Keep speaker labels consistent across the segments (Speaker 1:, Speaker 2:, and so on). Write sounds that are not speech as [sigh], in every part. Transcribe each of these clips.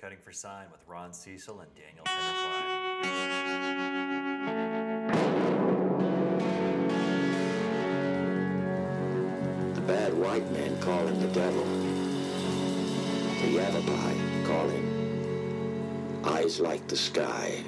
Speaker 1: Cutting for Sign with Ron Cecil and Daniel Pennerklein.
Speaker 2: The bad white men call him the devil. The Yavapai call him eyes like the sky.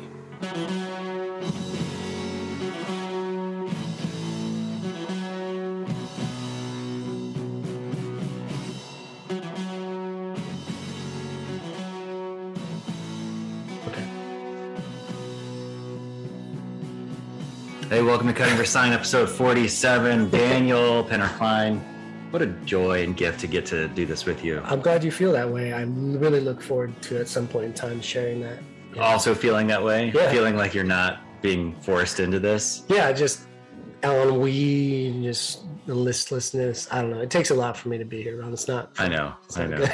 Speaker 1: Welcome to Cutting for Sign, episode 47. Daniel Pennerklein. What a joy and gift to get to do this with you.
Speaker 3: I'm glad you feel that way. I really look forward to at some point in time sharing that. Yeah.
Speaker 1: Also feeling that way?
Speaker 3: Yeah.
Speaker 1: Feeling like you're not being forced into this?
Speaker 3: Yeah, just Alan Weed, just the listlessness. I don't know. It takes a lot for me to be here, Ron. It's not.
Speaker 1: I know.
Speaker 3: it's
Speaker 1: I know.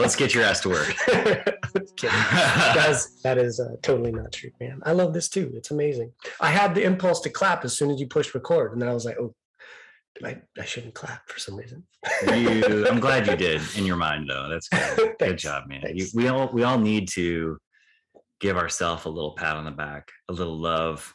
Speaker 1: Let's get your ass to work. [laughs]
Speaker 3: Kidding. [laughs] That's, that is uh, totally not true, man. I love this too. It's amazing. I had the impulse to clap as soon as you pushed record, and then I was like, oh, I, I shouldn't clap for some reason.
Speaker 1: You, I'm glad you [laughs] did in your mind, though. That's good. [laughs] Good job, man. You, we all we all need to give ourselves a little pat on the back, a little love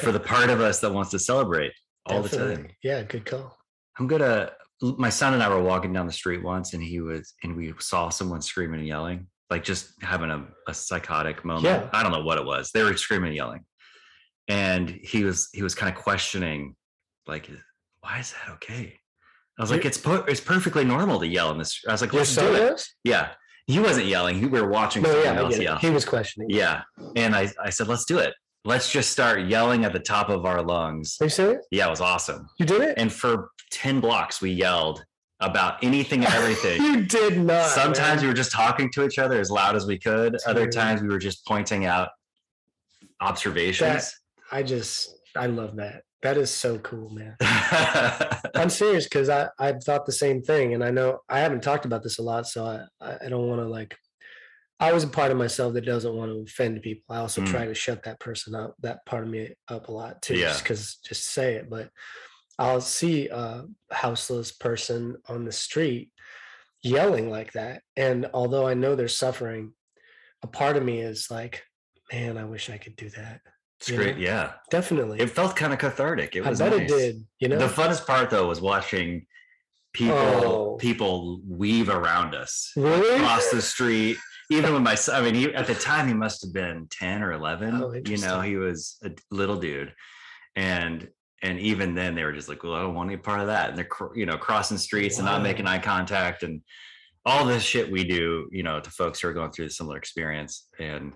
Speaker 1: for the part of us that wants to celebrate all the time.
Speaker 3: Yeah, good call.
Speaker 1: I'm gonna. My son and I were walking down the street once, and he was, and we saw someone screaming and yelling, like just having a, a psychotic moment.
Speaker 3: Yeah.
Speaker 1: I don't know what it was. They were screaming and yelling, and he was he was kind of questioning, like, why is that okay? I was like, it's po- it's perfectly normal to yell in this. I was like, let's do it. Yeah, he wasn't yelling. He, we were watching
Speaker 3: No,
Speaker 1: someone
Speaker 3: yeah,
Speaker 1: else yell.
Speaker 3: he was questioning.
Speaker 1: Yeah, and I I said, let's do it. Let's just start yelling at the top of our lungs.
Speaker 3: Are you serious?
Speaker 1: Yeah, it was awesome.
Speaker 3: You did it?
Speaker 1: And for 10 blocks, we yelled about anything and everything. [laughs]
Speaker 3: you did not.
Speaker 1: Sometimes
Speaker 3: man.
Speaker 1: we were just talking to each other as loud as we could. Other times we were just pointing out observations.
Speaker 3: I just I love that. That is so cool, man. [laughs] I'm serious because I I've thought the same thing, and I know I haven't talked about this a lot, so I I I don't want to like. I was a part of myself that doesn't want to offend people. I also
Speaker 1: Mm.
Speaker 3: try to shut that person up, that part of me up a lot too,
Speaker 1: Yeah.
Speaker 3: just because just say it. But I'll see a houseless person on the street yelling like that, and although I know they're suffering, a part of me is like, man, I wish I could do that.
Speaker 1: it's
Speaker 3: you
Speaker 1: great.
Speaker 3: know?
Speaker 1: Yeah.
Speaker 3: Definitely,
Speaker 1: It felt kind of cathartic. It
Speaker 3: I
Speaker 1: was
Speaker 3: bet
Speaker 1: nice.
Speaker 3: it did. You know,
Speaker 1: The funnest part though was watching people
Speaker 3: Oh.
Speaker 1: people weave around us
Speaker 3: really?
Speaker 1: across the street. Even when my son, I mean, he, at the time he must have been 10 or 11.
Speaker 3: Oh,
Speaker 1: you know, he was a little dude. And and even then they were just like, well, I don't want any part of that. And they're, you know, crossing streets and not making eye contact and all this shit we do, you know, to folks who are going through a similar experience. And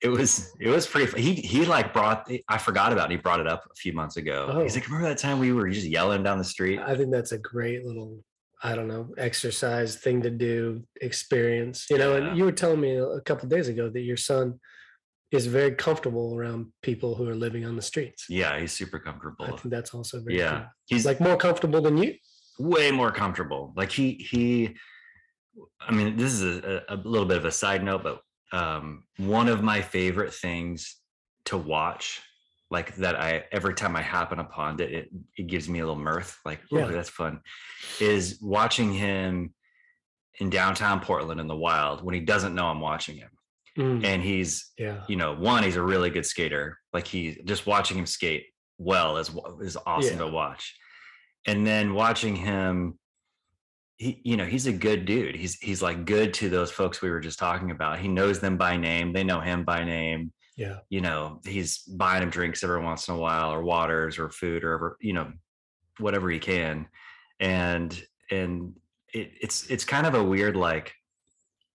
Speaker 1: it was, it was pretty, he, he like brought, I forgot about it. He brought it up a few months ago. Oh. He's
Speaker 3: Oh.
Speaker 1: like, remember that time we were just yelling down the street?
Speaker 3: I think that's a great little, I don't know, exercise thing to do, experience. You know,
Speaker 1: Yeah.
Speaker 3: and you were telling me a couple days ago that your son is very comfortable around people who are living on the streets.
Speaker 1: Yeah, he's super comfortable.
Speaker 3: I think that's also very
Speaker 1: Yeah,
Speaker 3: cool.
Speaker 1: he's
Speaker 3: like more comfortable than you.
Speaker 1: way more comfortable. Like he he, I mean, this is a, a little bit of a side note, but um, one of my favorite things to watch, like that I every time I happen upon it, it, it gives me a little mirth. Like, oh,
Speaker 3: Yeah.
Speaker 1: that's fun. Is watching him in downtown Portland in the wild when he doesn't know I'm watching him,
Speaker 3: Mm,
Speaker 1: and he's
Speaker 3: yeah.
Speaker 1: you know, one, he's a really good skater. Like he just watching him skate well is is awesome
Speaker 3: Yeah.
Speaker 1: to watch. And then watching him, he, you know, he's a good dude. He's he's like good to those folks we were just talking about. He knows them by name. They know him by name.
Speaker 3: Yeah.
Speaker 1: You know, he's buying them drinks every once in a while, or waters, or food, or ever, you know, whatever he can. And and it, it's it's kind of a weird like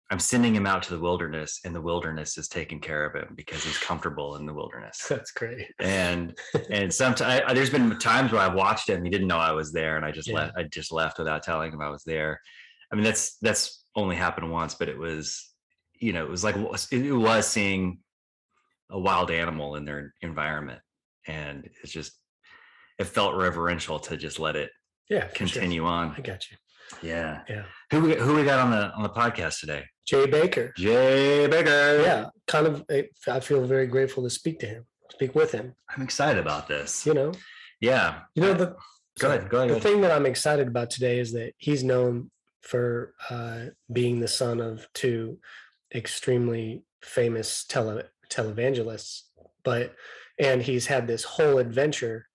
Speaker 1: I'm sending him out to the wilderness, and the wilderness is taking care of him because he's comfortable in the wilderness.
Speaker 3: That's great.
Speaker 1: And [laughs] and sometimes there's been times where I've watched him, he didn't know I was there, and I just
Speaker 3: Yeah.
Speaker 1: left. I just left without telling him I was there. I mean, that's that's only happened once, but it was, you know, it was like it was seeing a wild animal in their environment, and it's just it felt reverential to just let it
Speaker 3: Yeah. for sure.
Speaker 1: continue on.
Speaker 3: I got you.
Speaker 1: Yeah.
Speaker 3: Yeah.
Speaker 1: Who we, who we got on the on the podcast today?
Speaker 3: Jay Bakker.
Speaker 1: Jay Bakker.
Speaker 3: Yeah. Kind of, I- feel very grateful to speak to him, speak with him.
Speaker 1: I'm excited about this.
Speaker 3: You know,
Speaker 1: Yeah.
Speaker 3: You know the
Speaker 1: Go ahead, go ahead.
Speaker 3: The thing that I'm excited about today is that he's known for uh, being the son of two extremely famous tele televangelists, but and he's had this whole adventure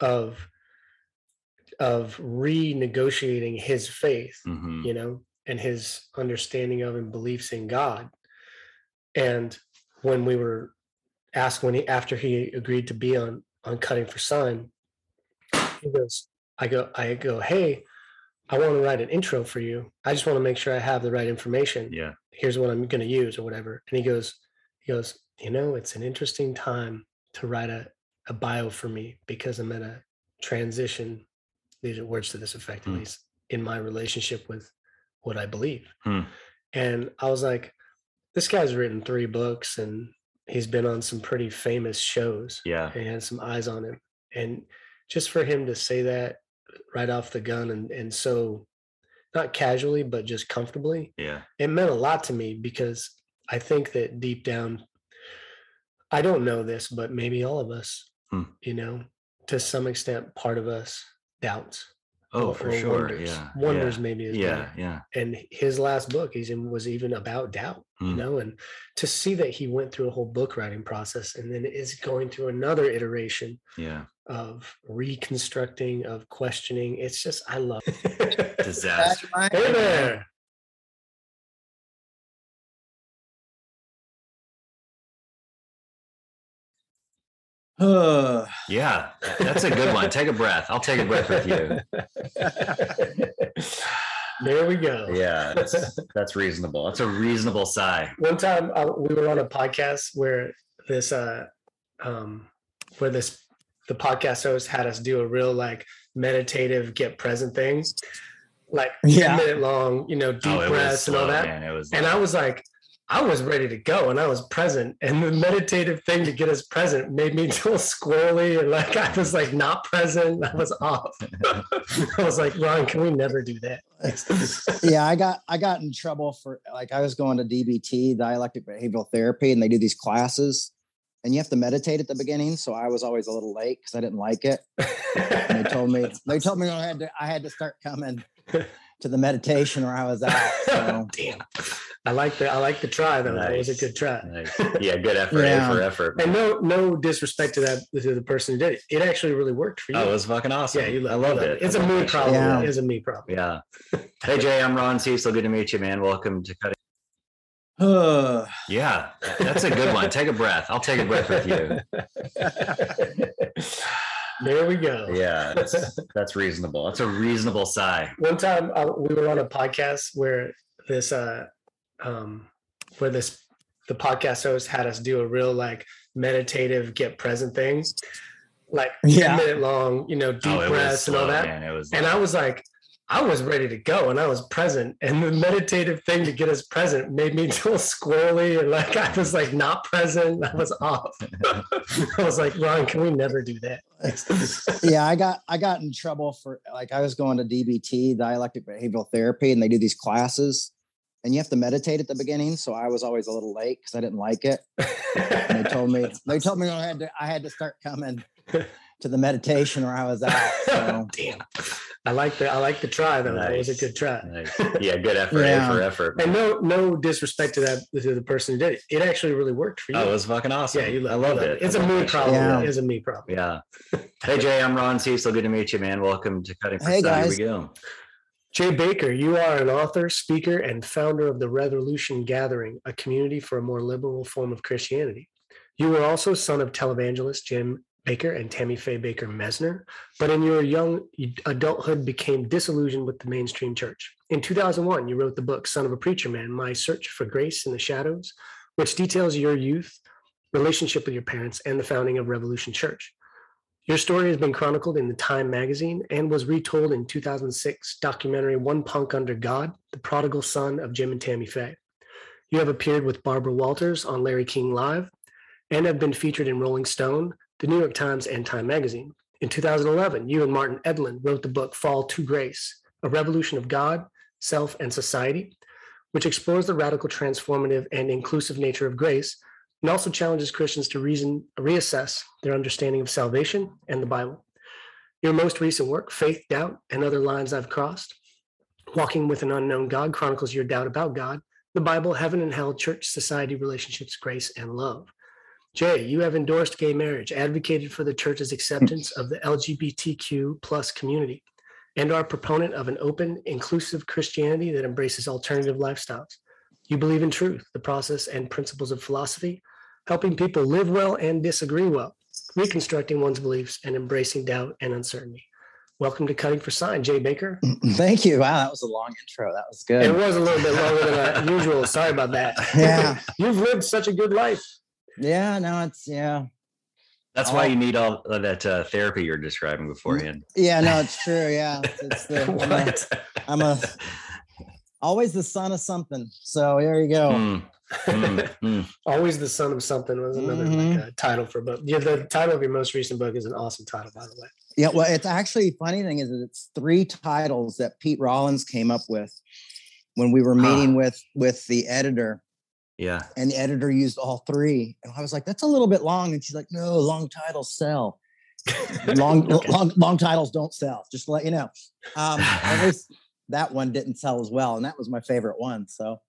Speaker 3: of of renegotiating his faith,
Speaker 1: Mhm.
Speaker 3: you know, and his understanding of and beliefs in God. And when we were asked when he after he agreed to be on on cutting for sun, he goes, I go, I go, hey, I want to write an intro for you. I just want to make sure I have the right information.
Speaker 1: Yeah.
Speaker 3: Here's what I'm going to use or whatever. And he goes, he goes, you know, it's an interesting time to write a, a bio for me because I'm at a transition. These are words to this effect, at
Speaker 1: Hmm.
Speaker 3: least in my relationship with what I believe.
Speaker 1: Hmm.
Speaker 3: And I was like, this guy's written three books and he's been on some pretty famous shows
Speaker 1: Yeah.
Speaker 3: and he had some eyes on him. And just for him to say that right off the gun and, and so not casually, but just comfortably,
Speaker 1: Yeah.
Speaker 3: it meant a lot to me because I think that deep down, I don't know this, but maybe all of us,
Speaker 1: Hmm.
Speaker 3: you know, to some extent, part of us doubts.
Speaker 1: Oh,
Speaker 3: or-
Speaker 1: for
Speaker 3: or
Speaker 1: sure.
Speaker 3: Wonders.
Speaker 1: Yeah.
Speaker 3: Wonders
Speaker 1: yeah.
Speaker 3: maybe is
Speaker 1: Yeah.
Speaker 3: better
Speaker 1: Yeah.
Speaker 3: and his last book is in, was even about doubt you
Speaker 1: Mm.
Speaker 3: know and to see that he went through a whole book writing process and then is going through another iteration
Speaker 1: Yeah.
Speaker 3: of reconstructing of questioning it's just i love
Speaker 1: Disaster.
Speaker 3: hey there [sighs]
Speaker 1: Yeah. That's a good one. Take a breath. I'll take a breath with you. [laughs]
Speaker 3: there we go
Speaker 1: Yeah. That's, that's reasonable. That's a reasonable sigh.
Speaker 3: one time uh, we were on a podcast where this uh um where this the podcast host had us do a real like meditative get present things, like
Speaker 4: Yeah.
Speaker 3: a minute long you know deep
Speaker 1: oh, it was
Speaker 3: breaths and all that
Speaker 1: man. It was
Speaker 3: and i was like i was ready to go and i was present. And the meditative thing to get us present made me [laughs] feel squirrely and like i was like not present. I was off. [laughs] I was like ron can we never do that? [laughs]
Speaker 4: Yeah, I got I got in trouble for like I was going to DBT, dialectic behavioral therapy, and they do these classes, and you have to meditate at the beginning. So I was always a little late because I didn't like it. And they told me they told me I had to I had to start coming to the meditation or I was out. So [laughs]
Speaker 3: damn i like the i like the try though that was a good try
Speaker 1: Nice. Yeah. Good effort. A
Speaker 4: Yeah.
Speaker 1: for effort.
Speaker 3: And no, no disrespect to that to the person who did it. It actually really worked for you.
Speaker 1: Oh, it was fucking awesome.
Speaker 3: yeah, you
Speaker 1: I
Speaker 3: love,
Speaker 1: loved
Speaker 3: you love
Speaker 1: it.
Speaker 3: It's
Speaker 1: I
Speaker 3: a me problem.
Speaker 4: Yeah.
Speaker 3: It's a me problem.
Speaker 1: Yeah. Hey Jay, I'm Ron Cecil. Good to meet you, man. Welcome to Cutting.
Speaker 4: uh, [sighs]
Speaker 1: Yeah, that's a good one. Take a breath. I'll take a breath with you. [laughs] [laughs]
Speaker 3: there we go.
Speaker 1: Yeah, that's, [laughs] that's reasonable. That's a reasonable sigh.
Speaker 3: One time uh, we were on a podcast where this, uh, um, where this, the podcast host had us do a real like meditative get present things, like
Speaker 4: Yeah.
Speaker 3: a minute long, you know, deep
Speaker 1: oh, it was
Speaker 3: breaths and all that.
Speaker 1: man. It was.
Speaker 3: And I was like, I was ready to go and I was present. And the meditative thing to get us present made me [laughs] feel squirrely and like I was like not present. I was off. [laughs] I was like, Ron, can we never do that? [laughs]
Speaker 4: yeah, I got I got in trouble for like I was going to DBT, dialectic behavioral therapy, and they do these classes, and you have to meditate at the beginning. So I was always a little late because I didn't like it. And they told me they told me I had to I had to start coming to the meditation or I was out. So [laughs]
Speaker 3: Damn. I like the I like the try though. That was a good try.
Speaker 1: Nice. Yeah, good effort.
Speaker 4: Yeah.
Speaker 1: A for effort.
Speaker 3: And no no disrespect to that to the person who did it. It actually really worked for you.
Speaker 1: Oh, it was fucking awesome.
Speaker 3: yeah, you love,
Speaker 1: I loved
Speaker 3: love
Speaker 1: it.
Speaker 3: It's
Speaker 1: I
Speaker 3: a me problem.
Speaker 4: Yeah.
Speaker 3: It's a me problem.
Speaker 1: Yeah. Hey Jay, I'm Ron Cecil. Good to meet you, man. Welcome to Cutting for
Speaker 4: Hey,
Speaker 1: Sign. Here we go.
Speaker 3: Jay Bakker, you are an author, speaker, and founder of the Revolution Gathering, a community for a more liberal form of Christianity. You were also son of televangelist Jim Bakker and Tammy Faye Bakker Messner, but in your young adulthood became disillusioned with the mainstream church. In 2001, you wrote the book Son of a Preacher Man My Search for Grace in the Shadows, which details your youth, relationship with your parents, and the founding of Revolution Church. Your story has been chronicled in the Time magazine and was retold in 2006 documentary One Punk Under God, the prodigal son of Jim and Tammy Faye. You have appeared with Barbara Walters on Larry King Live and have been featured in Rolling Stone, the New York Times, and Time magazine. In 2011, you and Martin Edlund wrote the book Fall to Grace, a revolution of God, self, and society, which explores the radical, transformative, and inclusive nature of grace and also challenges Christians to reason, reassess their understanding of salvation and the Bible. Your most recent work, Faith, Doubt, and Other Lines I've Crossed, Walking with an Unknown God, chronicles your doubt about God, the Bible, heaven and hell, church, society, relationships, grace, and love. Jay, you have endorsed gay marriage, advocated for the church's acceptance of the LGBTQ plus community, and are a proponent of an open, inclusive Christianity that embraces alternative lifestyles. You believe in truth, the process and principles of philosophy, helping people live well and disagree well, reconstructing one's beliefs and embracing doubt and uncertainty. Welcome to Cutting for Sign, Jay Bakker. [laughs]
Speaker 4: Thank you. Wow, that was a long intro. That was good.
Speaker 3: It was a little bit longer than usual. Sorry about that. [laughs]
Speaker 4: Yeah. [laughs]
Speaker 3: You've lived such a good life.
Speaker 4: Yeah, no, it's yeah.
Speaker 1: That's why you need all of that uh, therapy you're describing beforehand.
Speaker 4: Yeah, no, [laughs] it's true. Yeah. It's, it's the, [laughs] I'm, a,
Speaker 3: What?
Speaker 4: I'm a always the son of something. So there you go.
Speaker 1: Mm, mm, mm. [laughs]
Speaker 3: Always the son of something was another
Speaker 4: Mhm.
Speaker 3: like, uh, title for a book. Yeah, the title of your most recent book is an awesome title, by the way.
Speaker 4: Yeah, well, it's actually funny thing is that it's three titles that Pete Rollins came up with when we were
Speaker 1: Huh.
Speaker 4: meeting with with the editor,
Speaker 1: Yeah.
Speaker 4: and the editor used all three. And I was like, "That's a little bit long," and she's like, "No, long titles sell. [laughs] Long,
Speaker 3: Okay.
Speaker 4: long, long titles don't sell. Just to let you know." Um, at [laughs] least that one didn't sell as well, and that was my favorite one. So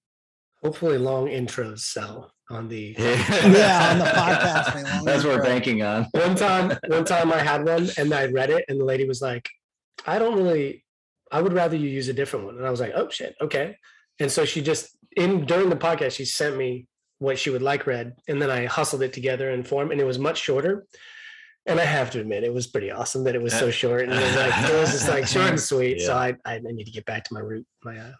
Speaker 3: Hopefully, long intros sell on the. [laughs]
Speaker 4: Yeah, on the podcast, man, long
Speaker 1: That's what we're banking on.
Speaker 3: one time, one time I had one and I read it, and the lady was like, "I don't really. I would rather you use a different one." And I was like, "Oh shit, okay." And so she just in during the podcast, she sent me what she would like read, and then I hustled it together in form, and it was much shorter. And I have to admit, it was pretty awesome that it was so short, and it was like it was just like short and sweet. So I I need to get back to my root. My uh,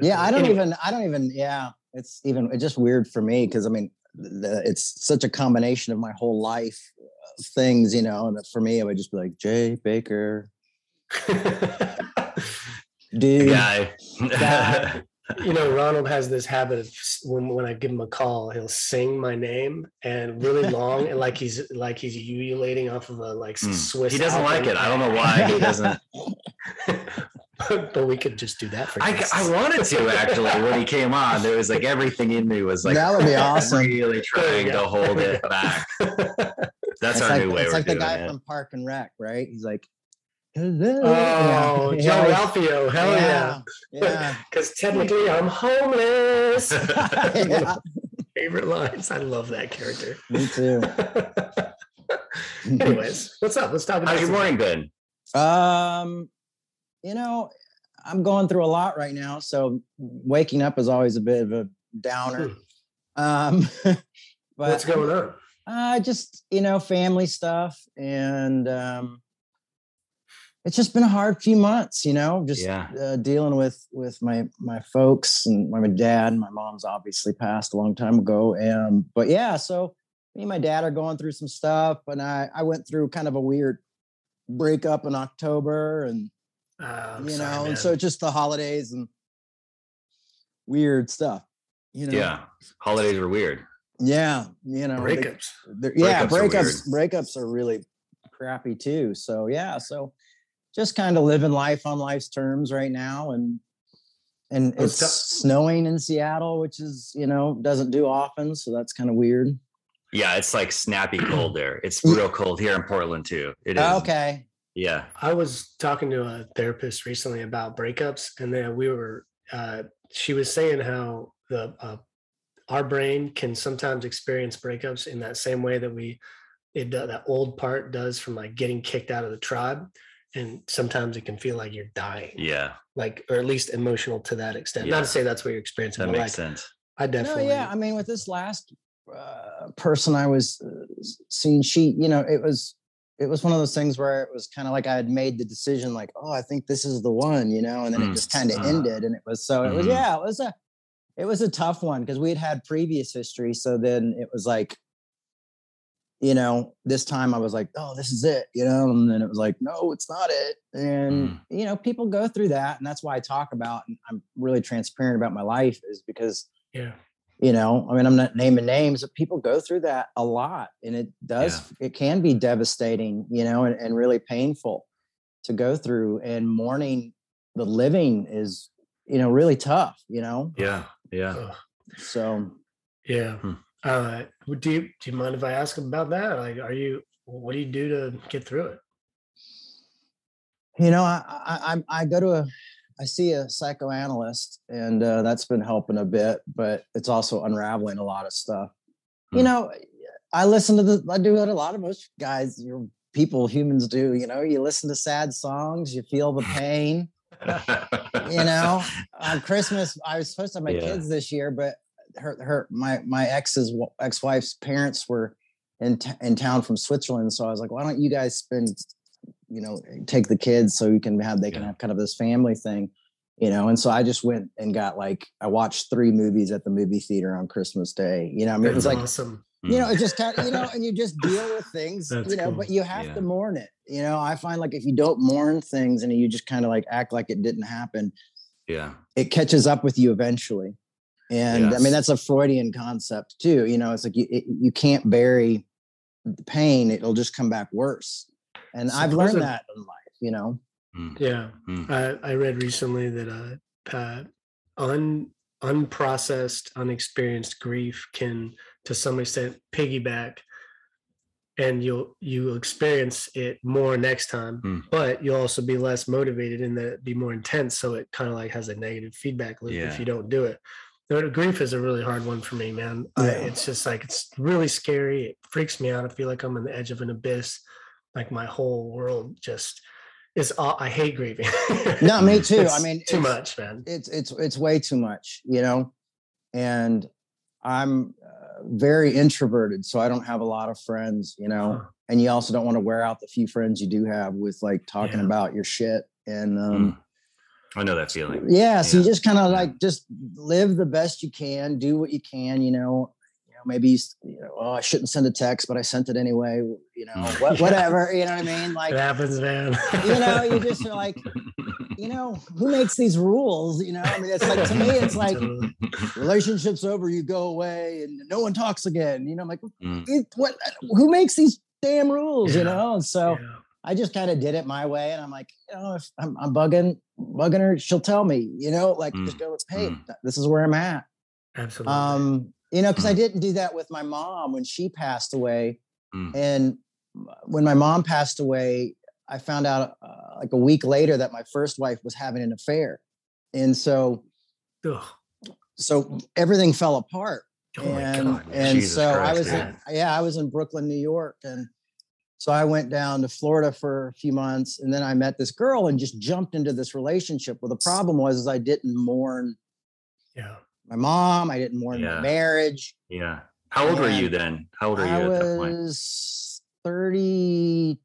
Speaker 4: yeah, I don't
Speaker 3: Anyway,
Speaker 4: even, I don't even, yeah, it's even, it's just weird for me because I mean, the, it's such a combination of my whole life uh, things, you know. And for me, it would just be like Jay Bakker, [laughs] dude.
Speaker 1: Guy.
Speaker 4: Guy. [laughs]
Speaker 3: you know, Ronald has this habit of when when I give him a call, he'll sing my name and really [laughs] long and like he's like he's ululating off of a like
Speaker 1: Mm.
Speaker 3: Swiss.
Speaker 1: he doesn't like it. I don't know why he doesn't.
Speaker 3: but, [laughs] [laughs] but we could just do that for.
Speaker 1: I, I wanted to actually when he came on. There was like everything in me was like
Speaker 4: That would be awesome.
Speaker 1: Really trying to hold it back. That's
Speaker 4: it's
Speaker 1: our
Speaker 4: like,
Speaker 1: new way
Speaker 4: it's
Speaker 1: we're
Speaker 4: like the guy
Speaker 1: it.
Speaker 4: from Park and Rec, right? He's like, hello.
Speaker 3: Oh, [laughs]
Speaker 4: Yeah,
Speaker 3: Joe
Speaker 4: yeah,
Speaker 3: Ralphio, hell yeah!
Speaker 4: yeah.
Speaker 3: Because [laughs] technically, I'm homeless. [laughs] Favorite lines. I love that character.
Speaker 4: me too.
Speaker 3: Anyways, what's up? Let's talk about
Speaker 1: How's your
Speaker 3: some-
Speaker 1: morning been?
Speaker 4: Um, you know, I'm going through a lot right now, so waking up is always a bit of a downer. Um, but
Speaker 3: What's going on?
Speaker 4: Uh, just you know, family stuff, and um, it's just been a hard few months. You know, just
Speaker 1: Yeah.
Speaker 4: uh, dealing with with my my folks and my, my dad. My mom's obviously passed a long time ago, and but yeah, so me and my dad are going through some stuff, and I I went through kind of a weird breakup in October, and
Speaker 3: Uh,
Speaker 4: you
Speaker 3: sorry,
Speaker 4: know,
Speaker 3: man.
Speaker 4: and so just the holidays and weird stuff. You know,
Speaker 1: Yeah. Holidays are weird.
Speaker 4: yeah, you know, they-
Speaker 3: breakups.
Speaker 4: they're- yeah,
Speaker 1: Breakups are
Speaker 4: breakups breakups are really crappy too. So yeah, so just kind of living life on life's terms right now, and and it's
Speaker 3: so-
Speaker 4: snowing in Seattle, which is you know doesn't do often, so that's kind of weird.
Speaker 1: Yeah, it's like snappy [clears throat] cold there. It's real cold here in Portland too. It is.
Speaker 4: Okay,
Speaker 1: Yeah.
Speaker 3: I was talking to a therapist recently about breakups, and then we were. Uh, she was saying how the uh, our brain can sometimes experience breakups in that same way that we it do- that old part does from like getting kicked out of the tribe, and sometimes it can feel like you're dying,
Speaker 1: Yeah.
Speaker 3: like or at least emotional to that extent. Not to say that's what you're experiencing,
Speaker 1: That
Speaker 3: but
Speaker 1: makes
Speaker 3: like
Speaker 1: sense.
Speaker 3: I definitely.
Speaker 4: no,
Speaker 3: definitely.
Speaker 4: yeah, I mean with this last uh, person I was uh, seeing, she you know it was it was one of those things where it was kind of like I had made the decision, like oh I think this is the one, you know, and then it
Speaker 1: Mm.
Speaker 4: just kind of
Speaker 3: Uh.
Speaker 4: ended, and it was so it was
Speaker 1: Mhm.
Speaker 4: yeah it was a it was a tough one because we had had previous history. So then it was like, you know, this time I was like, oh, this is it, you know, and then it was like, no, it's not it. And,
Speaker 1: Mm.
Speaker 4: you know, people go through that. And that's why I talk about, and I'm really transparent about my life is because,
Speaker 3: yeah.
Speaker 4: you know, I mean, I'm not naming names, but people go through that a lot. And it does, it can be devastating, you know, and, and really painful to go through. And mourning the living is, you know, really tough, you know?
Speaker 1: Yeah. Yeah.
Speaker 4: So,
Speaker 3: Yeah.
Speaker 1: Hmm.
Speaker 3: Uh, do you do you mind if I ask about that? Like, are you what do you do to get through it?
Speaker 4: you know, I I, I I go to a I see a psychoanalyst, and uh, that's been helping a bit, but it's also unraveling a lot of stuff. You
Speaker 1: Hmm.
Speaker 4: know, I listen to the, I do what a lot of most guys, you people, humans do. You know, you listen to sad songs, you feel the pain. You know, on [laughs] Christmas, I was supposed to have my
Speaker 1: Yeah.
Speaker 4: kids this year, but her, her, my, my ex's ex-wife's parents were in t- in town from Switzerland, so I was like, why don't you guys spend, you know, take the kids so you can have they can
Speaker 1: Yeah.
Speaker 4: have kind of this family thing, you know. And so I just went and got like I watched three movies at the movie theater on Christmas Day. You know, I mean, it was like
Speaker 3: awesome.
Speaker 4: you know, hmm. it just kind of, you know, and you just [laughs] deal with things,
Speaker 3: That's
Speaker 4: you know,
Speaker 3: cool.
Speaker 4: but you have
Speaker 1: Yeah.
Speaker 4: to mourn it. You know, I find like if you don't mourn things and you just kind of like act like it didn't happen,
Speaker 1: yeah.
Speaker 4: it catches up with you eventually. And I mean, that's a Freudian concept too. You know, it's like you, it, you can't bury the pain, it'll just come back worse. And I've learned
Speaker 3: Supposedly-
Speaker 4: that in life, you know.
Speaker 1: Mm,
Speaker 3: Yeah.
Speaker 1: mm.
Speaker 3: I, I read recently that uh, uh, un, unprocessed, unexperienced grief can, to some extent, piggyback, and you'll you'll experience it more next time.
Speaker 1: Hmm.
Speaker 3: But you'll also be less motivated and that be more intense. So it kind of like has a negative feedback loop
Speaker 1: Yeah.
Speaker 3: if you don't do it. The grief is a really hard one for me, man. I, it's just like it's really scary. It freaks me out. I feel like I'm on the edge of an abyss. Like my whole world just is. I hate grieving.
Speaker 4: No, me [laughs] too. I mean,
Speaker 3: too much, man.
Speaker 4: it's it's it's way too much you know and i'm uh, very introverted so i don't have a lot of friends you know
Speaker 3: Huh.
Speaker 4: and you also don't want to wear out the few friends you do have with like talking
Speaker 3: Yeah.
Speaker 4: about your shit and um
Speaker 1: Mm. I know that feeling.
Speaker 4: yeah so you just kind of like just live the best you can do what you can you know you know maybe you, know oh i shouldn't send a text but i sent it anyway you know [laughs] what, whatever you know what i mean like
Speaker 3: it happens, man.
Speaker 4: you know [laughs] you just are like you know who makes these rules you know i mean it's like to me it's like relationships over, you go away, and no one talks again. You know, I'm like,
Speaker 1: Mm,
Speaker 4: it, what? Who makes these damn rules? You know, and so
Speaker 3: Yeah.
Speaker 4: I just kind of did it my way, and I'm like, you know, if I'm, I'm bugging, bugging her, she'll tell me. You know, like just go, hey,
Speaker 1: mm.
Speaker 4: this is where I'm at.
Speaker 3: Absolutely.
Speaker 4: Um, you know, because I
Speaker 1: Mm.
Speaker 4: didn't do that with my mom when she passed away,
Speaker 1: Mm.
Speaker 4: and when my mom passed away, I found out uh, like a week later that my first wife was having an affair, and so
Speaker 3: Ugh.
Speaker 4: so everything fell apart
Speaker 3: Oh my
Speaker 4: and
Speaker 3: god.
Speaker 4: and
Speaker 1: Jesus
Speaker 4: so I was in, yeah I was in Brooklyn, New York, and so I went down to Florida for a few months, and then I met this girl and just jumped into this relationship. Well, the problem was is I didn't mourn
Speaker 3: Yeah.
Speaker 4: my mom, I didn't mourn
Speaker 1: Yeah.
Speaker 4: my marriage.
Speaker 1: Yeah. How old were you then? How old are you
Speaker 4: I
Speaker 1: at that point?
Speaker 4: was thirty-two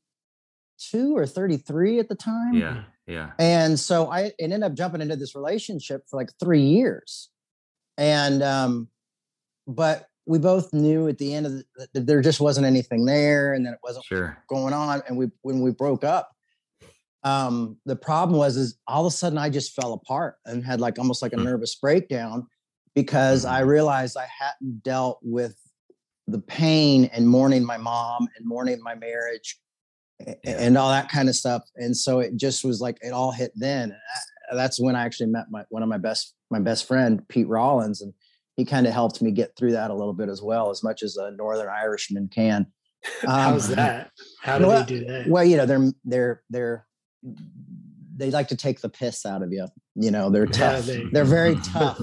Speaker 4: or thirty-three at the time.
Speaker 1: Yeah. Yeah.
Speaker 4: And so I ended up jumping into this relationship for like three years. And um, but we both knew at the end of the, that there just wasn't anything there and that it wasn't
Speaker 1: Sure.
Speaker 4: going on. And we when we broke up, um, the problem was is all of a sudden I just fell apart and had like almost like a
Speaker 1: Hmm.
Speaker 4: nervous breakdown because I realized I hadn't dealt with the pain and mourning my mom and mourning my marriage
Speaker 1: Yeah.
Speaker 4: and all that kind of stuff. And so it just was like it all hit then. That's when I actually met my one of my best my best friend Pete Rollins, and he kind of helped me get through that a little bit as well, as much as a Northern Irishman can.
Speaker 3: How's
Speaker 4: Um,
Speaker 3: that? How do
Speaker 4: well,
Speaker 3: they do that?
Speaker 4: Well, you know, they're they're they're they like to take the piss out of you. You know, they're [laughs]
Speaker 3: Yeah,
Speaker 4: tough.
Speaker 3: they-
Speaker 4: They're very [laughs] tough,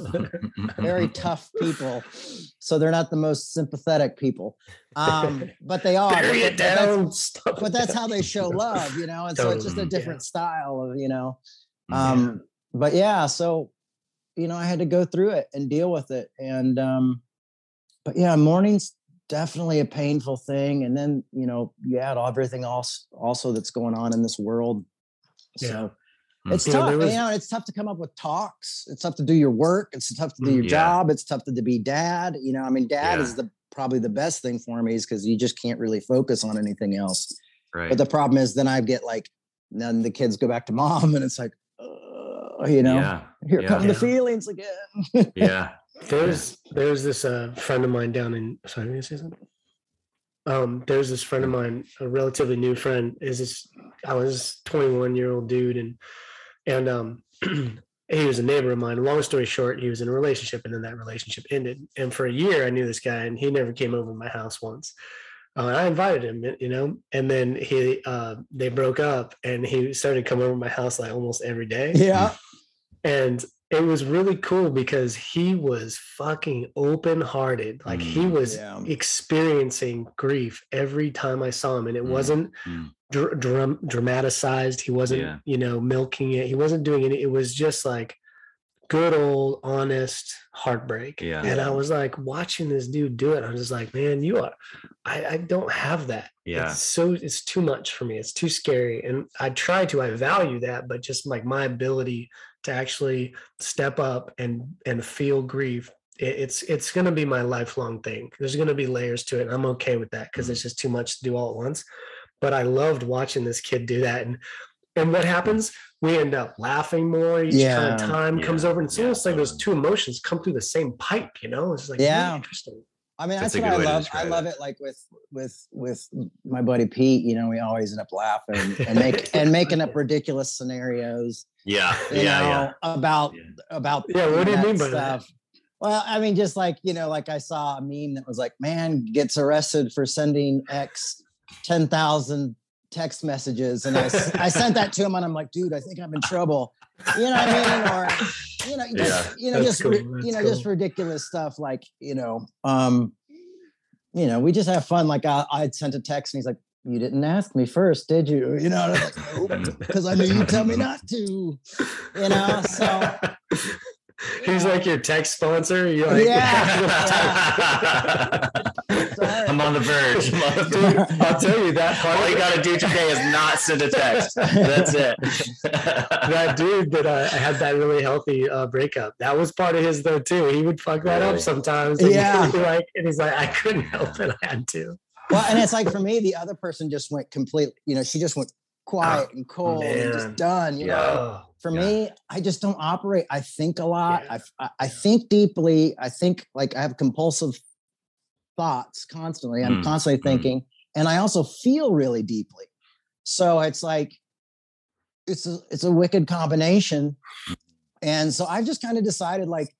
Speaker 4: very tough people. So they're not the most sympathetic people. Um, but they are.
Speaker 3: Bury
Speaker 4: but
Speaker 3: it
Speaker 4: that- but that's-
Speaker 3: down. Stop
Speaker 4: but that's how they show love, you know. And so it's just a
Speaker 3: Totally, yeah.
Speaker 4: different style of, you know.
Speaker 1: Yeah.
Speaker 4: Um, but yeah, so you know, I had to go through it and deal with it. And um, but yeah, morning's definitely a painful thing. And then, you know, you add everything else also that's going on in this world.
Speaker 3: Yeah.
Speaker 4: So
Speaker 1: Mm.
Speaker 4: it's
Speaker 3: You know,
Speaker 4: tough.
Speaker 3: there was-
Speaker 4: you know, it's tough to come up with talks. It's tough to do your work. It's tough to do your
Speaker 1: Yeah.
Speaker 4: job. It's tough to, to be dad. You know, I mean, dad
Speaker 1: Yeah.
Speaker 4: is the probably the best thing for me is because you just can't really focus on anything else.
Speaker 1: Right.
Speaker 4: But the problem is, then I get like, then the kids go back to [laughs] mom, and it's like, you know,
Speaker 1: yeah.
Speaker 4: here
Speaker 1: yeah.
Speaker 4: come the feelings again. [laughs]
Speaker 1: Yeah.
Speaker 3: There's there's this uh, friend of mine down in sorry, were you gonna say something? Um, there's this friend of mine, a relatively new friend, is this I was 21 year old dude and and um [clears throat] he was a neighbor of mine. Long story short, he was in a relationship and then that relationship ended. And for a year I knew this guy and he never came over to my house once. Uh, I invited him, you know, and then he uh they broke up and he started coming over to my house like almost every day
Speaker 4: yeah,
Speaker 3: and it was really cool because he was fucking open hearted. Like he
Speaker 1: Mm,
Speaker 3: was
Speaker 4: yeah.
Speaker 3: experiencing grief every time I saw him, and it
Speaker 1: Mm,
Speaker 3: wasn't
Speaker 1: mm.
Speaker 3: dr- dram- dramatized. He wasn't,
Speaker 1: Yeah.
Speaker 3: you know, milking it. He wasn't doing it. It was just like good old honest heartbreak.
Speaker 1: Yeah.
Speaker 3: And I was like watching this dude do it. I was just like, man, you are. I, I don't have that.
Speaker 1: Yeah.
Speaker 3: It's so it's too much for me. It's too scary. And I try to, I value that, but just like my ability to actually step up and and feel grief. It's it's gonna be my lifelong thing. There's gonna be layers to it. And I'm okay with that because it's mm-hmm. just too much to do all at once. But I loved watching this kid do that. And and what happens? We end up laughing more each kind of
Speaker 4: Yeah.
Speaker 3: time comes
Speaker 1: Yeah.
Speaker 3: over. And it's
Speaker 1: Yeah,
Speaker 3: almost like those two emotions come through the same pipe, you know? It's like really
Speaker 4: Yeah.
Speaker 3: interesting.
Speaker 4: I mean,
Speaker 1: That's
Speaker 4: that's, what I love. I love
Speaker 1: it.
Speaker 4: it. Like with with with my buddy Pete. You know, we always end up laughing and make [laughs] and making up ridiculous scenarios.
Speaker 1: Yeah.
Speaker 4: You
Speaker 1: Yeah.
Speaker 4: know,
Speaker 1: Yeah.
Speaker 4: about
Speaker 1: Yeah.
Speaker 4: about
Speaker 3: Yeah, what do you mean by that?
Speaker 4: Well, I mean, just like you know, like I saw a meme that was like, "Man gets arrested for sending X ten thousand text messages," and I, I sent that to him, and I'm like, "Dude, I think I'm in trouble." You know what I mean? Or you know, just
Speaker 1: Yeah.
Speaker 4: you know, just
Speaker 3: cool,
Speaker 4: you know, just ridiculous stuff. Like you know, um, you know, we just have fun. Like I, I'd sent a text, and he's like. You didn't ask me first, did you? You know, because [laughs] I knew you tell me not to. You know, so
Speaker 3: He's
Speaker 4: Yeah.
Speaker 3: like your tech sponsor. You're like, [laughs] [laughs]
Speaker 1: I'm on the verge. I'm on the
Speaker 3: Dude,
Speaker 1: verge.
Speaker 3: I'll tell you that part.
Speaker 1: All you got to do today is not send a text. That's it. [laughs]
Speaker 3: that dude that uh, had that really healthy uh, breakup. That was part of his though too. He would fuck that
Speaker 1: Really?
Speaker 3: up sometimes. and
Speaker 4: Yeah.
Speaker 3: he'd be like, and he's like, I couldn't help it. I had to.
Speaker 4: well, and it's like for me, the other person just went completely, you know, she just went quiet and cold and just done. You
Speaker 1: Yeah.
Speaker 4: know,
Speaker 3: Oh,
Speaker 4: for
Speaker 1: Yeah.
Speaker 4: me, I just don't operate. I think a lot.
Speaker 3: Yeah.
Speaker 4: I f- I, I think deeply. I think like I have compulsive thoughts constantly. I'm
Speaker 1: Mm,
Speaker 4: constantly
Speaker 1: mm.
Speaker 4: thinking, and I also feel really deeply. So it's like it's a it's a wicked combination. And so I've just kind of decided, like,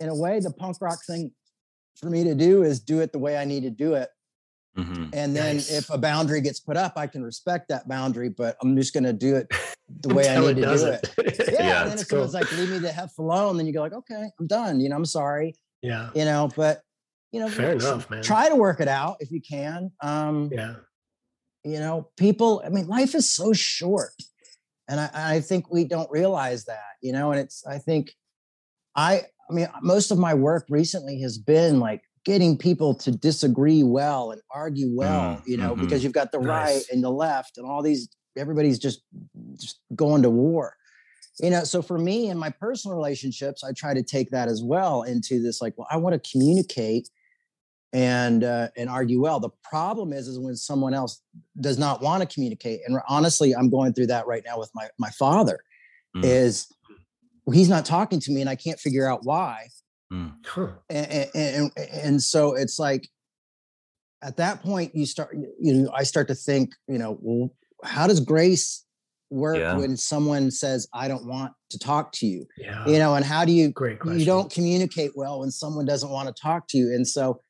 Speaker 4: in a way, the punk rock thing for me to do is do it the way I need to do it.
Speaker 1: Mhm.
Speaker 4: And then
Speaker 3: Nice.
Speaker 4: if a boundary gets put up, I can respect that boundary, but I'm just going to do it the way I need to do
Speaker 3: does
Speaker 4: it. [laughs] Yeah.
Speaker 1: Yeah,
Speaker 4: and then
Speaker 3: that's
Speaker 4: if someone's
Speaker 3: cool.
Speaker 4: like, leave me the F alone, then you go like, okay, I'm done. You know, I'm sorry,
Speaker 3: Yeah.
Speaker 4: you know, but you know,
Speaker 3: Fair enough, man.
Speaker 4: try to work it out if you can. Um,
Speaker 3: Yeah.
Speaker 4: you know, people, I mean, life is so short. And I, I think we don't realize that, you know, and it's, I think I, I mean, most of my work recently has been like getting people to disagree well and argue well,
Speaker 1: Mm,
Speaker 4: you know,
Speaker 1: mhm.
Speaker 4: because you've got the right and the left and all these, everybody's just, just going to war. You know, so for me in my personal relationships, I try to take that as well into this like, well, I want to communicate and uh, and argue well. The problem is, is when someone else does not want to communicate. And honestly, I'm going through that right now with my my father.
Speaker 1: Mm.
Speaker 4: Is he's not talking to me, and I can't figure out why.
Speaker 3: Huh.
Speaker 4: And and, and, and so it's like at that point you start you know I start to think you know well how does grace work
Speaker 1: Yeah.
Speaker 4: when someone says I don't want to talk to you
Speaker 3: Yeah.
Speaker 4: you know and how do you
Speaker 3: Great question.
Speaker 4: you don't communicate well when someone doesn't want to talk to you and so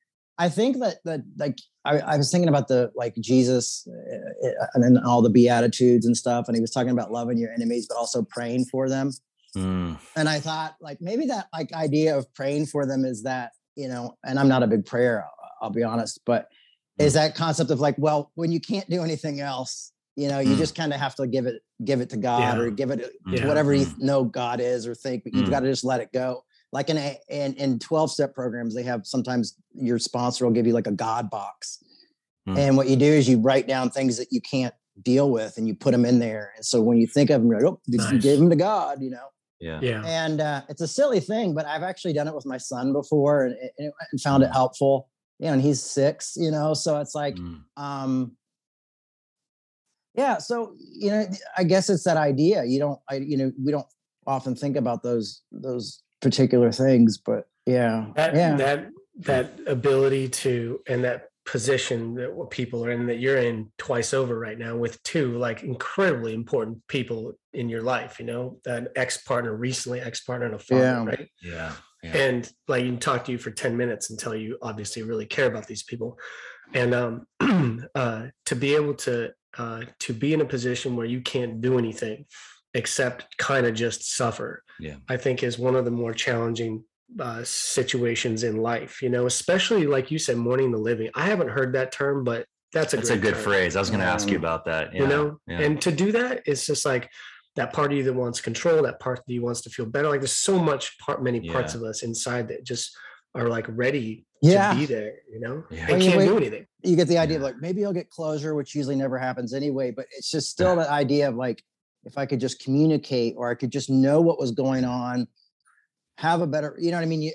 Speaker 4: i think that that like i, I was thinking about the like jesus uh, uh, and then all the beatitudes and stuff and he was talking about loving your enemies but also praying for them
Speaker 1: Mm.
Speaker 4: and i thought like maybe that like idea of praying for them is that you know and i'm not a big prayer i'll, I'll be honest but is that concept of like well when you can't do anything else you know you
Speaker 1: Mm.
Speaker 4: just kind of have to give it give it to god
Speaker 3: Yeah.
Speaker 4: or give it to
Speaker 3: Yeah.
Speaker 4: whatever you
Speaker 1: Mm.
Speaker 4: know god is or think but you've
Speaker 1: Mm.
Speaker 4: got to just let it go like in a in, in 12 step programs they have sometimes your sponsor will give you like a god box
Speaker 1: Mm.
Speaker 4: and what you do is you write down things that you can't deal with and you put them in there and so when you think of them you're like oh you
Speaker 3: Nice.
Speaker 4: give them to god you know
Speaker 1: Yeah.
Speaker 3: Yeah.
Speaker 4: and uh, it's a silly thing, but I've actually done it with my son before and, and, and found it helpful. You know, and he's six, you know, so it's like,
Speaker 1: Mm.
Speaker 4: um, yeah. So you know, I guess it's that idea. You don't, I, you know, we don't often think about those those particular things, but yeah,
Speaker 3: that
Speaker 4: yeah,
Speaker 3: that that ability to and that position that what people are in that you're in twice over right now with two like incredibly important people in your life you know an ex-partner recently ex-partner and a father
Speaker 4: Yeah.
Speaker 3: right
Speaker 1: Yeah. Yeah.
Speaker 3: and like you can talk to you for 10 minutes until you obviously really care about these people and um [clears throat] uh to be able to uh to be in a position where you can't do anything except kind of just suffer.
Speaker 1: Yeah.
Speaker 3: I think is one of the more challenging uh, situations in life. You know, especially like you said, mourning the living. I haven't heard that term, but that's a
Speaker 1: That's a good
Speaker 3: term,
Speaker 1: phrase. I was going to ask you
Speaker 4: Um,
Speaker 1: about that.
Speaker 3: You know,
Speaker 1: yeah.
Speaker 3: and to do that, it's just like that part of you that wants control, that part that you wants to feel better. Like there's so much part, many parts
Speaker 1: Yeah.
Speaker 3: of us inside that just are like ready
Speaker 4: Yeah.
Speaker 3: to be there. You know,
Speaker 1: Yeah.
Speaker 3: and
Speaker 4: Well, you
Speaker 3: can't
Speaker 4: wait-
Speaker 3: do anything.
Speaker 4: you get the idea of like maybe I'll get closure, which usually never happens anyway. But it's just still that idea of like if I could just communicate or I could just know what was going on, have a better, you know what I mean? You,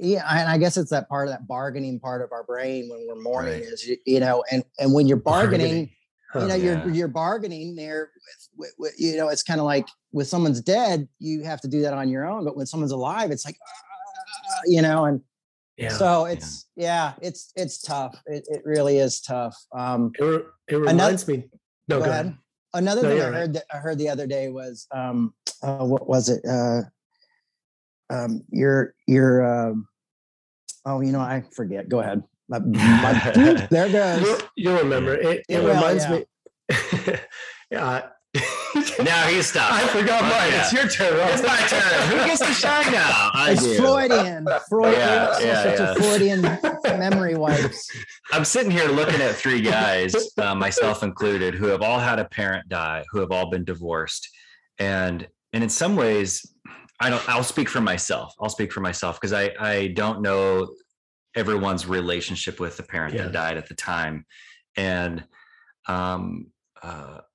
Speaker 4: yeah, and I guess it's that part of that bargaining part of our brain when we're mourning
Speaker 1: Right.
Speaker 4: is you, know, and and when you're bargaining,
Speaker 3: Huh.
Speaker 4: you know,
Speaker 1: Yeah.
Speaker 4: you're you're bargaining there with, with, with you know, it's kind of like with someone's dead, you have to do that on your own, but when someone's alive, it's like, ah, you know, and
Speaker 3: yeah.
Speaker 4: so it's yeah, it's it's tough. It, it really is tough. Um,
Speaker 3: it, re- it reminds me. No, go, ahead.
Speaker 4: Another
Speaker 3: No,
Speaker 4: thing I heard that I heard the other day was um, uh, what was it? Uh, um, your your um, oh, you know, I forget. Go ahead. My, my, [laughs] [laughs] there goes.
Speaker 3: You'll, you'll remember. It,
Speaker 4: Yeah,
Speaker 3: it
Speaker 4: well,
Speaker 3: reminds
Speaker 4: yeah.
Speaker 3: me. yeah. [laughs] [laughs]
Speaker 1: Now he stopped.
Speaker 3: I forgot mine.
Speaker 1: Yeah.
Speaker 3: It's your turn. Rob.
Speaker 1: It's my turn. Who gets to shine now? [laughs] I
Speaker 4: It's
Speaker 1: do.
Speaker 4: Freudian. Freud,
Speaker 1: Yeah,
Speaker 4: it's
Speaker 1: yeah,
Speaker 4: such
Speaker 1: yeah.
Speaker 4: a Freudian [laughs] memory wipes.
Speaker 1: I'm sitting here looking at three guys, uh, myself included, who have all had a parent die, who have all been divorced, and and in some ways, I don't. I'll speak for myself. I'll speak for myself because I I don't know everyone's relationship with the parent
Speaker 3: Yeah.
Speaker 1: that died at the time, and um uh y- y-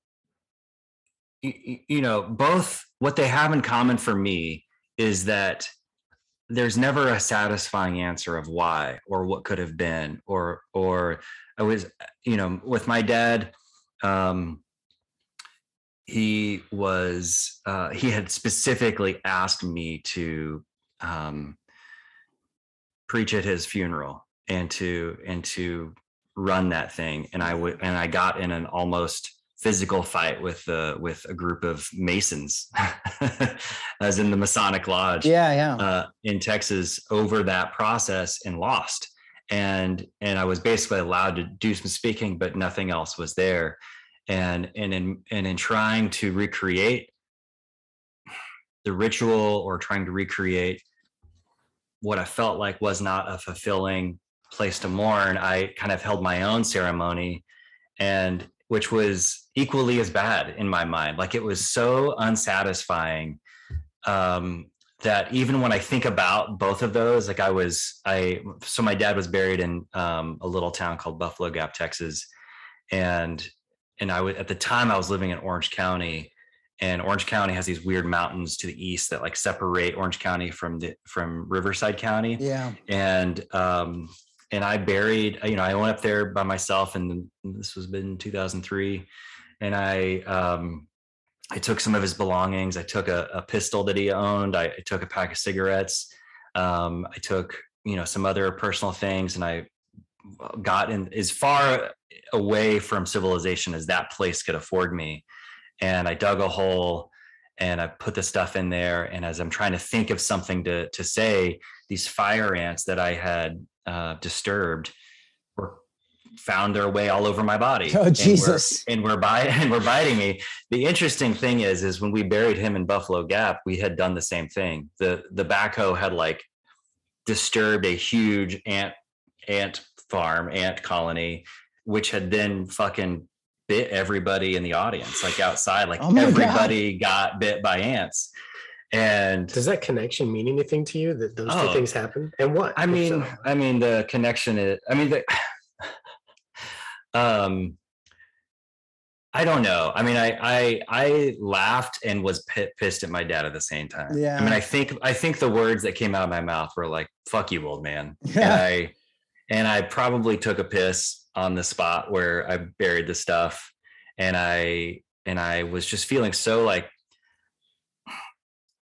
Speaker 1: you know both what they have in common for me is that there's never a satisfying answer of why or what could have been or or i was you know with my dad um he was uh he had specifically asked me to um preach at his funeral and to and to run that thing. And i would and i got in an almost physical fight with uh with a group of masons [laughs] as in the masonic lodge
Speaker 4: Yeah, yeah.
Speaker 1: uh, in Texas over that process and lost. And and I was basically allowed to do some speaking, but nothing else was there. And and in and in trying to recreate the ritual or trying to recreate what I felt like was not a fulfilling place to mourn, I kind of held my own ceremony and which was equally as bad in my mind. Like it was so unsatisfying um that even when I think about both of those, like I was, I so my dad was buried in um, a little town called Buffalo Gap, Texas, and and I was at the time I was living in Orange County, and Orange County has these weird mountains to the east that like separate Orange County from the from Riverside County,
Speaker 4: Yeah.
Speaker 1: and um and I buried, you know, I went up there by myself, and this was in 2003, and I um I took some of his belongings. I took a, a pistol that he owned. I, I took a pack of cigarettes. Um, I took, you know, some other personal things, and I got in as far away from civilization as that place could afford me. And I dug a hole, and I put the stuff in there. And as I'm trying to think of something to to say, these fire ants that I had uh, disturbed found their way all over my body.
Speaker 4: Oh,
Speaker 1: and were-
Speaker 4: Jesus.
Speaker 1: And we're biting [laughs] and we're biting me. The interesting thing is, is when we buried him in Buffalo Gap, we had done the same thing. The the backhoe had like disturbed a huge ant ant farm, ant colony, which had then fucking bit everybody in the audience, like outside. Like
Speaker 4: Oh my God.
Speaker 1: everybody got bit by ants. And
Speaker 3: Does that connection mean anything to you that those two
Speaker 1: Oh.
Speaker 3: things happen? And what?
Speaker 1: I mean,
Speaker 3: so?
Speaker 1: I mean the connection is. I mean the. Um, I don't know. I mean, I I I laughed and was pi- pissed at my dad at the same time. Yeah. I mean, I think I think the words that came out of my mouth were like "fuck you, old man," [laughs] and
Speaker 4: Yeah.
Speaker 1: I and I probably took a piss on the spot where I buried the stuff, and I and I was just feeling so like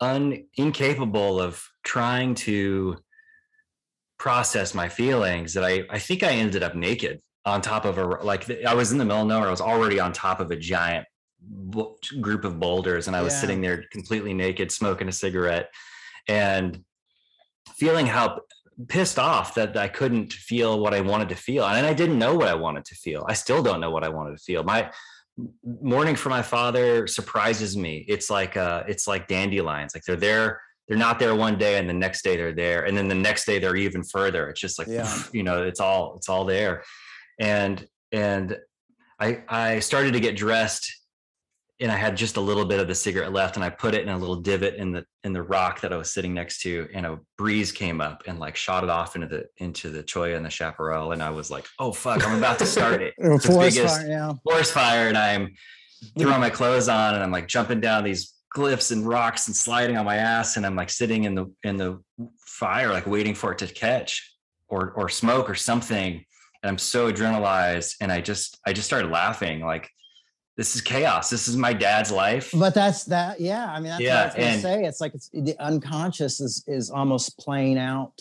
Speaker 1: un incapable of trying to process my feelings that I I think I ended up naked on top of a like I was in the middle of nowhere. I was already on top of a giant group of boulders, and I was
Speaker 4: Yeah.
Speaker 1: sitting there completely naked, smoking a cigarette, and feeling how pissed off that I couldn't feel what I wanted to feel, and I didn't know what I wanted to feel. I still don't know what I wanted to feel. My mourning for my father surprises me. It's like uh, it's like dandelions. Like they're there, they're not there one day, and the next day they're there, and then the next day they're even further. It's just like
Speaker 4: Yeah.
Speaker 1: you know, it's all it's all there, and and I I started to get dressed, and I had just a little bit of the cigarette left, and I put it in a little divot in the in the rock that I was sitting next to, and a breeze came up and like shot it off into the into the cholla and the chaparral, and I was like, oh fuck, I'm about to start it. [laughs] It's the
Speaker 4: forest
Speaker 1: biggest-
Speaker 4: fire, yeah.
Speaker 1: forest fire and I'm throwing my clothes on and I'm like jumping down these cliffs and rocks and sliding on my ass and I'm like sitting in the in the fire like waiting for it to catch or or smoke or something and I'm so adrenalized and I just I just started laughing like this is chaos this is my dad's life
Speaker 4: But that's that. Yeah, I mean, that's
Speaker 1: Yeah,
Speaker 4: what I was gonna
Speaker 1: and-
Speaker 4: say. It's like it's the unconscious is is almost playing out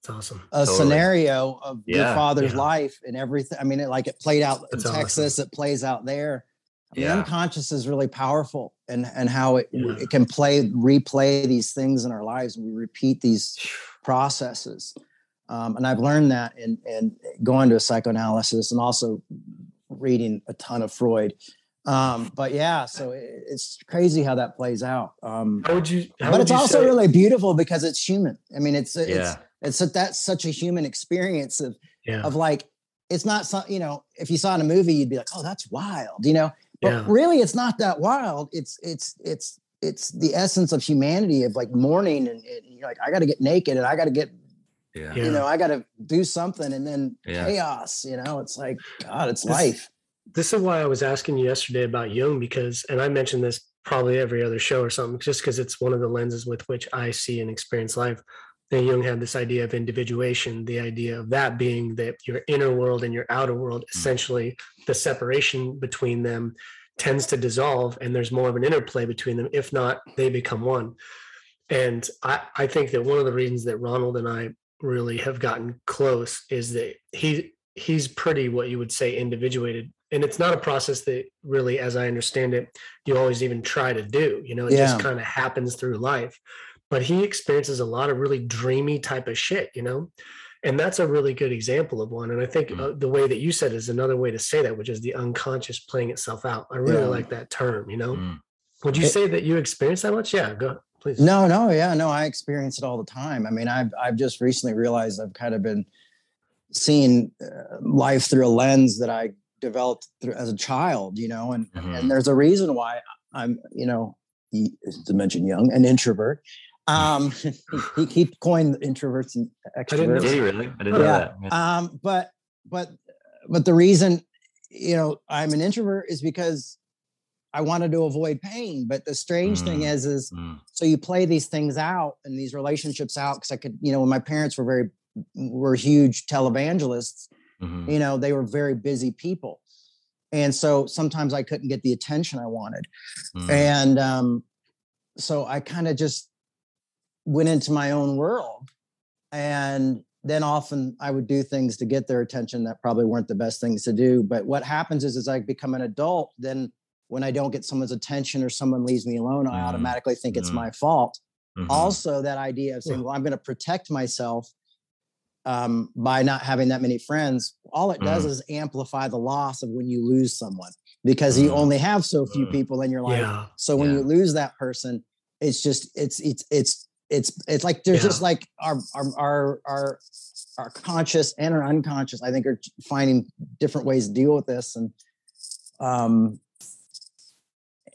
Speaker 3: It's awesome.
Speaker 4: a
Speaker 1: Totally.
Speaker 4: scenario of your father's
Speaker 3: yeah.
Speaker 4: life and everything. I mean, it like it played out
Speaker 3: That's
Speaker 4: in
Speaker 3: awesome.
Speaker 4: Texas. It plays out there. I mean,
Speaker 1: Yeah.
Speaker 4: unconscious is really powerful, and and how it
Speaker 3: Yeah.
Speaker 4: it can play replay these things in our lives. We repeat these processes, um, and I've learned that in in going to a psychoanalysis and also reading a ton of Freud. Um, but yeah, so it, it's crazy how that plays out. Um,
Speaker 3: How would you? How
Speaker 4: but
Speaker 3: would
Speaker 4: it's
Speaker 3: you
Speaker 4: also
Speaker 3: say-
Speaker 4: really beautiful because it's human. I mean, it's it's
Speaker 1: yeah
Speaker 4: it's a, that's such a human experience of
Speaker 3: yeah.
Speaker 4: of like it's not some you know if you saw in a movie you'd be like oh that's wild you know but
Speaker 3: Yeah.
Speaker 4: really it's not that wild it's it's it's it's the essence of humanity of like mourning and, and you're like i got to get naked and i got to get
Speaker 1: yeah
Speaker 3: Yeah.
Speaker 4: you know i got to do something and then
Speaker 1: Yeah.
Speaker 4: chaos you know it's like god it's
Speaker 3: This-
Speaker 4: life
Speaker 3: this is why I was asking you yesterday about Jung because, and I mentioned this probably every other show or something, just because it's one of the lenses with which I see and experience life. And Jung had this idea of individuation, the idea of that being that your inner world and your outer world, mm. essentially the separation between them tends to dissolve and there's more of an interplay between them. If not, they become one. And I, I think that one of the reasons that Ronald and I really have gotten close is that he he's pretty what you would say individuated. And it's not a process that really as i understand it you always even try to do you know it just kind of happens through life. But he experiences a lot of really dreamy type of shit you know? And that's a really good example of one. And i think
Speaker 1: Mm.
Speaker 3: uh, the way that you said is another way to say that which is the unconscious playing itself out. I really
Speaker 4: Yeah.
Speaker 3: like that term you know?
Speaker 1: Mm.
Speaker 3: would you
Speaker 4: It-
Speaker 3: say that you experience that much? Yeah go please
Speaker 4: no no yeah no i experience it all the time i mean i've i've just recently realized i've kind of been seeing uh, life through a lens that i developed through, as a child you know and
Speaker 1: Mhm.
Speaker 4: and there's a reason why i'm you know to mention Jung an introvert um [laughs] he, he coined introverts and extroverts.
Speaker 3: I didn't know
Speaker 4: extroverts
Speaker 1: did he really i didn't know
Speaker 4: Yeah.
Speaker 1: that Yeah.
Speaker 4: um but but but the reason you know i'm an introvert is because i wanted to avoid pain but the strange thing
Speaker 1: Mm.
Speaker 4: is is
Speaker 1: Mm.
Speaker 4: so you play these things out and these relationships out because i could you know when my parents were very were huge televangelists
Speaker 1: Mhm.
Speaker 4: you know they were very busy people and so sometimes i couldn't get the attention i wanted
Speaker 1: Mm.
Speaker 4: and um so i kind of just went into my own world and then often i would do things to get their attention that probably weren't the best things to do but what happens is as i become an adult then when i don't get someone's attention or someone leaves me alone i
Speaker 1: Mhm.
Speaker 4: automatically think it's
Speaker 1: Mhm.
Speaker 4: my fault
Speaker 1: Mhm.
Speaker 4: also that idea of saying
Speaker 3: Yeah.
Speaker 4: well i'm going to protect myself um, by not having that many friends all it does
Speaker 1: Mm.
Speaker 4: is amplify the loss of when you lose someone because you only have so few people in your life
Speaker 3: yeah
Speaker 4: so when
Speaker 1: Yeah.
Speaker 4: you lose that person it's just it's it's it's it's it's like there's
Speaker 3: Yeah.
Speaker 4: just like our our our our our conscious and our unconscious i think are finding different ways to deal with this and um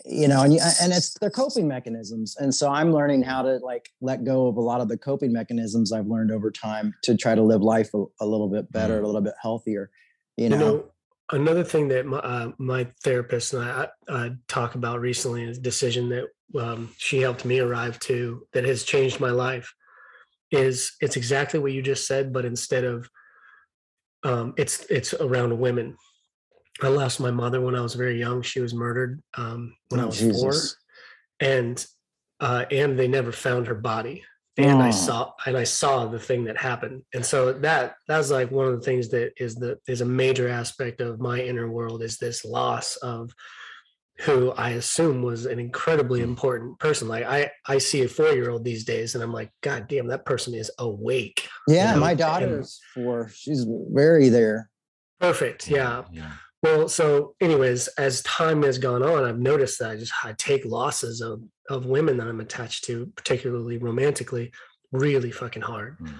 Speaker 4: you know and and it's their coping mechanisms and so i'm learning how to like let go of a lot of the coping mechanisms i've learned over time to try to live life a, a little bit better a little bit healthier you know,
Speaker 3: another thing that my, uh, my therapist and I uh, talk about recently is a decision that um, she helped me arrive to that has changed my life. Is it's exactly what you just said, but instead of um, it's it's around women. I lost my mother when I was very young. She was murdered um, when I
Speaker 4: Oh,
Speaker 3: was four, and uh, and they never found her body and I
Speaker 4: Oh.
Speaker 3: saw and I saw the thing that happened. And so that that's like one of the things that is the is a major aspect of my inner world is this loss of who I assume was an incredibly important person. Like I I see a four year old these days and I'm like, God damn, that person is awake.
Speaker 4: yeah
Speaker 3: know,
Speaker 4: my
Speaker 3: and-
Speaker 4: daughter's four she's very there
Speaker 3: Perfect. Yeah.
Speaker 1: yeah
Speaker 3: Well, so anyways, as time has gone on, I've noticed that I just I take losses of of women that I'm attached to, particularly romantically, really fucking hard.
Speaker 1: Mm.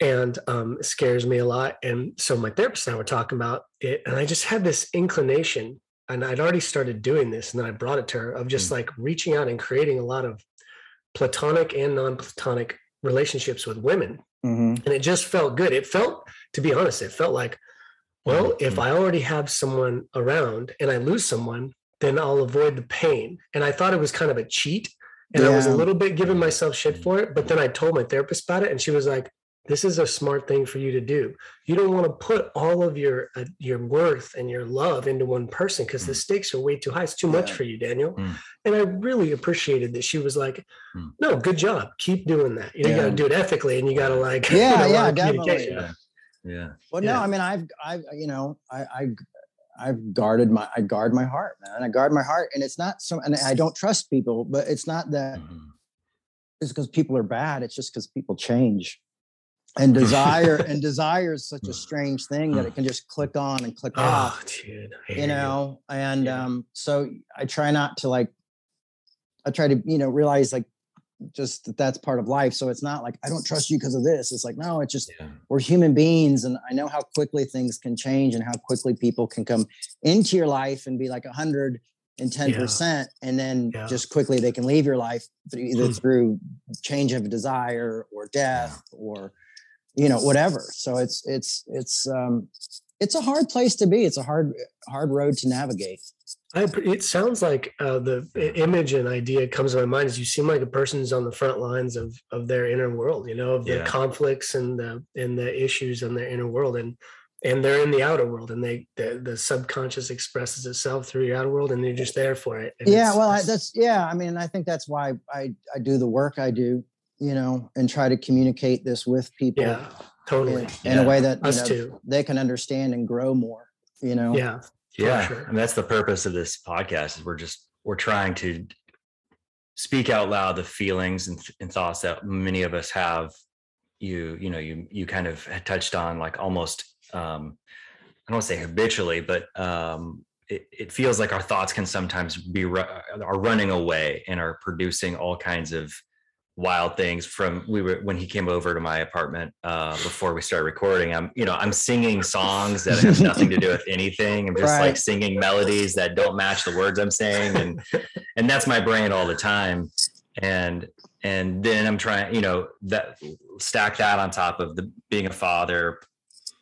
Speaker 3: And um, it scares me a lot. And so my therapist and I were talking about it, and I just had this inclination, and I'd already started doing this, and then I brought it to her of just
Speaker 1: Mm.
Speaker 3: like reaching out and creating a lot of platonic and non-platonic relationships with women
Speaker 4: Mhm.
Speaker 3: and it just felt good. It felt, to be honest, it felt like, well, if I already have someone around and I lose someone, then I'll avoid the pain. And I thought it was kind of a cheat, and I was a little bit giving myself shit for it. But then I told my therapist about it, and she was like, "This is a smart thing for you to do. You don't want to put all of your uh, your worth and your love into one person because the
Speaker 1: Mm.
Speaker 3: stakes are way too high. It's too much for you, Daniel."
Speaker 1: Mm.
Speaker 3: And I really appreciated that she was like,
Speaker 1: Mm.
Speaker 3: "No, good job. Keep doing that. You, know, you got to do it ethically, and you got to like, [laughs]
Speaker 4: Yeah,
Speaker 3: you know,
Speaker 4: yeah, definitely.
Speaker 1: Yeah. Yeah.
Speaker 4: Well,
Speaker 3: Yeah.
Speaker 4: no, I mean, I've, I've, you know, I, I, I've guarded my, I guard my heart, man. I guard my heart, and it's not so, and I don't trust people, but it's not that
Speaker 1: Mhm.
Speaker 4: it's because people are bad. It's just because people change, and desire, and [laughs] desire is such a strange thing that it can just click on and click off.
Speaker 3: Oh, dude. I hear
Speaker 4: you know and
Speaker 3: Yeah.
Speaker 4: um so i try not to like i try to you know realize like just that that's part of life. So it's not like i don't trust you because of this. It's like no it's just
Speaker 1: Yeah.
Speaker 4: we're human beings and i know how quickly things can change and how quickly people can come into your life and be like a hundred and ten percent and then
Speaker 3: Yeah.
Speaker 4: just quickly they can leave your life through either
Speaker 3: Hmm.
Speaker 4: through change of desire or death or you know whatever. So it's it's it's um it's a hard place to be. It's a hard hard road to navigate
Speaker 3: I, it sounds like uh, the image and idea comes to my mind is you seem like a person who's on the front lines of of their inner world, you know, of the
Speaker 1: Yeah.
Speaker 3: conflicts and the and the issues in their inner world, and and they're in the outer world, and they the, the subconscious expresses itself through your outer world, and you're just there for it. and
Speaker 4: yeah well I, that's yeah i mean i think that's why i i do the work i do you know and try to communicate this with people
Speaker 3: yeah, totally.
Speaker 4: in, in a way that you
Speaker 3: Us
Speaker 4: know,
Speaker 3: too.
Speaker 4: they can understand and grow more you know
Speaker 3: Yeah, For
Speaker 1: Yeah.
Speaker 3: sure.
Speaker 1: And that's the purpose of this podcast is we're just we're trying to speak out loud the feelings and, and thoughts that many of us have. You, you know, you you kind of had touched on like almost um I don't want to say habitually, but um it, it feels like our thoughts can sometimes be are running away and are producing all kinds of wild things from we were when he came over to my apartment uh before we started recording i'm you know i'm singing songs that have nothing to do with anything. I'm just like singing melodies that don't match the words i'm saying and and that's my brain all the time. And and then i'm trying you know that stack that on top of the being a father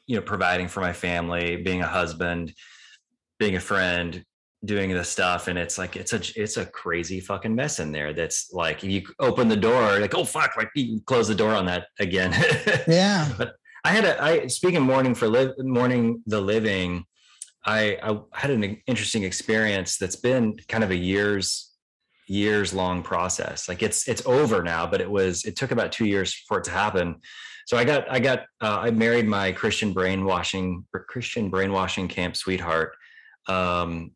Speaker 1: you know providing for my family being a husband being a friend doing this stuff and it's like it's a it's a crazy fucking mess in there that's like you open the door like oh fuck like you close the door on that again. [laughs]
Speaker 4: Yeah.
Speaker 1: But i had a i speaking morning for live morning the living I, I had an interesting experience that's been kind of a years years long process. Like it's it's over now but it was it took about two years for it to happen. So i got i got uh, i married my christian brainwashing christian brainwashing camp sweetheart um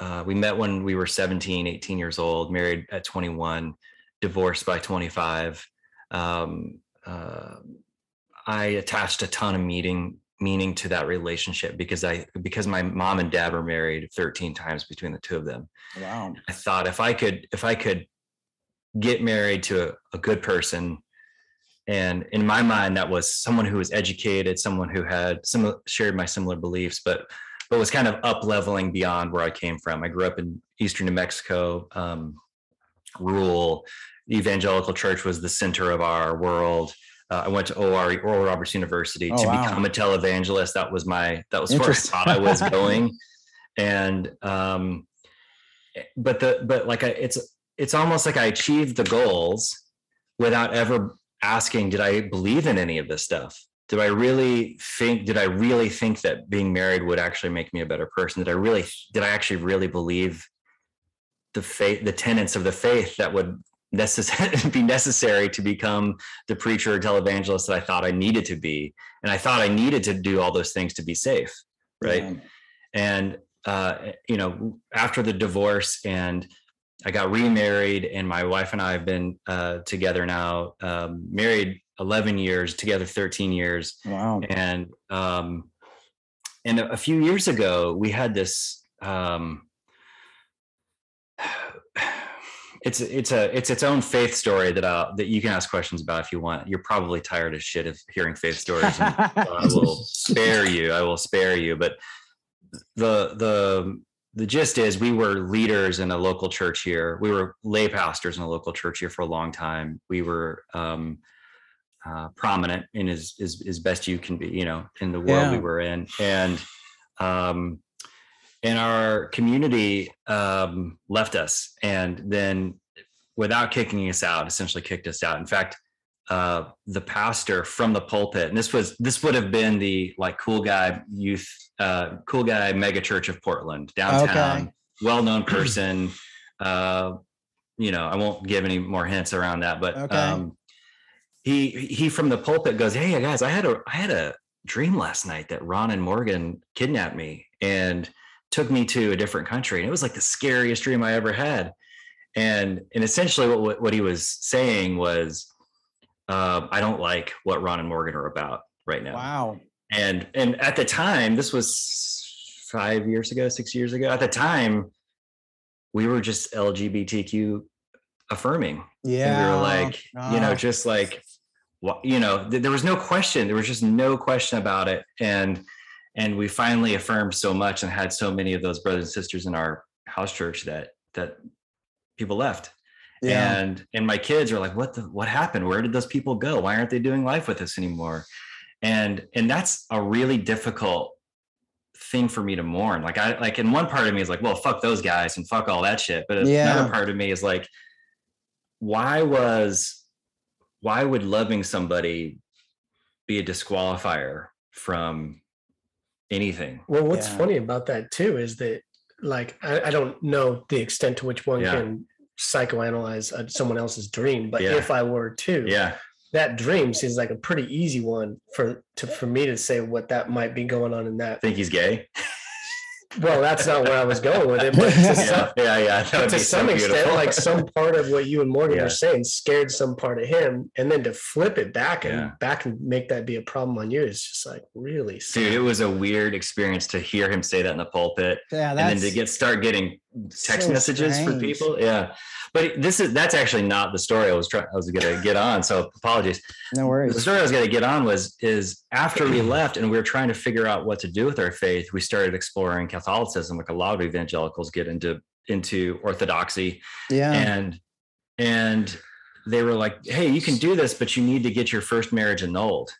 Speaker 1: uh, we met when we were 17 18 years old married at 21 divorced by 25 um, uh, i attached a ton of meaning meaning to that relationship because i because my mom and dad were married 13 times between the two of them.
Speaker 4: Wow.
Speaker 1: I thought if i could if i could get married to a, a good person and in my mind that was someone who was educated someone who had some shared my similar beliefs but but was kind of up leveling beyond where i came from. I grew up in eastern new mexico um, rural the evangelical church was the center of our world. Uh, i went to or oral roberts university
Speaker 4: Oh,
Speaker 1: to
Speaker 4: wow.
Speaker 1: become a televangelist. That was my that was where i thought i was [laughs] going. And um but the but like I, it's it's almost like i achieved the goals without ever asking did i believe in any of this stuff did i really think did i really think that being married would actually make me a better person? Did i really did i actually really believe the faith the tenets of the faith that would necess- [laughs] be necessary to become the preacher or televangelist that i thought i needed to be? And i thought i needed to do all those things to be safe right?
Speaker 4: Yeah.
Speaker 1: and uh, you know after the divorce and i got remarried and my wife and i have been uh, together now um, married 11 years together 13 years.
Speaker 4: Wow.
Speaker 1: And um, and a, a few years ago we had this um [sighs] it's it's a it's its own faith story that uh that you can ask questions about if you want. You're probably tired as shit of hearing faith stories and [laughs] i will spare you i will spare you. But the the the gist is we were leaders in a local church here. We were lay pastors in a local church here for a long time. We were um uh, prominent in as, as as best you can be you know in the world we were in. And um and our community um left us and then without kicking us out essentially kicked us out. In fact uh the pastor from the pulpit and this was this would have been the like cool guy youth uh cool guy mega church of portland downtown
Speaker 4: Okay.
Speaker 1: well-known person [clears throat] uh you know i won't give any more hints around that but
Speaker 4: Okay.
Speaker 1: um he he from the pulpit goes hey guys i had a i had a dream last night that ron and morgan kidnapped me and took me to a different country and it was like the scariest dream i ever had and and essentially what, what he was saying was uh, i don't like what ron and morgan are about right now
Speaker 4: Wow.
Speaker 1: and and at the time this was five years ago six years ago at the time we were just lgbtq affirming
Speaker 4: Yeah.
Speaker 1: and we were like you know
Speaker 4: Oh.
Speaker 1: just like you know th- there was no question there was just no question about it and and we finally affirmed so much and had so many of those brothers and sisters in our house church that that people left
Speaker 4: yeah.
Speaker 1: and and my kids are like what the what happened where did those people go why aren't they doing life with us anymore and and that's a really difficult thing for me to mourn like i like and one part of me is like well fuck those guys and fuck all that shit but
Speaker 4: Yeah.
Speaker 1: another part of me is like why was why would loving somebody be a disqualifier from anything
Speaker 3: Well, what's
Speaker 4: Yeah.
Speaker 3: funny about that too is that, like, I, I don't know the extent to which one
Speaker 1: Yeah.
Speaker 3: can psychoanalyze uh, someone else's dream, but
Speaker 1: Yeah.
Speaker 3: if I were to,
Speaker 1: yeah
Speaker 3: that dream seems like a pretty easy one for to for me to say what that might be going on in that.
Speaker 1: think he's gay
Speaker 3: Well, that's not where I was going with it, but to [laughs]
Speaker 1: yeah
Speaker 3: some,
Speaker 1: yeah yeah
Speaker 3: but to
Speaker 1: be so
Speaker 3: some extent,
Speaker 1: beautiful.
Speaker 3: like some part of what you and Morgan
Speaker 1: Yeah.
Speaker 3: were saying scared some part of him, and then to flip it back and
Speaker 1: Yeah.
Speaker 3: back and make that be a problem on you is just like really sad.
Speaker 1: dude it was a weird experience to hear him say that in the pulpit
Speaker 4: yeah.
Speaker 1: and then to get start getting text
Speaker 4: so
Speaker 1: messages
Speaker 4: strange.
Speaker 1: people yeah but this is that's actually not the story i was trying i was gonna get on so apologies
Speaker 4: no worries.
Speaker 1: the story i was gonna get on was is after we left and we were trying to figure out what to do with our faith we started exploring catholicism like a lot of evangelicals get into into orthodoxy
Speaker 4: Yeah.
Speaker 1: and and they were like hey you can do this but you need to get your first marriage annulled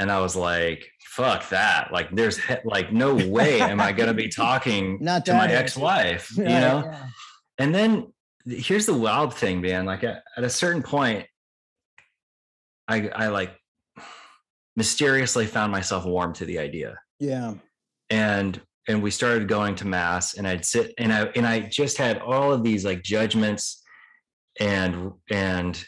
Speaker 1: and i was like fuck that like there's he- like no way am i going to be [laughs] talking
Speaker 4: Not
Speaker 1: to my ex-wife you
Speaker 4: Yeah,
Speaker 1: know
Speaker 4: yeah.
Speaker 1: and then here's the wild thing man like at, at a certain point i i like mysteriously found myself warm to the idea
Speaker 4: Yeah.
Speaker 1: and and we started going to mass and i'd sit and i and i just had all of these like judgments and and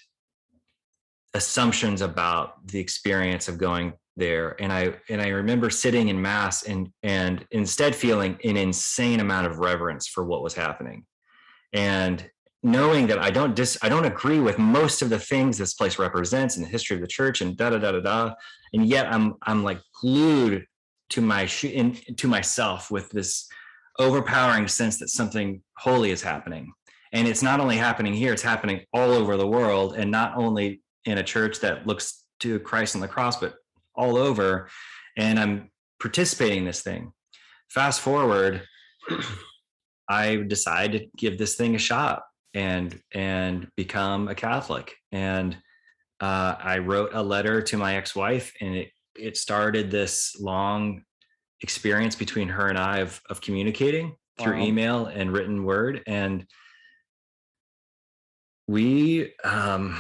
Speaker 1: assumptions about the experience of going there. And i and i remember sitting in mass and and instead feeling an insane amount of reverence for what was happening. And knowing that i don't dis i don't agree with most of the things this place represents in the history of the church and da da da da da. And yet i'm i'm like glued to my sh- in, to myself with this overpowering sense that something holy is happening. And it's not only happening here it's happening all over the world and not only in a church that looks to christ on the cross but all over and i'm participating in this thing. Fast forward [clears throat] i decide to give this thing a shot and and become a catholic. And uh, i wrote a letter to my ex-wife and it it started this long experience between her and I of, of communicating through email and written word. And we, um,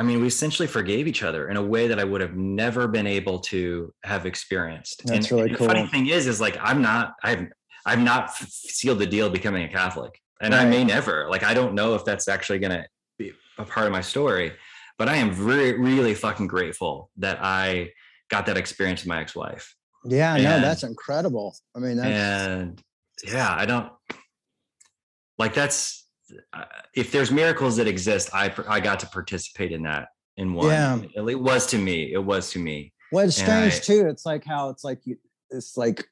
Speaker 1: I mean, we essentially forgave each other in a way that I would have never been able to have experienced.
Speaker 4: That's
Speaker 1: and,
Speaker 4: really
Speaker 1: and the funny thing is, is like, I'm not, I've, I've not sealed the deal becoming a Catholic and I may never, like, I don't know if that's actually going to be a part of my story, but I am really, really fucking grateful that I got that experience with my ex-wife.
Speaker 4: Yeah. No, that's incredible. I mean, that's
Speaker 1: and yeah, I don't like that's uh, if there's miracles that exist, I I got to participate in that in one.
Speaker 4: Yeah.
Speaker 1: It, it was to me. It was to me.
Speaker 4: well, it's
Speaker 1: and
Speaker 4: strange
Speaker 1: I-
Speaker 4: too. It's like how it's like you this like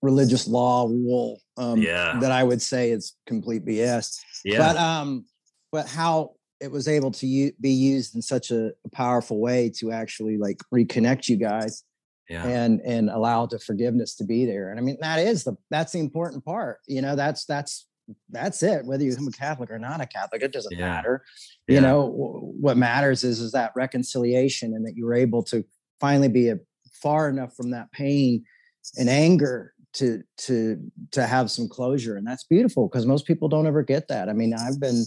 Speaker 4: religious law rule um,
Speaker 1: Yeah.
Speaker 4: that I would say is complete BS.
Speaker 1: Yeah.
Speaker 4: But um, but how it was able to u- be used in such a powerful way to actually like reconnect you guys
Speaker 1: yeah.
Speaker 4: and and allow the forgiveness to be there. And I mean that is the that's the important part. You know, that's that's that's it. Whether you become a Catholic or not a Catholic, it doesn't
Speaker 1: Yeah.
Speaker 4: matter.
Speaker 1: Yeah.
Speaker 4: You know, w- what matters is is that reconciliation and that you were able to finally be a, far enough from that pain and anger to to to have some closure and that's beautiful because most people don't ever get that i mean i've been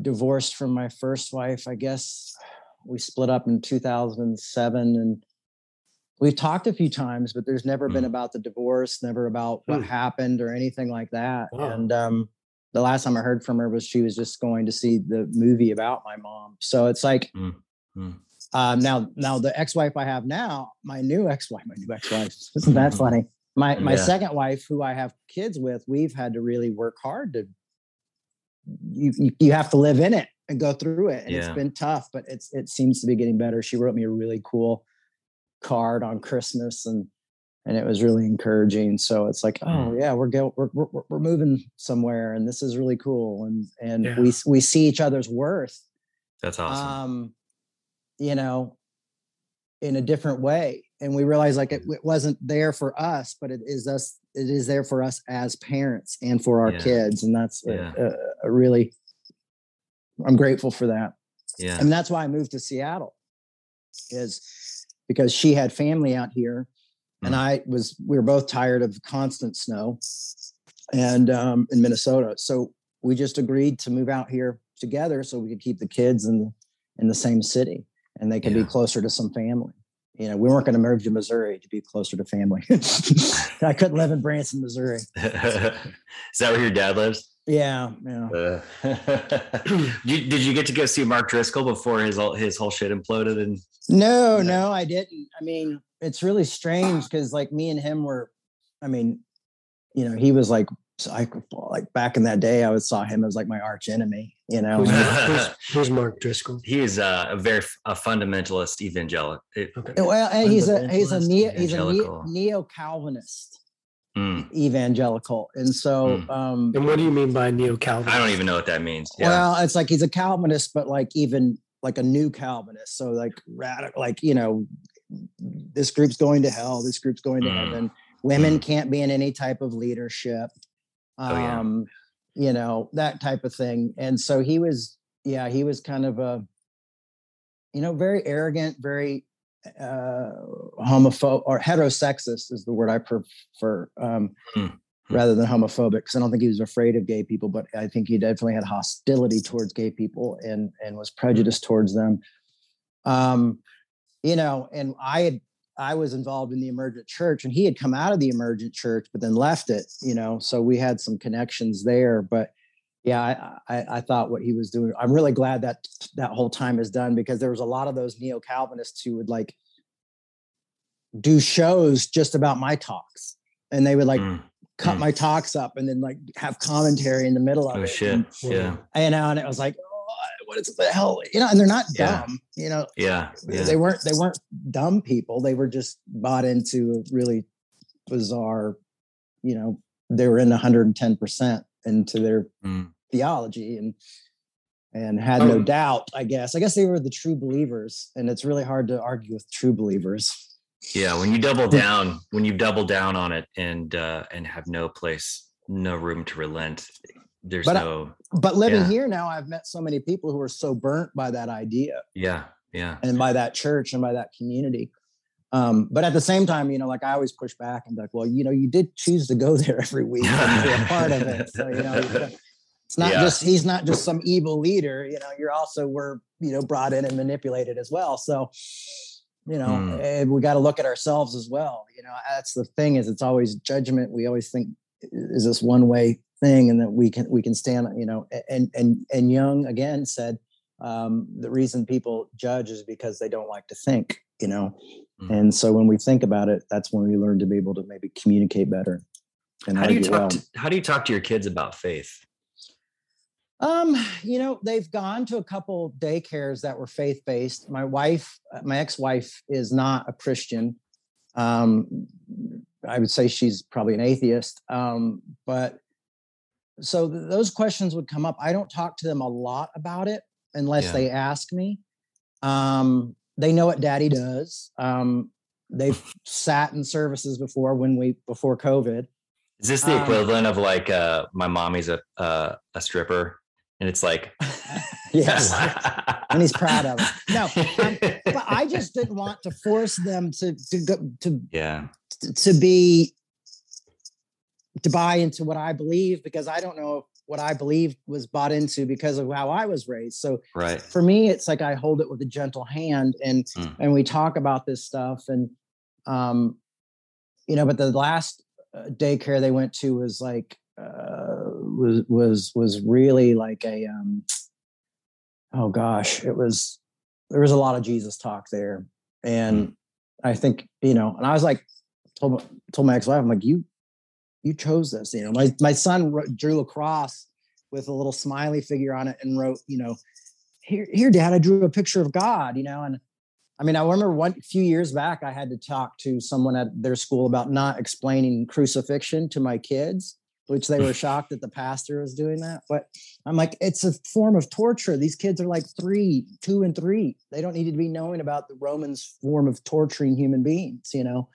Speaker 4: divorced from my first wife i guess we split up in 2007 and we've talked a few times but there's never been
Speaker 1: Mm.
Speaker 4: about the divorce never about what
Speaker 3: Hmm.
Speaker 4: happened or anything like that
Speaker 3: Wow.
Speaker 4: and um the last time i heard from her was she was just going to see the movie about my mom so it's like
Speaker 1: Mm. Mm.
Speaker 4: um, now, now the ex-wife I have now, my new ex-wife, my new ex-wife, [laughs] isn't that [laughs] funny? My my
Speaker 1: Yeah.
Speaker 4: second wife, who I have kids with, we've had to really work hard to. You you, you have to live in it and go through it, and it's been tough, but it's it seems to be getting better. She wrote me a really cool card on Christmas, and and it was really encouraging. So it's like, oh
Speaker 1: Mm.
Speaker 4: yeah, we're go we're, we're we're moving somewhere, and this is really cool, and and
Speaker 3: Yeah.
Speaker 4: we we see each other's worth
Speaker 1: That's awesome.
Speaker 4: um you know in a different way and we realize like it, it wasn't there for us but it is us it is there for us as parents and for our
Speaker 1: Yeah.
Speaker 4: kids and that's
Speaker 1: Yeah.
Speaker 4: a, a really i'm grateful for that
Speaker 1: yeah.
Speaker 4: and that's why i moved to seattle is because she had family out here and
Speaker 1: Mm.
Speaker 4: i was we were both tired of constant snow and um in minnesota so we just agreed to move out here together so we could keep the kids in in the same city and they could
Speaker 1: Yeah.
Speaker 4: be closer to some family you know we weren't going to move to missouri to be closer to family [laughs] i couldn't live in branson missouri [laughs]
Speaker 1: Is that where your dad lives?
Speaker 4: Yeah yeah
Speaker 1: Uh, [laughs] did, did you get to go see Mark Driscoll before his all- his whole shit imploded? And
Speaker 4: No,
Speaker 1: Yeah.
Speaker 4: no, I didn't. I mean, it's really strange because like me and him were, I mean, you know, he was like, so I like back in that day, I would saw him as like my arch enemy, you know.
Speaker 3: Who's, who's, [laughs] who's Mark Driscoll?
Speaker 1: he is uh, a very f- a fundamentalist evangelical.
Speaker 3: Okay.
Speaker 4: well, and he's a he's a neo, he's a neo Calvinist
Speaker 1: Mm,
Speaker 4: evangelical, and so
Speaker 1: Mm.
Speaker 4: um,
Speaker 3: And what do you mean by neo Calvinist?
Speaker 1: I don't even know what that means. Yeah.
Speaker 4: Well, it's like he's a Calvinist, but like even like a new Calvinist. So like radical, like you know, this group's going to hell. This group's going to
Speaker 1: Mm.
Speaker 4: heaven. Women can't be in any type of leadership.
Speaker 1: Oh, yeah.
Speaker 4: Um, you know that type of thing. And so he was, yeah, he was kind of a, you know, very arrogant, very uh homophobe or heterosexist is the word I prefer. Um,
Speaker 1: Mm.
Speaker 4: rather than homophobic because I don't think he was afraid of gay people, but I think he definitely had hostility towards gay people and and was prejudiced towards them. Um, you know, and I had I was involved in the emergent church and he had come out of the emergent church but then left it, you know, so we had some connections there. But yeah, I, I, I thought what he was doing. I'm really glad that that whole time is done because there was a lot of those neo Calvinists who would like do shows just about my talks, and they would like
Speaker 1: Mm.
Speaker 4: cut
Speaker 1: Mm.
Speaker 4: my talks up and then like have commentary in the middle of
Speaker 1: Oh
Speaker 4: it.
Speaker 1: shit.
Speaker 4: And,
Speaker 1: Yeah.
Speaker 4: you know, and it was like, oh, what is the hell? You know, and they're not
Speaker 1: Yeah.
Speaker 4: dumb. You know,
Speaker 1: Yeah. Yeah.
Speaker 4: they weren't they weren't dumb people. They were just bought into a really bizarre. You know, they were in 110 percent into their
Speaker 1: Mm.
Speaker 4: Theology and and had no
Speaker 1: Um,
Speaker 4: doubt. I guess. I guess they were the true believers, and it's really hard to argue with true believers.
Speaker 1: Yeah. When you double down, when you double down on it and uh and have no place, no room to relent, there's
Speaker 4: But I-
Speaker 1: no
Speaker 4: But living
Speaker 1: Yeah.
Speaker 4: here now, I've met so many people who are so burnt by that idea
Speaker 1: yeah. Yeah.
Speaker 4: and by that church and by that community. Um, but at the same time, you know, like I always push back and be like, well, you know, you did choose to go [laughs] there every week and be a part of it. So, you know, you- [laughs] it's not
Speaker 1: Yeah.
Speaker 4: just, he's not just some evil leader, you know, you're also, were, you know, brought in and manipulated as well. So, you know, eh, we got to look at ourselves as well. You know, that's the thing is it's always judgment. We always think, is this one way thing and that we can, we can stand, you know, and, and, and Jung again said, um, the reason people judge is because they don't like to think, you know.
Speaker 1: Mm.
Speaker 4: And so when we think about it, that's when we learn to be able to maybe communicate better. And
Speaker 1: How do you talk
Speaker 4: well.
Speaker 1: to, how do you talk to your kids about faith?
Speaker 4: Um, you know, they've gone to a couple daycares that were faith based. My wife, uh, my ex wife, is not a Christian. Um, I would say she's probably an atheist. Um, but so th- those questions would come up. I don't talk to them a lot about it unless
Speaker 1: Yeah.
Speaker 4: they ask me. Um, they know what daddy does. Um, they've sat in services before when we before COVID.
Speaker 1: Is this the
Speaker 4: Um,
Speaker 1: equivalent of like uh my mommy's a uh, a stripper and it's like [laughs] [laughs]
Speaker 4: yes, and he's proud of it. No, um, but I just didn't want to force them to to go to
Speaker 1: yeah.
Speaker 4: to be to buy into what I believe because I don't know if what I believe was bought into because of how I was raised. So
Speaker 1: Right.
Speaker 4: for me, it's like I hold it with a gentle hand and
Speaker 1: Mm.
Speaker 4: and we talk about this stuff and um you know, but the last uh, daycare they went to was like uh was was was really like a um oh gosh, it was there was a lot of Jesus talk there. And I think, you know, and I was like told told my ex-wife, I'm like, you you chose this. You know, my my son wrote, drew a cross with a little smiley figure on it and wrote, you know, here, here, Dad, I drew a picture of God. You know, and I mean, I remember one few years back, I had to talk to someone at their school about not explaining crucifixion to my kids, which they were [laughs] shocked that the pastor was doing that. But I'm like, it's a form of torture. These kids are like three, two, and three. They don't need to be knowing about the Romans form of torturing human beings. You know,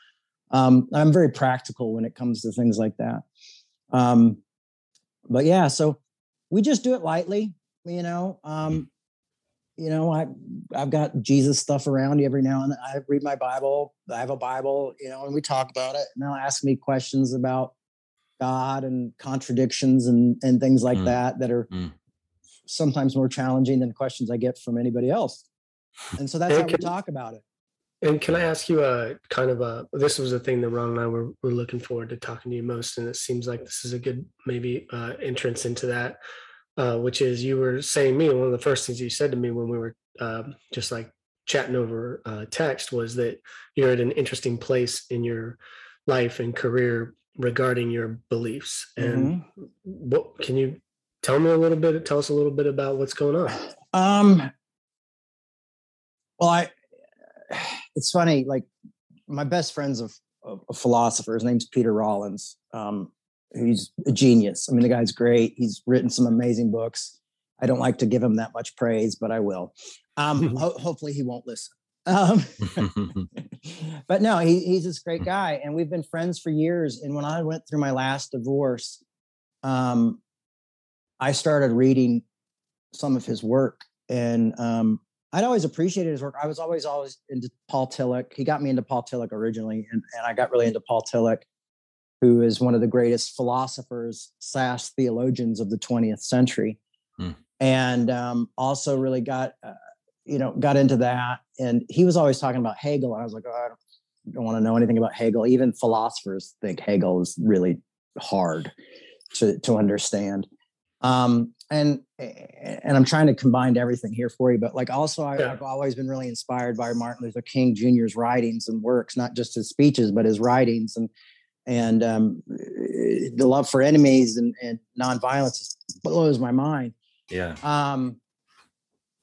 Speaker 4: um, I'm very practical when it comes to things like that. Um, but yeah, so we just do it lightly, you know. Um, you know, I I've got Jesus stuff around every now and then. I read my Bible. I have a Bible, you know, and we talk about it. And they'll ask me questions about God and contradictions and and things like
Speaker 1: Mm.
Speaker 4: that that are
Speaker 1: Mm.
Speaker 4: sometimes more challenging than questions I get from anybody else. And so that's
Speaker 3: Hey,
Speaker 4: how we talk about it.
Speaker 3: And can I ask you a kind of a this was a thing that Ron and I were, were looking forward to talking to you most, and it seems like this is a good maybe uh, entrance into that, uh, which is you were saying me one of the first things you said to me when we were um, just like chatting over uh, text was that you're at an interesting place in your life and career regarding your beliefs. And what can you tell me a little bit? Tell us a little bit about what's going on.
Speaker 4: Um, well, I, it's funny, like my best friend's a, a, a philosopher. His name's Peter Rollins. Um, he's a genius. I mean, the guy's great. He's written some amazing books. I don't like to give him that much praise, but I will. Um, [laughs] ho- hopefully he won't listen. Um, [laughs] [laughs] but no, he, he's this great guy, and we've been friends for years. And when I went through my last divorce, um, I started reading some of his work, and um, I'd always appreciated his work. I was always always into Paul Tillich. He got me into Paul Tillich originally, and, and I got really into Paul Tillich, who is one of the greatest philosophers slash theologians of the 20th century,
Speaker 1: Hmm.
Speaker 4: and um, also really got. Uh, you know, got into that. And he was always talking about Hegel. And I was like, oh, I don't, don't want to know anything about Hegel. Even philosophers think Hegel is really hard to, to understand. Um, and and I'm trying to combine everything here for you, but like also I. I've always been really inspired by Martin Luther King Jr.'s writings and works, not just his speeches, but his writings and and um, the love for enemies and, and nonviolence blows my mind
Speaker 1: yeah.
Speaker 4: um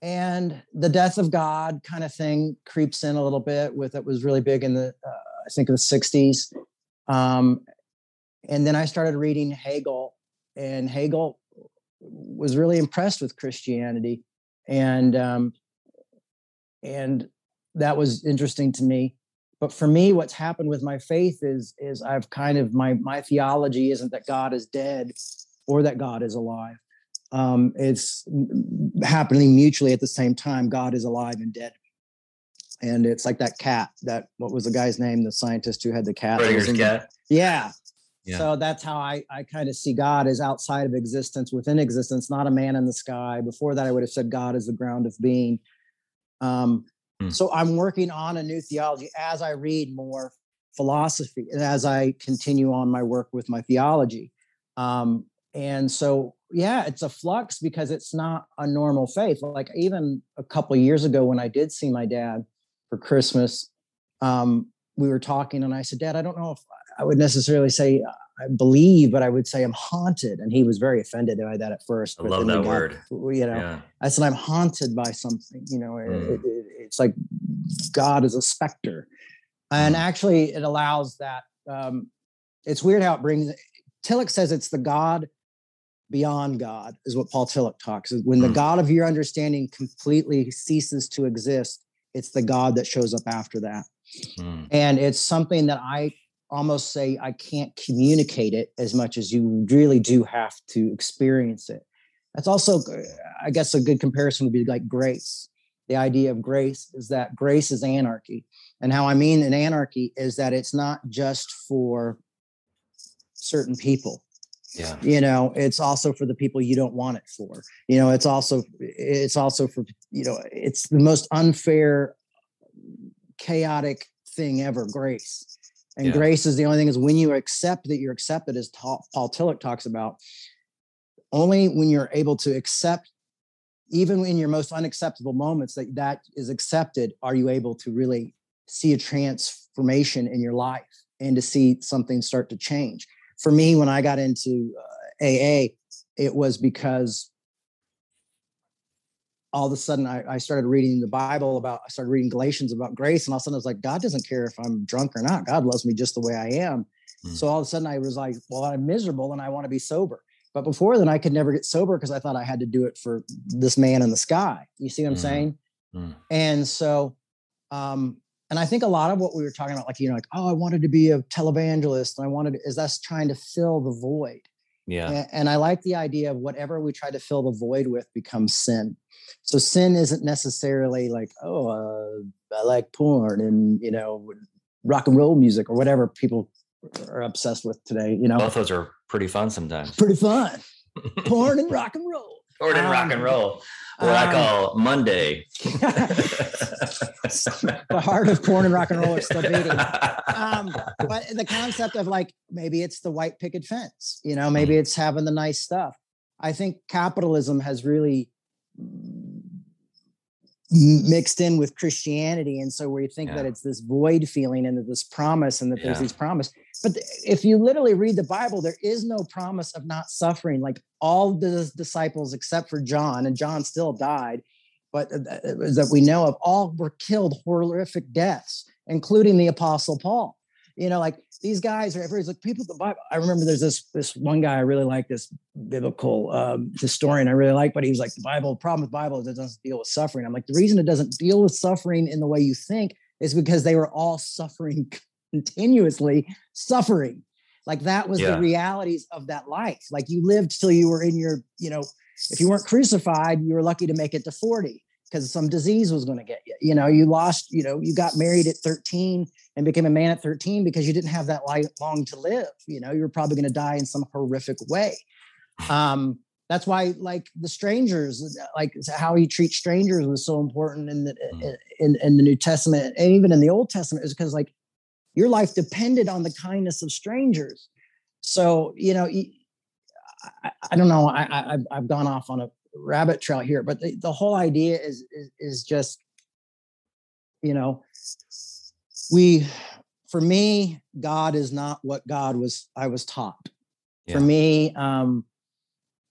Speaker 4: and the death of god kind of thing creeps in a little bit with it was really big in the uh, i think the 60s um and then i started reading hegel and hegel was really impressed with christianity and um and that was interesting to me but for me what's happened with my faith is is i've kind of my my theology isn't that god is dead or that god is alive um, it's happening mutually at the same time. God is alive and dead. And it's like that cat, that what was the guy's name, the scientist who had the cat? that was
Speaker 1: Schrodinger's
Speaker 4: in the-
Speaker 1: cat.
Speaker 4: Yeah.
Speaker 1: Yeah.
Speaker 4: So that's how I, I kind of see God as outside of existence, within existence, not a man in the sky. Before that, I would have said God is the ground of being. Um,
Speaker 1: Hmm.
Speaker 4: So I'm working on a new theology as I read more philosophy and as I continue on my work with my theology. Um, and so, yeah, it's a flux because it's not a normal faith. Like even a couple of years ago, when I did see my dad for Christmas, um, we were talking, and I said, "Dad, I don't know if I would necessarily say I believe, but I would say I'm haunted." And he was very offended by that at first.
Speaker 1: I
Speaker 4: but
Speaker 1: love that
Speaker 4: got-
Speaker 1: word.
Speaker 4: You know,
Speaker 1: Yeah.
Speaker 4: I said I'm haunted by something. You know,
Speaker 1: Mm.
Speaker 4: it- it- it's like God is a specter. and
Speaker 1: Mm.
Speaker 4: actually it allows that um, it's weird how it brings tillich says it's the god beyond god is what paul tillich talks. When the
Speaker 1: Mm.
Speaker 4: god of your understanding completely ceases to exist it's the god that shows up after that.
Speaker 1: Mm.
Speaker 4: and it's something that i almost say i can't communicate it as much as you really do have to experience it. That's also uh, i guess a good comparison would be like grace. The idea of grace is that grace is anarchy. And how i mean an anarchy is that it's not just for certain people
Speaker 1: Yeah.
Speaker 4: you know it's also for the people you don't want it for you know it's also it's also for you know it's the most unfair chaotic thing ever grace and
Speaker 1: Yeah.
Speaker 4: grace is the only thing is when you accept that you're accepted as Ta- paul tillich talks about only when you're able to accept even in your most unacceptable moments that that is accepted are you able to really see a transformation in your life and to see something start to change for me when i got into uh, aa it was because all of a sudden I, I started reading the bible about i started reading galatians about grace and all of a sudden i was like god doesn't care if i'm drunk or not god loves me just the way i am
Speaker 1: Mm.
Speaker 4: so all of a sudden i was like well i'm miserable and i want to be sober but before then i could never get sober because i thought i had to do it for this man in the sky you see what i'm
Speaker 1: Mhm.
Speaker 4: saying
Speaker 1: Mm.
Speaker 4: and so um and i think a lot of what we were talking about like you know like oh i wanted to be a televangelist and i wanted is us trying to fill the void
Speaker 1: Yeah.
Speaker 4: a- And I like the idea of whatever we try to fill the void with becomes sin. So sin isn't necessarily like, oh, uh, I like porn and you know rock and roll music or whatever people are obsessed with today. You know,
Speaker 1: Both those are pretty fun sometimes.
Speaker 4: pretty fun. [laughs] porn and rock and roll.
Speaker 1: Or in rock and
Speaker 4: Um,
Speaker 1: roll. What I
Speaker 4: um,
Speaker 1: call Monday. [laughs] [laughs]
Speaker 4: the heart of porn and rock and roll is still beating. um, but the concept of like maybe it's the white picket fence, you know, maybe it's having the nice stuff. I think capitalism has really mixed in with Christianity, and so we think that it's this void feeling and that this promise, and that there's
Speaker 1: Yeah.
Speaker 4: these promise. But if you literally read the Bible, there is no promise of not suffering. Like all the disciples except for John, and John still died, but uh, that we know of, all were killed horrific deaths, including the Apostle Paul. You know, like these guys are everybody's like people. The Bible. I remember there's this this one guy I really like, this biblical um, historian I really like, but he was like the Bible. The problem with Bible is it doesn't deal with suffering. I'm like the reason it doesn't deal with suffering in the way you think is because they were all suffering continuously, suffering. Like that was
Speaker 1: Yeah.
Speaker 4: the realities of that life. Like you lived till you were in your, you know, if you weren't crucified, you were lucky to make it to 40 because some disease was going to get you. You know, you lost, you know, you got married at 13 and became a man at 13 because you didn't have that long to live. You know, you were probably going to die in some horrific way. Um, that's why, like the strangers, like how he treats strangers was so important in the
Speaker 1: Mm.
Speaker 4: in, in the New Testament and even in the Old Testament is because like your life depended on the kindness of strangers. So you know, I don't know. I, I I've- I've gone off on a rabbit trail here, but the, the whole idea is, is is just you know we for me god is not what god was i was taught
Speaker 1: Yeah.
Speaker 4: for me um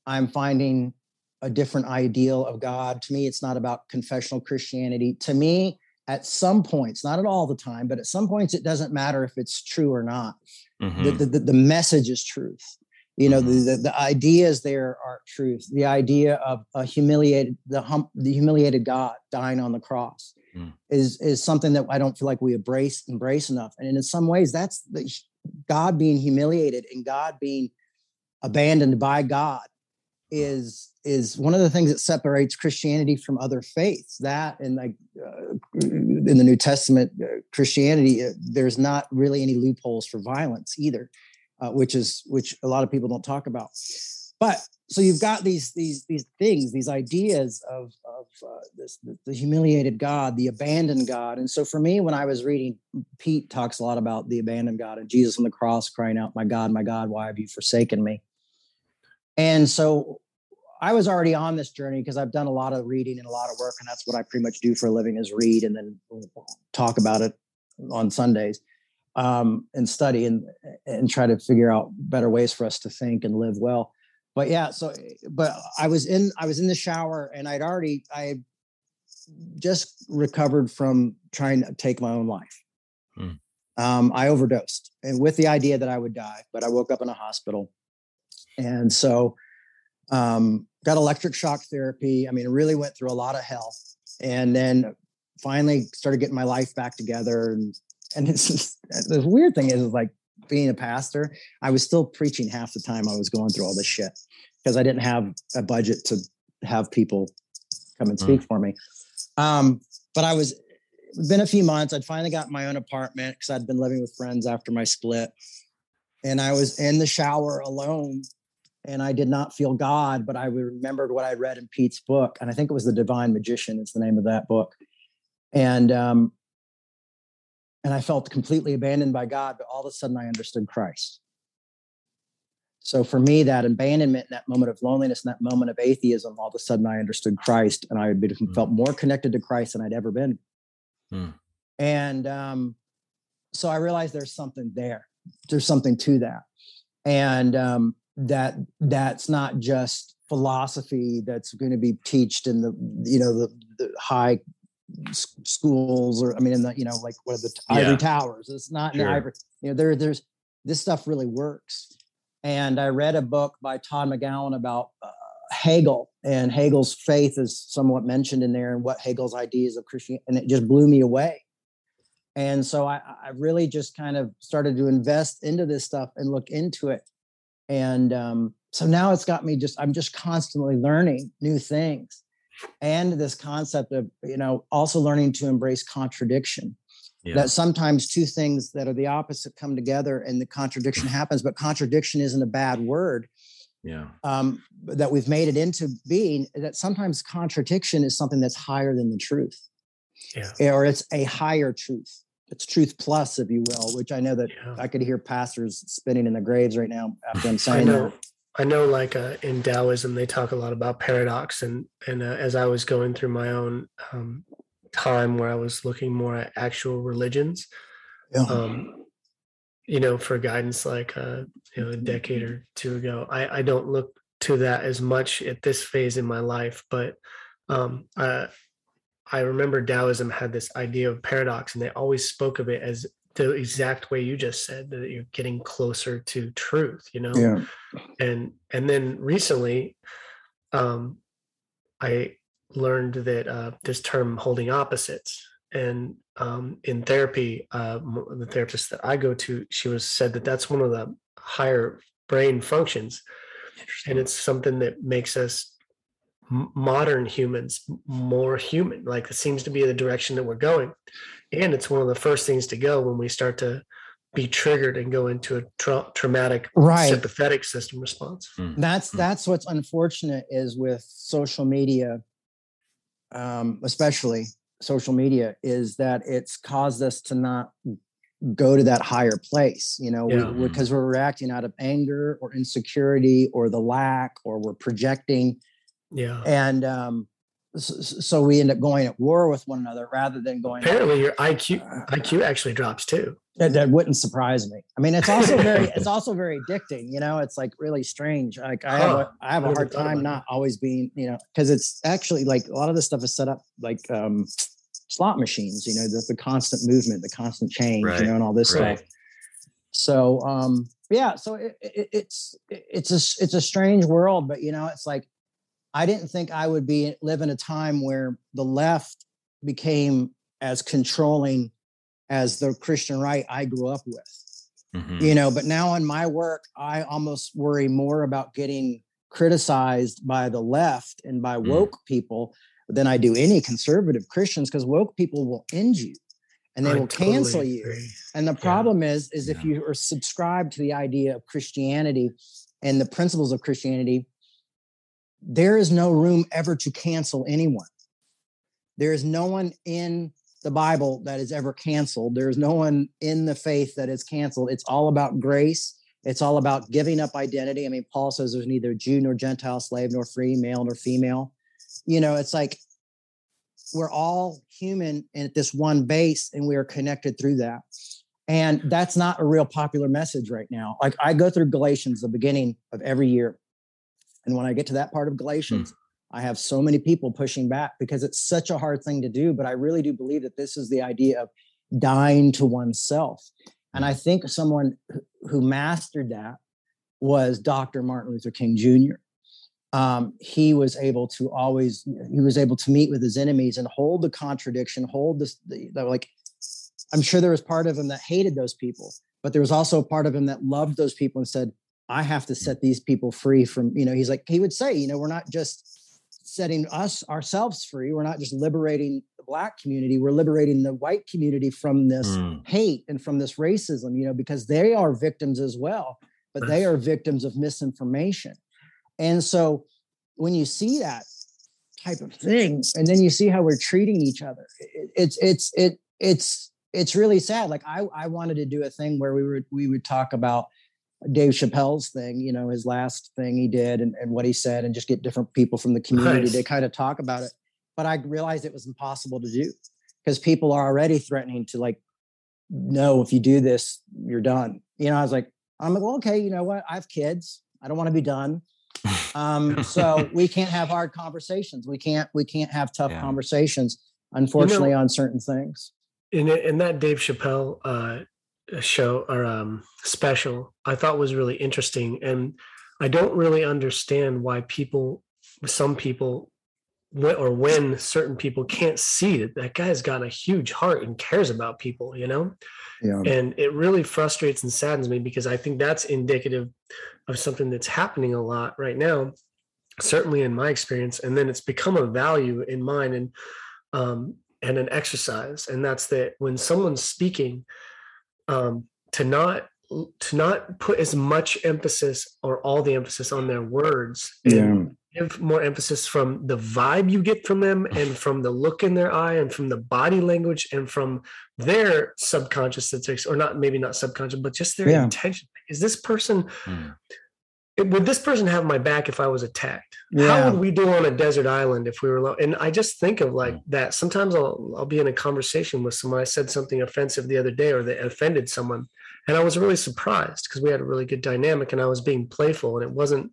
Speaker 4: i'm finding a different ideal of god to me it's not about confessional christianity to me at some points not at all the time but at some points it doesn't matter if it's true or not the,
Speaker 1: Mhm.
Speaker 4: the, the, the message is truth you know
Speaker 1: Mhm.
Speaker 4: the, the the ideas there are truth the idea of a humiliated the hum, the humiliated god dying on the cross
Speaker 1: Mm.
Speaker 4: is is something that i don't feel like we embrace embrace enough and in some ways that's the god being humiliated and god being abandoned by god is is one of the things that separates christianity from other faiths. That and like uh, in the new testament uh, christianity uh, there's not really any loopholes for violence either uh, which is which a lot of people don't talk about. But so you've got these these these things these ideas of of uh, this the, the humiliated god the abandoned god. And so for me when i was reading pete talks a lot about the abandoned god and jesus on the cross crying out my god my god why have you forsaken me and so I was already on this journey because I've done a lot of reading and a lot of work, and that's what I pretty much do for a living is read and then talk about it on Sundays um, and study and and try to figure out better ways for us to think and live well. But yeah, so but I was in I was in the shower and I'd already I just recovered from trying to take my own life.
Speaker 1: Hmm.
Speaker 4: um, I overdosed and with the idea that I would die, but I woke up in a hospital. And so um, got electric shock therapy. I mean, really went through a lot of hell. And then finally started getting my life back together. And, and it's just, the weird thing is, is like being a pastor, I was still preaching half the time I was going through all this shit because I didn't have a budget to have people come and speak mm. for me. Um, but I was been a few months. I'd finally got my own apartment because I'd been living with friends after my split. And I was in the shower alone and I did not feel God, but I remembered what I read in Pete's book. And I think it was The Divine Magician, is the name of that book. And um, and I felt completely abandoned by God, but all of a sudden I understood Christ. So for me, that abandonment, that moment of loneliness, and that moment of atheism, all of a sudden I understood Christ, and I mm. felt more connected to Christ than I'd ever been Mm. And um, so I realized there's something there. There's something to that. And um, that that's not just philosophy that's going to be taught in the you know the, the high schools or I mean in the you know like what are the yeah. ivory towers it's not sure. in the ivory you know there there's this stuff really works and I read a book by Todd McGowan about uh, Hegel and Hegel's faith is somewhat mentioned in there and what Hegel's ideas of Christianity, and it just blew me away. And so I, I really just kind of started to invest into this stuff and look into it. And um, so now it's got me just, I'm just constantly learning new things. And this concept of, you know, also learning to embrace contradiction. Yeah. That sometimes two things that are the opposite come together and the contradiction happens, but contradiction isn't a bad word
Speaker 1: yeah
Speaker 4: um, that we've made it into being that sometimes contradiction is something that's higher than the truth
Speaker 3: yeah
Speaker 4: or it's a higher truth it's truth plus if you will which i know that yeah. i could hear pastors spinning in the graves right now after i'm saying
Speaker 3: I know,
Speaker 4: that
Speaker 3: i know like uh, in taoism they talk a lot about paradox and and uh, as i was going through my own um, time where i was looking more at actual religions yeah. um, you know, for guidance like uh, you know a decade or two ago. I, I don't look to that as much at this phase in my life, but um, uh, I remember Taoism had this idea of paradox, and they always spoke of it as the exact way you just said that you're getting closer to truth. You know,
Speaker 4: yeah.
Speaker 3: and and then recently, um, I learned that uh, this term holding opposites and um, in therapy, uh, the therapist that I go to, she was said that that's one of the higher brain functions, and it's something that makes us modern humans more human. Like it seems to be the direction that we're going, and it's one of the first things to go when we start to be triggered and go into a tra- traumatic
Speaker 4: right.
Speaker 3: sympathetic system response.
Speaker 4: Mm. That's mm. that's what's unfortunate is with social media, um, especially social media is that it's caused us to not go to that higher place you know yeah. because we, are reacting out of anger or insecurity or the lack or we're projecting
Speaker 3: yeah.
Speaker 4: And um so, we end up going at war with one another rather than going
Speaker 3: apparently your iq iq actually drops too.
Speaker 4: That, that wouldn't surprise me. I mean it's also very [laughs] it's also very addicting you know it's like really strange. Like i have a, I have a hard time not always being you know because it's actually like a lot of this stuff is set up like um slot machines you know the, the constant movement the constant change right. you know and all this right. stuff. So um yeah so it, it, it's it's a it's a strange world but you know it's like i didn't think i would be live in a time where the left became as controlling as the christian right i grew up with mm-hmm. you know but now in my work i almost worry more about getting criticized by the left and by mm. woke mm. people than I do any conservative Christians because woke people will end you and they I will totally cancel agree. you. And the problem yeah. is, is yeah. if you are subscribed to the idea of Christianity and the principles of Christianity, there is no room ever to cancel anyone. There is no one in the Bible that is ever canceled. There is no one in the faith that is canceled. It's all about grace. It's all about giving up identity. I mean, Paul says there's neither Jew nor Gentile, slave nor free, male nor female you know, it's like we're all human and at this one base and we are connected through that. And that's not a real popular message right now. Like I go through Galatians the beginning of every year. And when I get to that part of Galatians, hmm. I have so many people pushing back because it's such a hard thing to do. But I really do believe that this is the idea of dying to oneself. And I think someone who mastered that was Dr. Martin Luther King Jr. Um, he was able to always he was able to meet with his enemies and hold the contradiction, hold this the, the, like. I'm sure there was part of him that hated those people, but there was also a part of him that loved those people and said, "I have to set these people free from." You know, he's like he would say, you know, we're not just setting us ourselves free. We're not just liberating the black community. We're liberating the white community from this
Speaker 1: Mm.
Speaker 4: hate and from this racism, you know, because they are victims as well, but they are victims of misinformation. And so when you see that type of thing, and then you see how we're treating each other, it, it's it's it it's it's really sad. Like I I wanted to do a thing where we would we would talk about Dave Chappelle's thing, you know, his last thing he did and, and what he said, and just get different people from the community
Speaker 3: Nice.
Speaker 4: to kind of talk about it. But I realized it was impossible to do because people are already threatening to like, no, if you do this, you're done. You know, I was like, I'm like, well, okay, you know what? I have kids. I don't want to be done. Um, [laughs] so we can't have hard conversations. We can't we can't have tough
Speaker 1: Yeah.
Speaker 4: conversations, unfortunately, on certain things.
Speaker 3: in in that Dave Chappelle uh, show or um, special, I thought was really interesting, and I don't really understand why people, some people, or when certain people can't see that that guy's got a huge heart and cares about people, you know,
Speaker 4: Yeah.
Speaker 3: and it really frustrates and saddens me because I think that's indicative of something that's happening a lot right now, certainly in my experience, and then it's become a value in mine and um, and an exercise, and that's that when someone's speaking, um, to not to not put as much emphasis or all the emphasis on their words and give more emphasis from the vibe you get from them and [sighs] from the look in their eye and from the body language and from their subconscious statistics or not maybe not subconscious but just their
Speaker 4: Yeah.
Speaker 3: intention is this person
Speaker 1: Mm.
Speaker 3: It- would this person have my back if i was attacked? How would we do on a desert island if we were alone? And i just think of like
Speaker 1: Mm.
Speaker 3: that sometimes i'll i'll be in a conversation with someone i said something offensive the other day or that offended someone and i was really surprised because we had a really good dynamic and i was being playful and it wasn't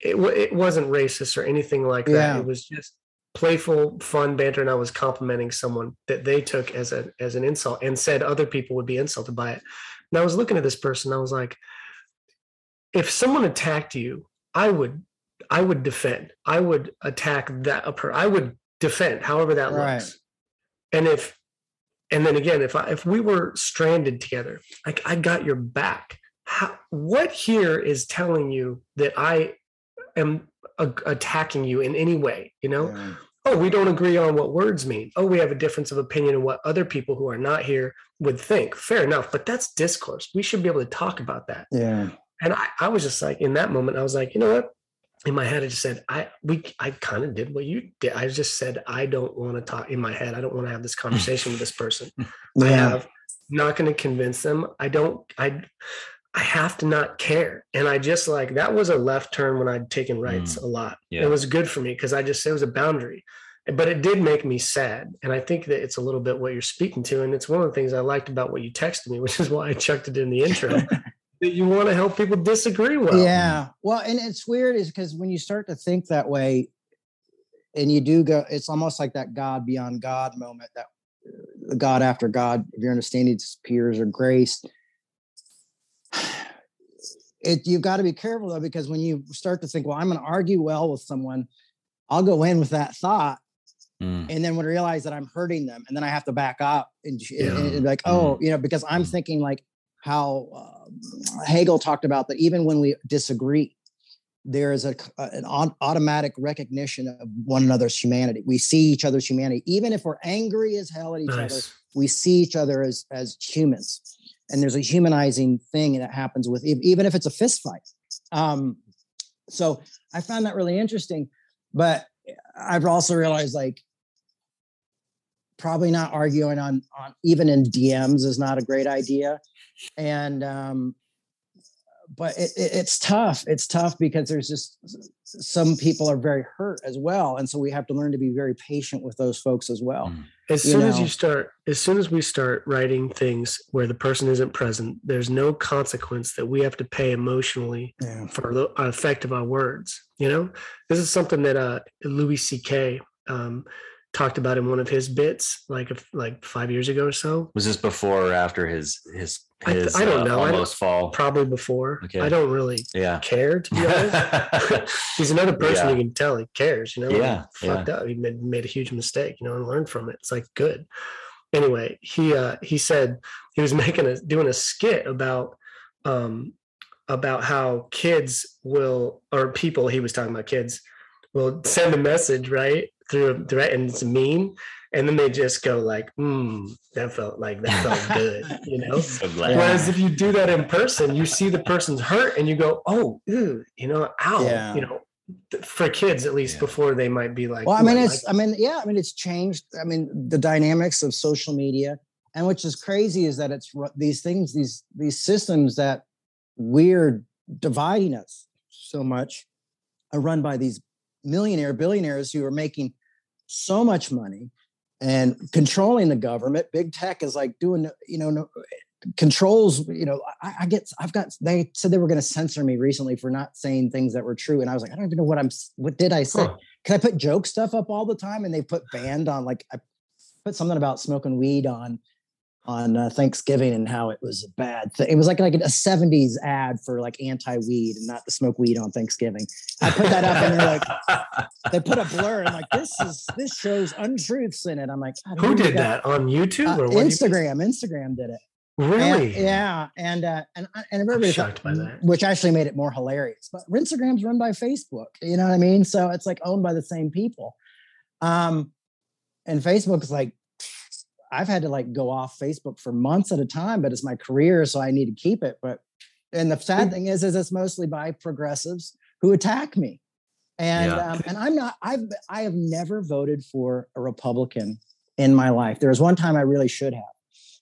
Speaker 3: it, it wasn't racist or anything like that.
Speaker 4: Yeah.
Speaker 3: it was just playful fun banter and i was complimenting someone that they took as a as an insult and said other people would be insulted by it. And i was looking at this person i was like if someone attacked you i would i would defend. I would attack that upper i would defend however that
Speaker 4: Right.
Speaker 3: looks. And if and then again if i if we were stranded together like i got your back. How, what here is telling you that i am a- attacking you in any way you know?
Speaker 4: Yeah.
Speaker 3: oh we don't agree on what words mean. Oh we have a difference of opinion in what other people who are not here would think. Fair enough but that's discourse. We should be able to talk about that.
Speaker 4: Yeah.
Speaker 3: And I, I was just like in that moment i was like you know what? In my head i just said i we i kind of did what you did. I just said i don't want to talk in my head i don't want to have this conversation with this person. [laughs] I have not going to convince them. I don't i i have to not care. And i just like that was a left turn when i'd taken mm. rights a lot.
Speaker 1: Yeah.
Speaker 3: it was good for me because i just it was a boundary. But it did make me sad. And i think that it's a little bit what you're speaking to. And it's one of the things i liked about what you texted me [laughs] which is why i chucked it in the intro [laughs] that you want to help people disagree with.
Speaker 4: yeah. Well, and it's weird is because when you start to think that way, and you do go, it's almost like that God beyond God moment, that God after God, if your understanding disappears or grace. It you've got to be careful though, because when you start to think, well, I'm going to argue well with someone, I'll go in with that thought,
Speaker 1: Mm.
Speaker 4: and then when I realize that I'm hurting them, and then I have to back up and, sh- and- and be like, oh, you know, because I'm
Speaker 1: Mm.
Speaker 4: thinking like how uh, Hegel talked about that even when we disagree, there is a a- an automatic recognition of one another's humanity. We see each other's humanity, even if we're angry as hell at each other. We see each other as as humans, and there's a humanizing thing that happens with even if it's a fist fight. Um, so I found that really interesting, but I've also realized like probably not arguing on on even in DMs is not a great idea, and um, but it, it, it's tough. It's tough because there's just some people are very hurt as well, and so we have to learn to be very patient with those folks as well.
Speaker 1: Mm.
Speaker 3: as
Speaker 4: you
Speaker 3: soon as you start as soon as we start writing things where the person isn't present there's no consequence that we have to pay emotionally
Speaker 4: Yeah.
Speaker 3: for the effect of our words you know this is something that uh louis ck um talked about in one of his bits, like like five years ago or so.
Speaker 1: Was this before or after his his
Speaker 3: I
Speaker 1: his
Speaker 3: I don't
Speaker 1: uh,
Speaker 3: know. I don't-
Speaker 1: almost fall?
Speaker 3: Probably before.
Speaker 1: Okay.
Speaker 3: I don't really
Speaker 1: Yeah.
Speaker 3: care to be honest. [laughs] He's another person
Speaker 1: Yeah.
Speaker 3: you can tell he cares, you know. he
Speaker 1: Yeah,
Speaker 3: fucked up. He made, made a huge mistake, you know, and learned from it. It's like good. Anyway, he uh he said he was [laughs] making a doing a skit about um about how kids will or people he was talking about kids will send a message right through a threat and it's a meme and then they just go like mm, that felt like that felt [laughs] good you know [laughs]
Speaker 1: So.
Speaker 3: Whereas if you do that in person, you see the person's hurt and you go, oh, ew, you know, ow,
Speaker 4: Yeah.
Speaker 3: you know, for kids at least
Speaker 1: Yeah.
Speaker 3: before they might be like,
Speaker 4: Well, I
Speaker 3: "Ooh,
Speaker 4: mean,
Speaker 3: like
Speaker 4: it's, I mean, yeah, I mean, it's changed. I mean, the dynamics of social media, and which is crazy is that it's these things, these these systems that we're dividing us so much are run by these millionaire billionaires who are making so much money and controlling the government. Big tech is like doing, you know, no, controls. You know, I, I get, I've got. They said they were going to censor me recently for not saying things that were true, and I was like, I don't even know what I'm. What did I say?
Speaker 3: Huh.
Speaker 4: Can I put joke stuff up all the time? And they put banned on like I put something about smoking weed on on uh, Thanksgiving and how it was a bad thing. It was like like a 70s ad for like anti-weed and not to smoke weed on Thanksgiving. I put that up and they're like [laughs] they put a blur and like this is this shows untruths in it. I'm like,
Speaker 3: who did that on YouTube
Speaker 4: Uh,
Speaker 3: or what? do you-
Speaker 4: Instagram. Instagram did it. And-
Speaker 3: Really?
Speaker 4: yeah, and uh, and and everybody
Speaker 3: shocked by that.
Speaker 4: which actually made it more hilarious. But Instagram's run by Facebook. You know what I mean? So it's like owned by the same people. Um, and Facebook's like, I've had to like go off Facebook for months at a time, but it's my career, so I need to keep it. But and the sad thing is, is it's mostly by progressives who attack me. And
Speaker 1: Yeah.
Speaker 4: um, and I'm not. I've I have never voted for a Republican in my life. There was one time I really should have,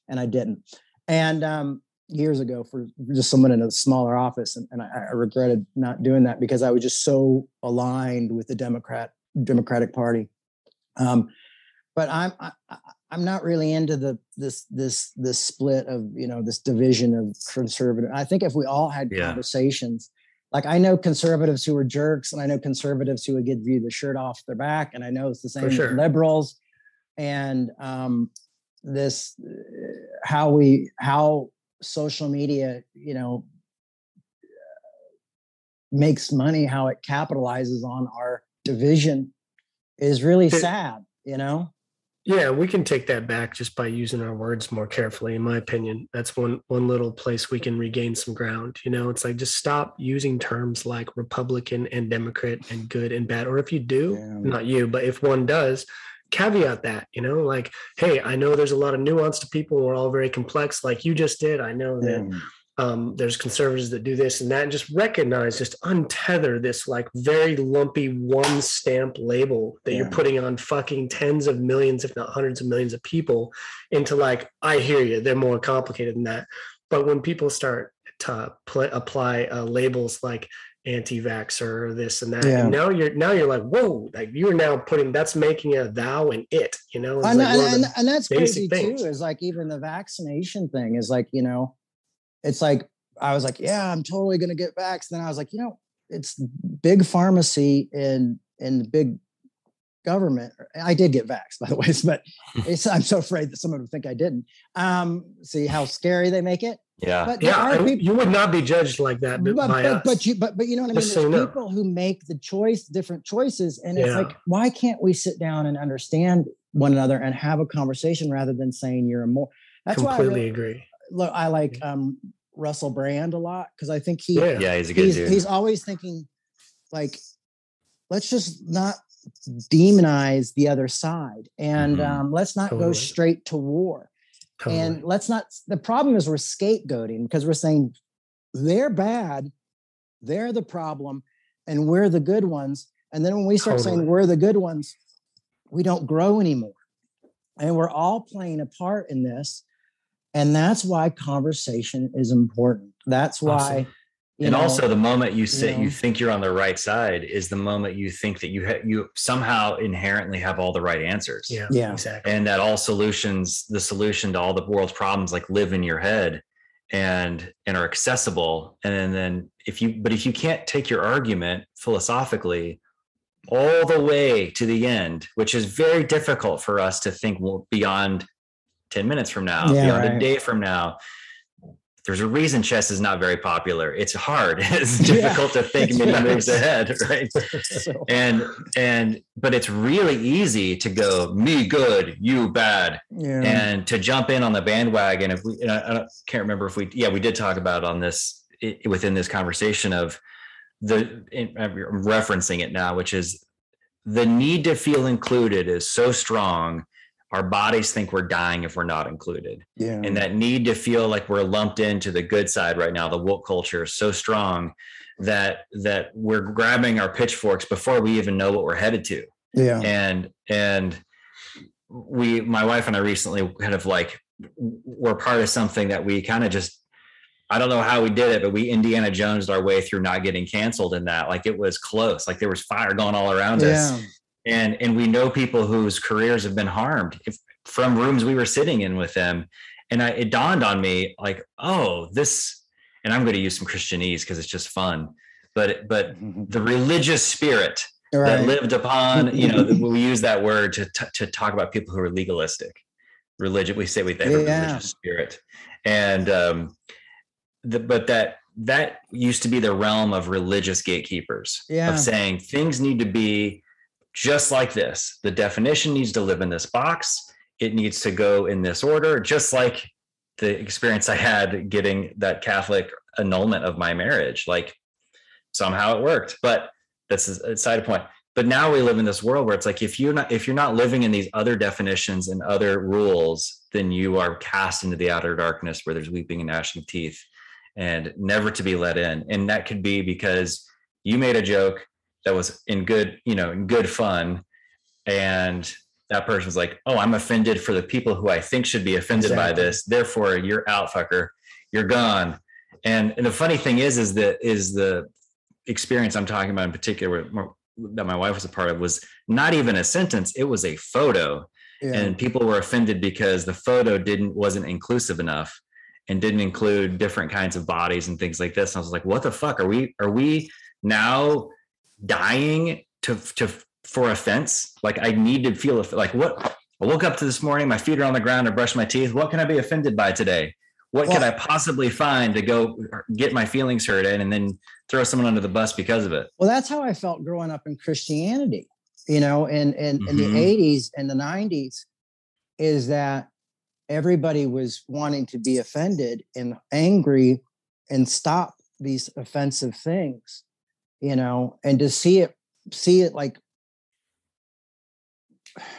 Speaker 4: and I didn't. And um, years ago, for just someone in a smaller office, and, and I, I regretted not doing that because I was just so aligned with the Democrat Democratic Party. Um, but I'm I, I- I'm not really into the this this this split of you know this division of conservative. I think if we all had
Speaker 1: Yeah.
Speaker 4: conversations, like I know conservatives who are jerks, and I know conservatives who would give you the shirt off their back, and I know it's the same
Speaker 3: sure.
Speaker 4: liberals, and um, this uh, how we how social media you know makes money, how it capitalizes on our division is really sad. You know.
Speaker 3: Yeah, we can take that back just by using our words more carefully. In my opinion, that's one one little place we can regain some ground. You know, it's like just stop using terms like Republican and Democrat and good and bad. Or if you do,
Speaker 4: Yeah.
Speaker 3: not you, but if one does, caveat that. You know, like, hey, I know there's a lot of nuance to people. We're all very complex, like you just did. I know that
Speaker 4: Yeah.
Speaker 3: Um, there's conservatives that do this and that and just recognize just untether this like very lumpy one stamp label that you're putting on fucking tens of millions if not hundreds of millions of people into like i hear you they're more complicated than that but when people start to pl- apply uh, labels like anti-vaxxer or this and that
Speaker 4: Yeah.
Speaker 3: and now you're now you're like whoa like you're now putting that's making a thou and it you know
Speaker 4: and,
Speaker 3: like
Speaker 4: and,
Speaker 3: one of the-
Speaker 4: and, and that's crazy
Speaker 3: things.
Speaker 4: too is like even the vaccination thing is like you know it's like i was like yeah i'm totally going to get vaxxed then i was like you know it's big pharmacy and and big government i did get vaxxed [laughs] by the way but [laughs] it's, i'm so afraid that someone would think i didn't um see how scary they make it
Speaker 1: yeah.
Speaker 4: but
Speaker 3: yeah
Speaker 4: are
Speaker 3: I-
Speaker 4: people
Speaker 3: you would not be judged like that
Speaker 4: but,
Speaker 3: by
Speaker 4: but,
Speaker 3: us.
Speaker 4: but you but but you know what I mean.
Speaker 3: Just
Speaker 4: There's
Speaker 3: so you know.
Speaker 4: people who make the choice, different choices, and it's
Speaker 3: Yeah.
Speaker 4: like, why can't we sit down and understand one another and have a conversation rather than saying you're a more? That's why I,
Speaker 3: completely
Speaker 4: really,
Speaker 3: agree
Speaker 4: look, I like um, Russell Brand a lot because I think he
Speaker 3: yeah
Speaker 1: Yeah, he's a good
Speaker 4: he's
Speaker 1: dude.
Speaker 4: he's always thinking like, let's just not demonize the other side and
Speaker 1: Mhm.
Speaker 4: um, let's not go straight to war
Speaker 3: totally.
Speaker 4: and let's not the problem is we're scapegoating because we're saying they're bad they're the problem and we're the good ones and then when we start saying we're the good ones we don't grow anymore and we're all playing a part in this and that's why conversation is important that's why
Speaker 3: Awesome.
Speaker 1: and
Speaker 4: know,
Speaker 1: also the moment you say
Speaker 4: know.
Speaker 1: you think you're on the right side is the moment you think that you ha- you somehow inherently have all the right answers
Speaker 3: yeah
Speaker 4: Yeah.
Speaker 3: exactly
Speaker 1: and that all solutions the solution to all the world's problems like live in your head and and are accessible and then, then if you but if you can't take your argument philosophically all the way to the end, which is very difficult for us to think beyond 10 minutes from now, yeah, beyond right. a day from now. There's a reason chess is not very popular. It's hard. [laughs] It's difficult yeah, to think many right. moves ahead, [laughs] right? so. And and but it's really easy to go me good, you bad, yeah. and to jump in on the bandwagon. If we, I, I can't remember if we, yeah, we did talk about on this within this conversation of the I'm referencing it now, which is the need to feel included is so strong. Our bodies think we're dying if we're not included. Yeah. And that need to feel like we're lumped into the good side right now, the woke culture is so strong that that we're grabbing our pitchforks before we even know what we're headed to.
Speaker 4: Yeah.
Speaker 1: And and we my wife and I recently kind of like were part of something that we kind of just I don't know how we did it, but we Indiana Jones our way through not getting canceled in that. Like it was close. Like there was fire going all around yeah. us. And and we know people whose careers have been harmed if, from rooms we were sitting in with them. And I, it dawned on me like, oh, this, and I'm going to use some Christianese because it's just fun. But but [laughs] the religious spirit right. that lived upon, you know, [laughs] we use that word to t- to talk about people who are legalistic. Religion, we say we have yeah. a religious spirit, and um, the, but that that used to be the realm of religious gatekeepers yeah. of saying things need to be just like this. The definition needs to live in this box. It needs to go in this order, just like the experience I had getting that Catholic annulment of my marriage. Like somehow it worked, but that's a side point. But now we live in this world where it's like if you're not if you're not living in these other definitions and other rules, then you are cast into the outer darkness where there's weeping and gnashing teeth and never to be let in. And that could be because you made a joke that was in good, you know, in good fun. And that person's like, oh, I'm offended for the people who I think should be offended exactly. by this. Therefore, you're out, fucker. You're gone. And, and the funny thing is, is that is the experience I'm talking about in particular that my wife was a part of was not even a sentence. It was a photo. Yeah. And people were offended because the photo didn't wasn't inclusive enough and didn't include different kinds of bodies and things like this. And I was like, what the fuck are we, are we now dying to, to, for offense? Like I need to feel like what I woke up to this morning, my feet are on the ground, I brush my teeth. What can I be offended by today? What well, could I possibly find to go get my feelings hurt in and then throw someone under the bus because of it?
Speaker 4: Well, that's how I felt growing up in Christianity, you know, in, in, mm-hmm. in the 80s mm-hmm. and the 90s is that everybody was wanting to be offended and angry and stop these offensive things you know and to see it see it like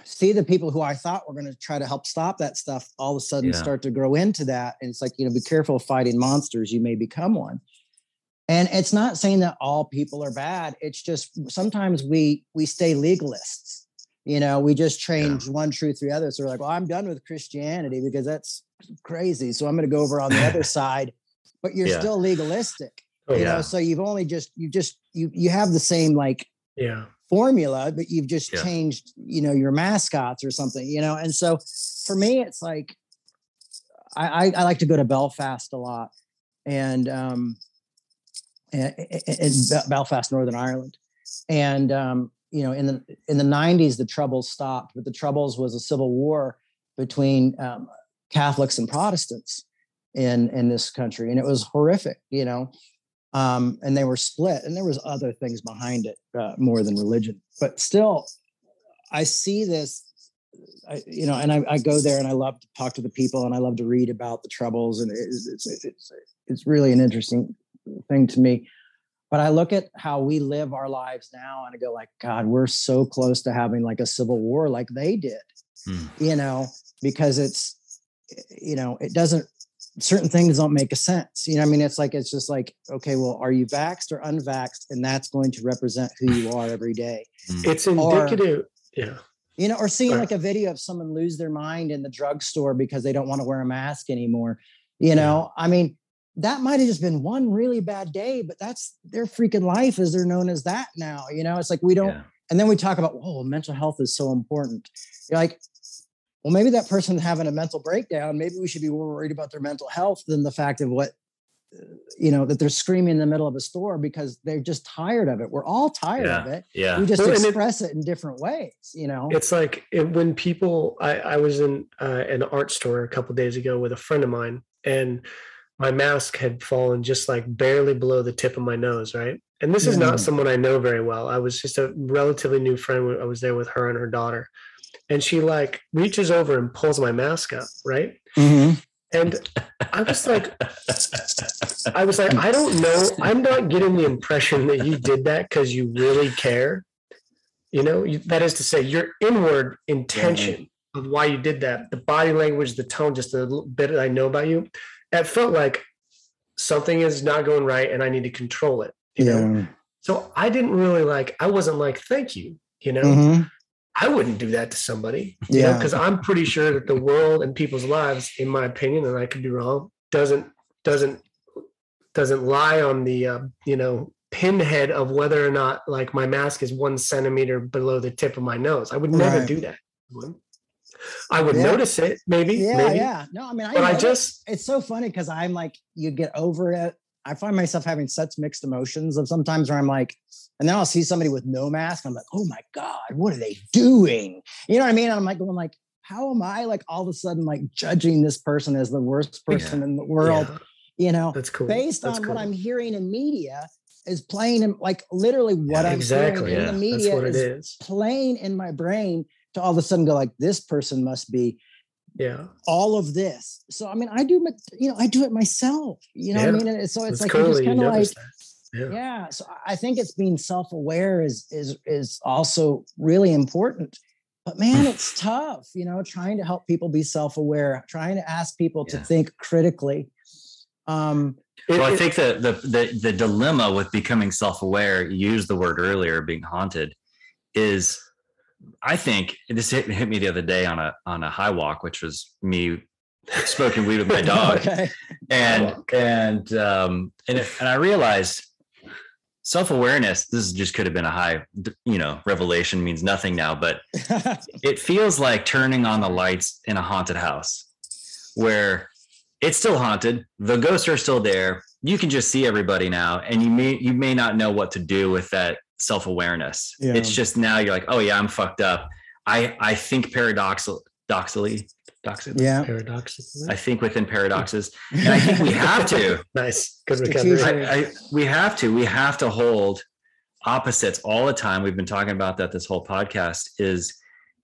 Speaker 4: see the people who i thought were going to try to help stop that stuff all of a sudden yeah. start to grow into that and it's like you know be careful fighting monsters you may become one and it's not saying that all people are bad it's just sometimes we we stay legalists you know we just change yeah. one truth to the other so we're like well i'm done with christianity because that's crazy so i'm going to go over on the other [laughs] side but you're yeah. still legalistic you yeah. know so you've only just you just you you have the same like
Speaker 3: yeah.
Speaker 4: formula but you've just changed you know your mascots or something you know? And so for me it's like I, I, I like to go to belfast a lot and um in belfast northern ireland. And um you know in the in the 90s the troubles stopped but the troubles was a civil war between um, catholics and protestants in in this country and it was horrific you know um, and they were split and there was other things behind it uh, more than religion but still i see this I, you know and I, I, go there and i love to talk to the people and i love to read about the troubles and it's, it's, it's, it's really an interesting thing to me but i look at how we live our lives now and i go like god we're so close to having like a civil war like they did hmm. you know because it's you know it doesn't certain things don't make a sense you know i mean it's like it's just like okay well are you vaxxed or unvaxxed and that's going to represent who you are every day
Speaker 3: hmm. it's indicative or, yeah
Speaker 4: you know or seeing like a video of someone lose their mind in the drugstore because they don't want to wear a mask anymore you know yeah. i mean that might have just been one really bad day, but that's their freaking life as they're known as that now. You know, it's like we don't, yeah. and then we talk about, oh, mental health is so important. You're like, well, maybe that person's having a mental breakdown. Maybe we should be more worried about their mental health than the fact of what you know that they're screaming in the middle of a store because they're just tired of it we're all tired
Speaker 1: Yeah.
Speaker 4: of it
Speaker 1: Yeah.
Speaker 4: we just
Speaker 3: Well, and it-
Speaker 4: express it, in different ways you know
Speaker 3: It's like it, when people. I, I was in uh, an art store a couple days ago with a friend of mine, and my mask had fallen just like barely below the tip of my nose, right? And this is
Speaker 4: Yeah.
Speaker 3: not someone I know very well. I was just a relatively new friend. I was there with her and her daughter, and she like reaches over and pulls my mask up, right?
Speaker 4: Mhm.
Speaker 3: And I was like, I was like, I don't know. I'm not getting the impression that you did that because you really care. You know, you, that is to say, your inward intention of why you did that, the body language, the tone, just a little bit that I know about you, it felt like something is not going right and I need to control it. You know,
Speaker 4: yeah
Speaker 3: so I didn't really like, I wasn't like, thank you. You know,
Speaker 4: Mhm.
Speaker 3: I wouldn't do that to somebody.
Speaker 4: Yeah.
Speaker 3: because I'm pretty sure that the world and people's lives, in my opinion, and I could be wrong, doesn't doesn't doesn't lie on the uh, you know pinhead of whether or not like my mask is one centimeter below the tip of my nose. I would never
Speaker 4: Right.
Speaker 3: do that. I would
Speaker 4: Yeah.
Speaker 3: notice it, maybe,
Speaker 4: yeah
Speaker 3: maybe,
Speaker 4: yeah no i mean i,
Speaker 3: but I just
Speaker 4: it's so funny because i'm like you get over it i find myself having such mixed emotions of sometimes where i'm like and then i'll see somebody with no mask i'm like oh my god what are they doing you know what i mean and i'm like going like how am i like all of a sudden like judging this person as the worst person in the world
Speaker 3: yeah,
Speaker 4: you know
Speaker 3: that's cool.
Speaker 4: based
Speaker 3: That's
Speaker 4: on
Speaker 3: cool.
Speaker 4: what i'm hearing in media is playing in like literally what i'm
Speaker 3: exactly.
Speaker 4: hearing
Speaker 1: yeah.
Speaker 4: in the media is
Speaker 3: is.
Speaker 4: playing in my brain to all of a sudden go like this person must be
Speaker 3: Yeah,
Speaker 4: all of this. So I mean, I do, you know, I do it myself. You know what I mean? And so it's
Speaker 3: it's
Speaker 4: like
Speaker 3: cool
Speaker 4: kind of like,
Speaker 3: that. Yeah.
Speaker 4: yeah. So I think it's being self-aware is is is also really important. But man, [laughs] it's tough, you know, trying to help people be self-aware, trying to ask people to think critically. Um,
Speaker 3: It-
Speaker 1: Well, I think the, the the the dilemma with becoming self-aware, you used the word earlier, being haunted, is I think this hit, hit me the other day on a on a high walk, which was me smoking weed with my [laughs] dog.
Speaker 4: okay.
Speaker 1: and and um and, it, and I realized self-awareness this just could have been a high you know revelation means nothing now but [laughs] it feels like turning on the lights in a haunted house where it's still haunted the ghosts are still there you can just see everybody now and you may you may not know what to do with that self-awareness
Speaker 4: Yeah.
Speaker 1: it's just now you're like oh yeah i'm fucked up i i think paradoxal doxally doxally
Speaker 4: yeah.
Speaker 3: paradoxically.
Speaker 1: i think within paradoxes [laughs] and i think we have to
Speaker 3: nice. Good
Speaker 4: Strategic.
Speaker 3: recovery.
Speaker 1: I, I, we have to we have to hold opposites all the time we've been talking about that this whole podcast is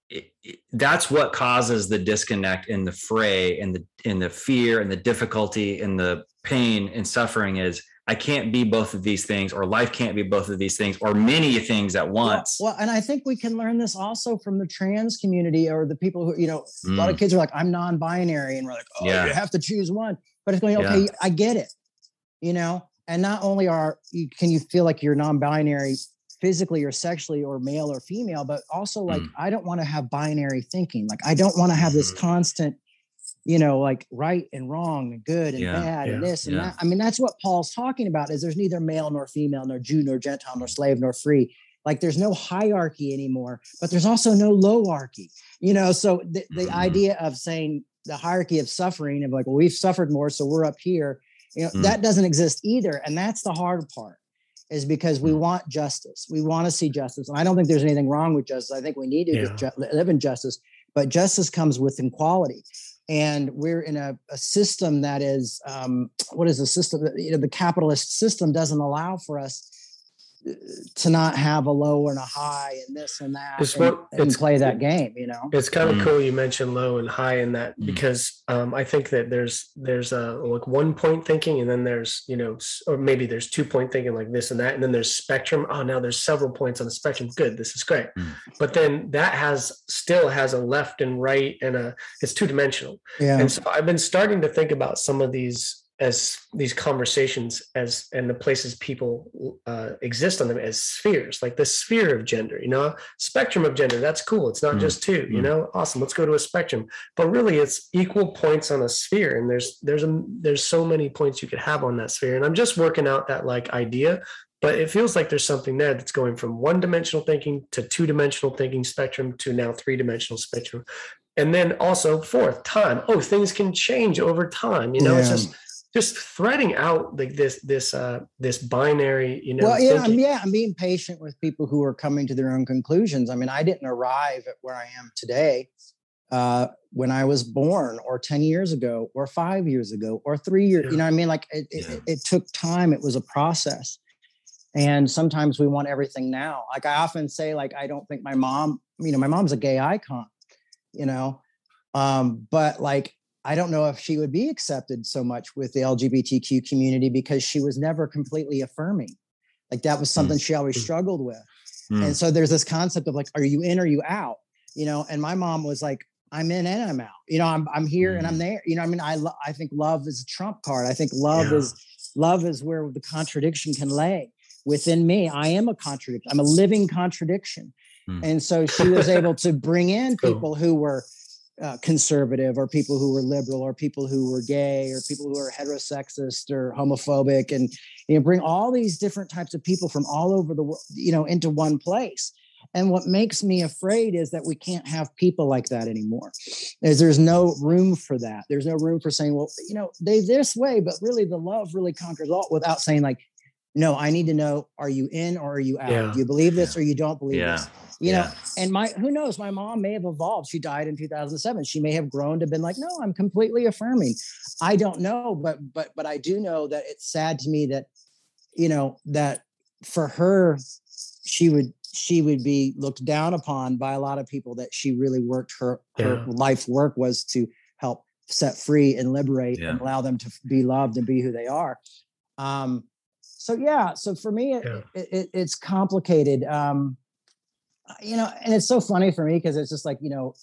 Speaker 1: it, it- that's what causes the disconnect in the fray and the in the fear and the difficulty and the pain and suffering is i can't be both of these things or life can't be both of these things or many things at once
Speaker 4: Well, and I think we can learn this also from the trans community or the people who, you know, a lot of
Speaker 1: Mm,
Speaker 4: kids are like, I'm non-binary, and we're like, oh,
Speaker 1: Yeah.
Speaker 4: you have to choose one. But it's going,
Speaker 1: Yeah.
Speaker 4: okay, I get it, you know. And not only are you can you feel like you're non-binary physically or sexually or male or female, but also like
Speaker 1: Mm.
Speaker 4: I don't want to have binary thinking. Like I don't want to have this
Speaker 3: Mhm.
Speaker 4: constant, you know, like right and wrong and good and
Speaker 1: Yeah,
Speaker 4: bad and this and
Speaker 1: yeah.
Speaker 4: that. I mean, that's what Paul's talking about. Is there's neither male nor female, nor Jew nor Gentile, nor slave nor free like there's no hierarchy anymore but there's also no lowarchy you know so the, the
Speaker 1: Mhm.
Speaker 4: idea of saying the hierarchy of suffering of like well we've suffered more so we're up here you know
Speaker 1: Mm.
Speaker 4: that doesn't exist either and that's the hard part is because we
Speaker 1: Mm.
Speaker 4: want justice we want to see justice and i don't think there's anything wrong with justice i think we need to
Speaker 3: Yeah.
Speaker 4: ju- live in justice but justice comes with equality and we're in a, a system that is um, what is the system that you know the capitalist system doesn't allow for us to not have a low and a high and this and that
Speaker 3: It's
Speaker 4: and,
Speaker 3: what-
Speaker 4: and
Speaker 3: it's-
Speaker 4: play that game you know
Speaker 3: It's kind of
Speaker 1: Mm.
Speaker 3: cool you mentioned low and high in that
Speaker 1: Mm.
Speaker 3: because um, I think that there's there's a like one point thinking and then there's you know or maybe there's two point thinking like this and that and then there's spectrum. Oh, now there's several points on the spectrum. Good, this is great.
Speaker 1: Mm.
Speaker 3: But then that has still has a left and right and a it's two dimensional.
Speaker 4: yeah
Speaker 3: And so I've been starting to think about some of these as these conversations as and the places people uh, exist on them as spheres, like the sphere of gender, you know, spectrum of gender. That's cool. It's not
Speaker 1: Mm,
Speaker 3: just two, you
Speaker 1: mm.
Speaker 3: know, awesome. Let's go to a spectrum. But really, it's equal points on a sphere, and there's there's a there's so many points you could have on that sphere. And I'm just working out that like idea. But it feels like there's something there that's going from one dimensional thinking to two dimensional thinking spectrum to now three dimensional spectrum and then also fourth time oh things can change over time you know it's just just threading out like this this uh this binary you know
Speaker 4: well yeah I'm,
Speaker 3: thinking-
Speaker 4: yeah i'm being patient with people who are coming to their own conclusions. I mean i didn't arrive at where i am today uh when i was born or 10 years ago or five years ago or three years
Speaker 3: Yeah.
Speaker 4: you know what i mean? Like it, it,
Speaker 1: Yeah.
Speaker 4: it, it took time. It was a process. And sometimes we want everything now. Like i often say like i don't think my mom you know my mom's a gay icon you know? Um but like i don't know if she would be accepted so much with the lgbtq community because she was never completely affirming. Like that was something she always
Speaker 3: Mm.
Speaker 4: struggled with.
Speaker 1: Mm.
Speaker 4: and so there's this concept of like are you in or you out? You know and my mom was like i'm in and i'm out. You know i'm, I'm here and i'm there. You know i mean i lo- i think love is a trump card. I think love
Speaker 3: Yeah.
Speaker 4: is love is where the contradiction can lay within me. I am a contradiction i'm a living contradiction. And so she was [laughs] able to bring in
Speaker 3: Cool.
Speaker 4: people who were uh, conservative or people who were liberal or people who were gay or people who are heterosexist or homophobic and you know bring all these different types of people from all over the world you know into one place. And what makes me afraid is that we can't have people like that anymore. Is there's no room for that. There's no room for saying well you know they this way but really the love really conquers all without saying like no i need to know are you in or are you out?
Speaker 3: Yeah.
Speaker 4: do you believe this or you don't believe
Speaker 1: Yeah.
Speaker 4: this you know and my who knows my mom may have evolved. She died in 2007 she may have grown to been like no i'm completely affirming. I don't know but but but i do know that it's sad to me that you know that for her she would she would be looked down upon by a lot of people that she really worked her her life work was to help set free and liberate and allow them to be loved and be who they are. Um so yeah so for me it,
Speaker 3: Yeah.
Speaker 4: it, it, it's complicated. Um you know and it's so funny for me because it's just like you know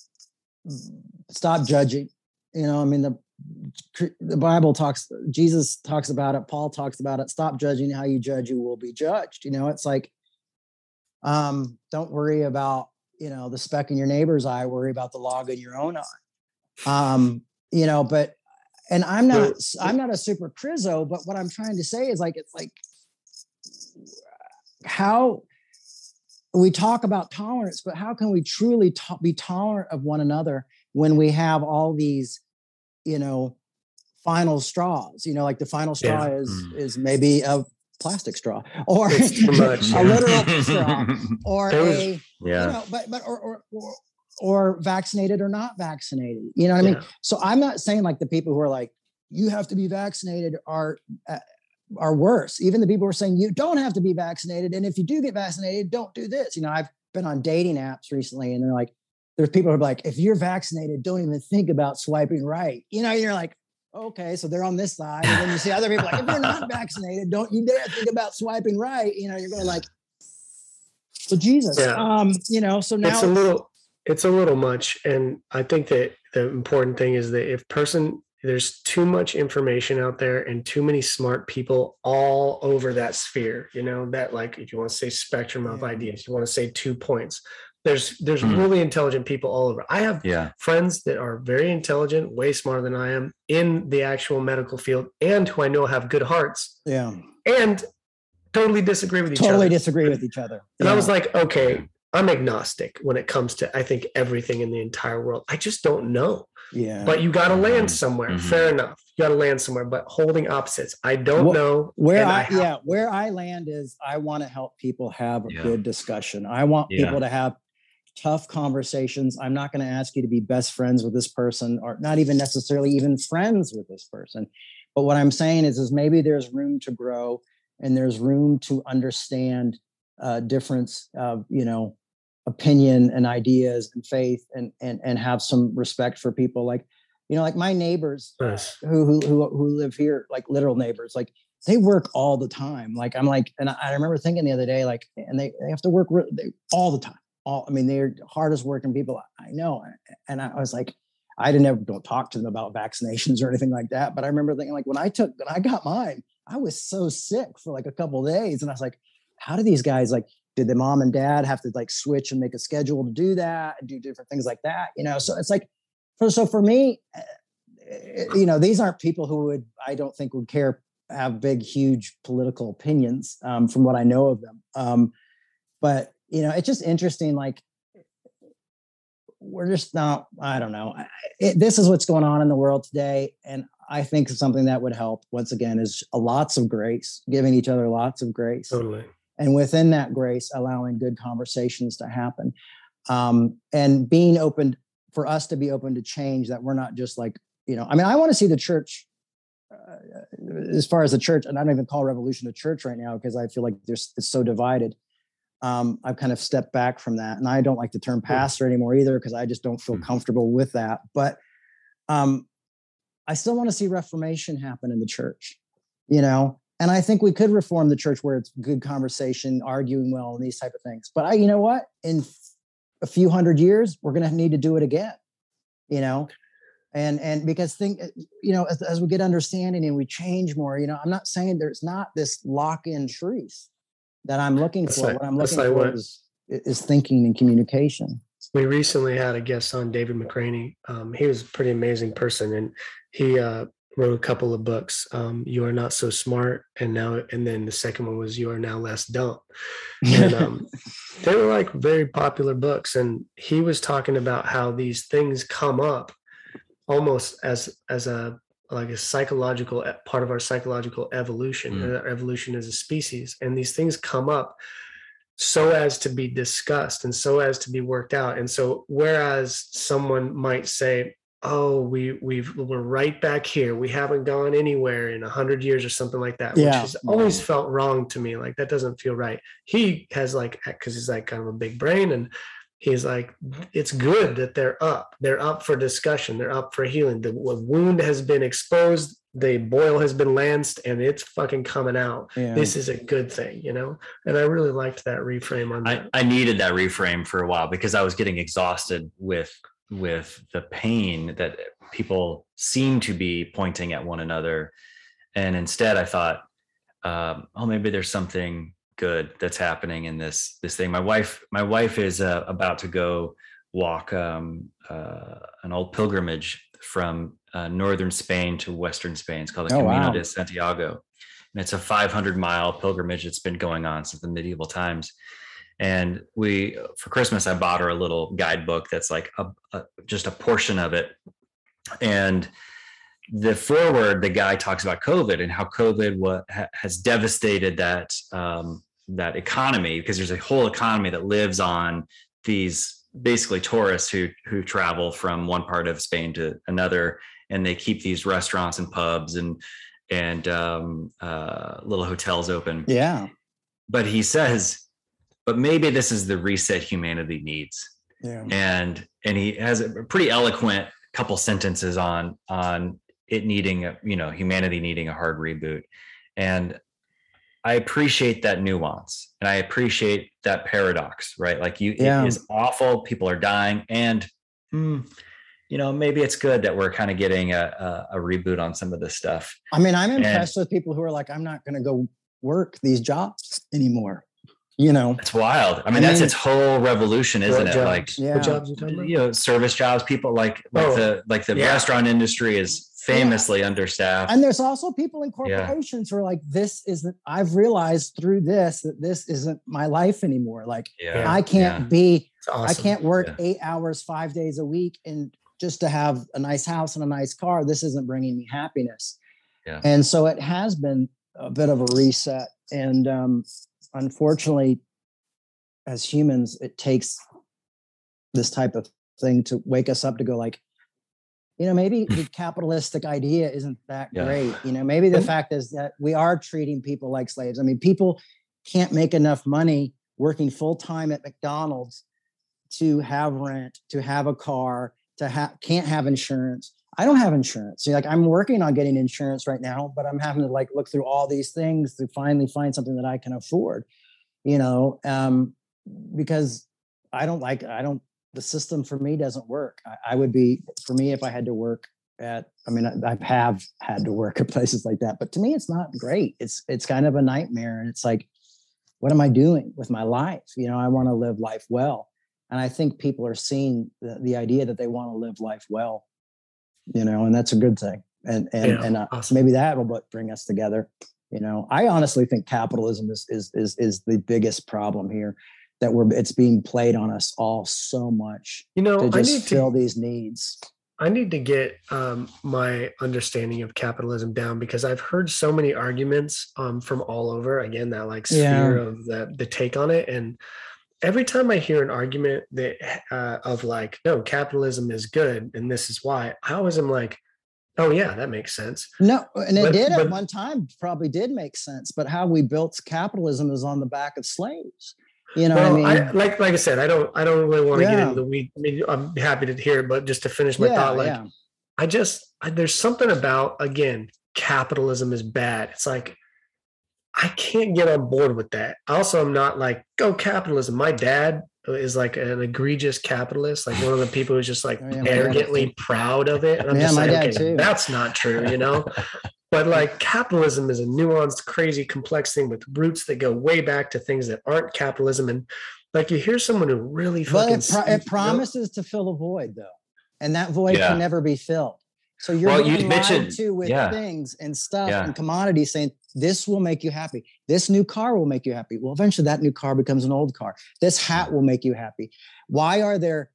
Speaker 4: stop judging you know i mean the the bible talks jesus talks about it paul talks about it stop judging how you judge you will be judged you know it's like um don't worry about you know the speck in your neighbor's eye worry about the log in your own eye. Um you know but and i'm not i'm not a super crizzo but what i'm trying to say is like it's like how we talk about tolerance but how can we truly to- be tolerant of one another when we have all these you know final straws you know like the final straw
Speaker 3: Yeah.
Speaker 4: is
Speaker 1: Mm.
Speaker 4: is maybe a plastic straw [laughs] or
Speaker 3: much,
Speaker 4: a
Speaker 3: yeah.
Speaker 4: literal straw [laughs] or
Speaker 3: was-
Speaker 4: a
Speaker 1: yeah.
Speaker 4: you know but but or, or or or vaccinated or not vaccinated you know what i mean
Speaker 3: Yeah.
Speaker 4: so i'm not saying like the people who are like you have to be vaccinated are uh, are worse. Even the people are saying you don't have to be vaccinated and if you do get vaccinated don't do this. You know i've been on dating apps recently and they're like there's people who are like if you're vaccinated don't even think about swiping right. You know you're like okay so they're on this side and then you see other people like if you're not [laughs] vaccinated don't you dare think about swiping right. You know you're going like so jesus
Speaker 3: Yeah.
Speaker 4: um you know so now
Speaker 3: it's a little it's a little much and i think that the important thing is that if person there's too much information out there and too many smart people all over that sphere you know that like if you want to say spectrum of
Speaker 4: Yeah.
Speaker 3: ideas you want to say two points there's there's
Speaker 1: Hmm.
Speaker 3: really intelligent people all over i have
Speaker 1: Yeah.
Speaker 3: friends that are very intelligent way smarter than i am in the actual medical field and who i know have good hearts
Speaker 4: yeah
Speaker 3: and totally disagree with each other.
Speaker 4: totally disagree with each other
Speaker 3: and I was like, okay, I'm agnostic when it comes to I think everything in the entire world. I just don't know.
Speaker 4: Yeah
Speaker 3: But you got to land
Speaker 1: Mhm.
Speaker 3: somewhere.
Speaker 1: Mhm.
Speaker 3: Fair enough. You got to land somewhere. But holding opposites, I don't
Speaker 4: Wh-
Speaker 3: know
Speaker 4: where
Speaker 3: and
Speaker 4: I,
Speaker 3: have-
Speaker 4: yeah where I land is I want to help people have a
Speaker 1: Yeah.
Speaker 4: good discussion. I want
Speaker 1: Yeah.
Speaker 4: people to have tough conversations. I'm not going to ask you to be best friends with this person or not even necessarily even friends with this person. But what I'm saying is is maybe there's room to grow and there's room to understand uh difference of, you know, opinion and ideas and faith and and and have some respect for people. Like you know like my neighbors
Speaker 3: Nice.
Speaker 4: who who who who live here like literal neighbors like they work all the time. Like i'm like and i, remember thinking the other day like and they, they have to work re- they, all the time. All i mean they're hardest working people i know. And i was like i didn't ever don't talk to them about vaccinations or anything like that. But i remember thinking like when i took when i got mine i was so sick for like a couple of days. And i was like how do these guys like did the mom and dad have to like switch and make a schedule to do that and do different things like that you know so it's like so for me eh, you know these aren't people who would i don't think would care have big huge political opinions um, from what i know of them um, but you know it's just interesting like we're just not. I don't know. It, this is what's going on in the world today, and I think something that would help once again is lots of grace, giving each other lots of grace,
Speaker 3: Totally.
Speaker 4: And within that grace, allowing good conversations to happen, um, and being open for us to be open to change. That we're not just like you know. I mean, I want to see the church. Uh, as far as the church, and I don't even call revolution a church right now because I feel like there's it's so divided um, I've kind of stepped back from that. And I don't like the term pastor anymore either because I just don't feel
Speaker 1: Mm.
Speaker 4: comfortable with that. But um, I still want to see reformation happen in the church, you know. And I think we could reform the church where it's good conversation, arguing well, and these type of things. But I, you know what? In a few hundred years, we're going to need to do it again, you know. And and because think, you know, as, as we get understanding and we change more, you know, I'm not saying there's not this lock-in truth that I'm looking
Speaker 3: That's
Speaker 4: for.
Speaker 3: like-
Speaker 4: what I'm looking
Speaker 3: like
Speaker 4: for
Speaker 3: what-
Speaker 4: is is thinking and communication.
Speaker 3: We recently had a guest on, David McRaney. Um, he was a pretty amazing person, and he uh, wrote a couple of books. Um, you are not so smart, and now, and then the second one was you are now less dumb. And um, [laughs] they were like very popular books, and he was talking about how these things come up almost as as a like a psychological part of our psychological evolution.
Speaker 1: Mm.
Speaker 3: our evolution as a species, and these things come up so as to be discussed and so as to be worked out. And so, whereas someone might say, "Oh, we we've we're right back here. We haven't gone anywhere in a hundred years or something like that," which has always felt wrong to me. Like that doesn't feel right. He has like because he's like kind of a big brain and. He's like, it's good that they're up. They're up for discussion. They're up for healing. The wound has been exposed. The boil has been lanced, and it's fucking coming out
Speaker 4: Yeah.
Speaker 3: this is a good thing, you know? And I really liked that reframe on
Speaker 1: I,
Speaker 3: that.
Speaker 1: I needed that reframe for a while because I was getting exhausted with with the pain that people seem to be pointing at one another, and instead I thought, um, oh, maybe there's something good that's happening in this this thing. My wife my wife is uh, about to go walk um, uh, an old pilgrimage from uh, northern Spain to western Spain. It's called the
Speaker 4: Oh,
Speaker 1: Camino
Speaker 4: wow.
Speaker 1: de Santiago, and it's a 500 mile pilgrimage that's been going on since the medieval times and we for christmas i bought her a little guidebook that's like a, a just a portion of it and the forward the guy talks about covid and how covid what ha, has devastated that um, that economy because there's a whole economy that lives on these basically tourists who who travel from one part of spain to another and they keep these restaurants and pubs and and um, uh, little hotels open
Speaker 4: yeah.
Speaker 1: but he says but maybe this is the reset humanity needs
Speaker 4: Yeah.
Speaker 1: and and he has a pretty eloquent couple sentences on on it needing a you know humanity needing a hard reboot and i appreciate that nuance and i appreciate that paradox right like you
Speaker 4: Yeah.
Speaker 1: it is awful people are dying and hmm, you know maybe it's good that we're kind of getting a, a, a reboot on some of this stuff
Speaker 4: I mean, I'm
Speaker 1: And-
Speaker 4: impressed with people who are like, I'm not going to go work these jobs anymore. You know,
Speaker 1: it's wild i mean
Speaker 4: I
Speaker 1: that's
Speaker 4: mean-
Speaker 1: its whole revolution isn't
Speaker 3: What
Speaker 1: it like?
Speaker 4: Yeah.
Speaker 3: What jobs you
Speaker 1: you know service jobs people like like
Speaker 3: Oh,
Speaker 1: the like the
Speaker 3: yeah.
Speaker 1: restaurant industry is famously understaffed
Speaker 4: and there's also people in
Speaker 1: Yeah.
Speaker 4: corporations who are like, this isn't, I've realized through this that this isn't my life anymore. Like,
Speaker 1: yeah
Speaker 4: I can't be,
Speaker 3: awesome.
Speaker 4: I can't work
Speaker 1: Yeah.
Speaker 4: eight hours, five days a week and just to have a nice house and a nice car. This isn't bringing me happiness.
Speaker 1: Yeah.
Speaker 4: And so it has been a bit of a reset. And um, unfortunately, as humans, it takes this type of thing to wake us up to go like, you know, maybe the [laughs] capitalistic idea isn't that
Speaker 1: Yeah.
Speaker 4: great. You know, maybe the fact is that we are treating people like slaves. I mean, people can't make enough money working full time at McDonald's to have rent, to have a car, to have can't have insurance. I don't have insurance. Like I'm working on getting insurance right now, but I'm having to like look through all these things to finally find something that I can afford. You know, um, because I don't like I don't the system for me doesn't work. I, I would be for me if I had to work at I mean I, I have had to work [laughs] at places like that, but to me it's not great. It's it's kind of a nightmare, and it's like, what am I doing with my life? You know, I want to live life well, and I think people are seeing the, the idea that they want to live life well. You know, and that's a good thing, and and
Speaker 3: Yeah,
Speaker 4: and uh,
Speaker 3: awesome.
Speaker 4: maybe that will bring us together. You know, I honestly think capitalism is is is is the biggest problem here that we're it's being played on us all so much
Speaker 3: You know,
Speaker 4: to
Speaker 3: I
Speaker 4: just
Speaker 3: need
Speaker 4: fill
Speaker 3: to
Speaker 4: these needs.
Speaker 3: I need to get um, my understanding of capitalism down because I've heard so many arguments um, from all over. Again, that like sphere of the the take on it, and every time I hear an argument that uh, of like, no, capitalism is good, and this is why, I always am like, oh yeah, that makes sense.
Speaker 4: No, and it
Speaker 3: But-
Speaker 4: did
Speaker 3: but-
Speaker 4: at one time probably did make sense, but how we built capitalism is on the back of slaves. You know
Speaker 3: well,
Speaker 4: what I mean?
Speaker 3: like like I said, I don't I don't really want to get into the weed. I mean, I'm happy to hear it, but just to finish my
Speaker 4: yeah,
Speaker 3: thought, like
Speaker 4: yeah.
Speaker 3: I just I, there's something about again capitalism is bad. It's like I can't get on board with that. Also, I'm not like go capitalism. My dad is like an egregious capitalist, like one of the people who's just like
Speaker 4: Oh, [laughs] yeah, my dad
Speaker 3: arrogantly proud of it. And I'm
Speaker 4: Yeah,
Speaker 3: just
Speaker 4: my
Speaker 3: like,
Speaker 4: dad
Speaker 3: okay,
Speaker 4: too.
Speaker 3: that's not true, you know. But like [laughs] capitalism is a nuanced, crazy, complex thing with roots that go way back to things that aren't capitalism. And like you hear someone who really
Speaker 4: But
Speaker 3: fucking
Speaker 4: it, pro-
Speaker 3: speaks-
Speaker 4: it promises to fill a void though, and that void
Speaker 1: Yeah.
Speaker 4: can never be filled. So you're
Speaker 1: Well, you mentioned-
Speaker 4: to with
Speaker 1: yeah.
Speaker 4: things and stuff
Speaker 1: Yeah.
Speaker 4: and commodities saying this will make you happy. This new car will make you happy. Well, eventually that new car becomes an old car. This hat will make you happy. Why are there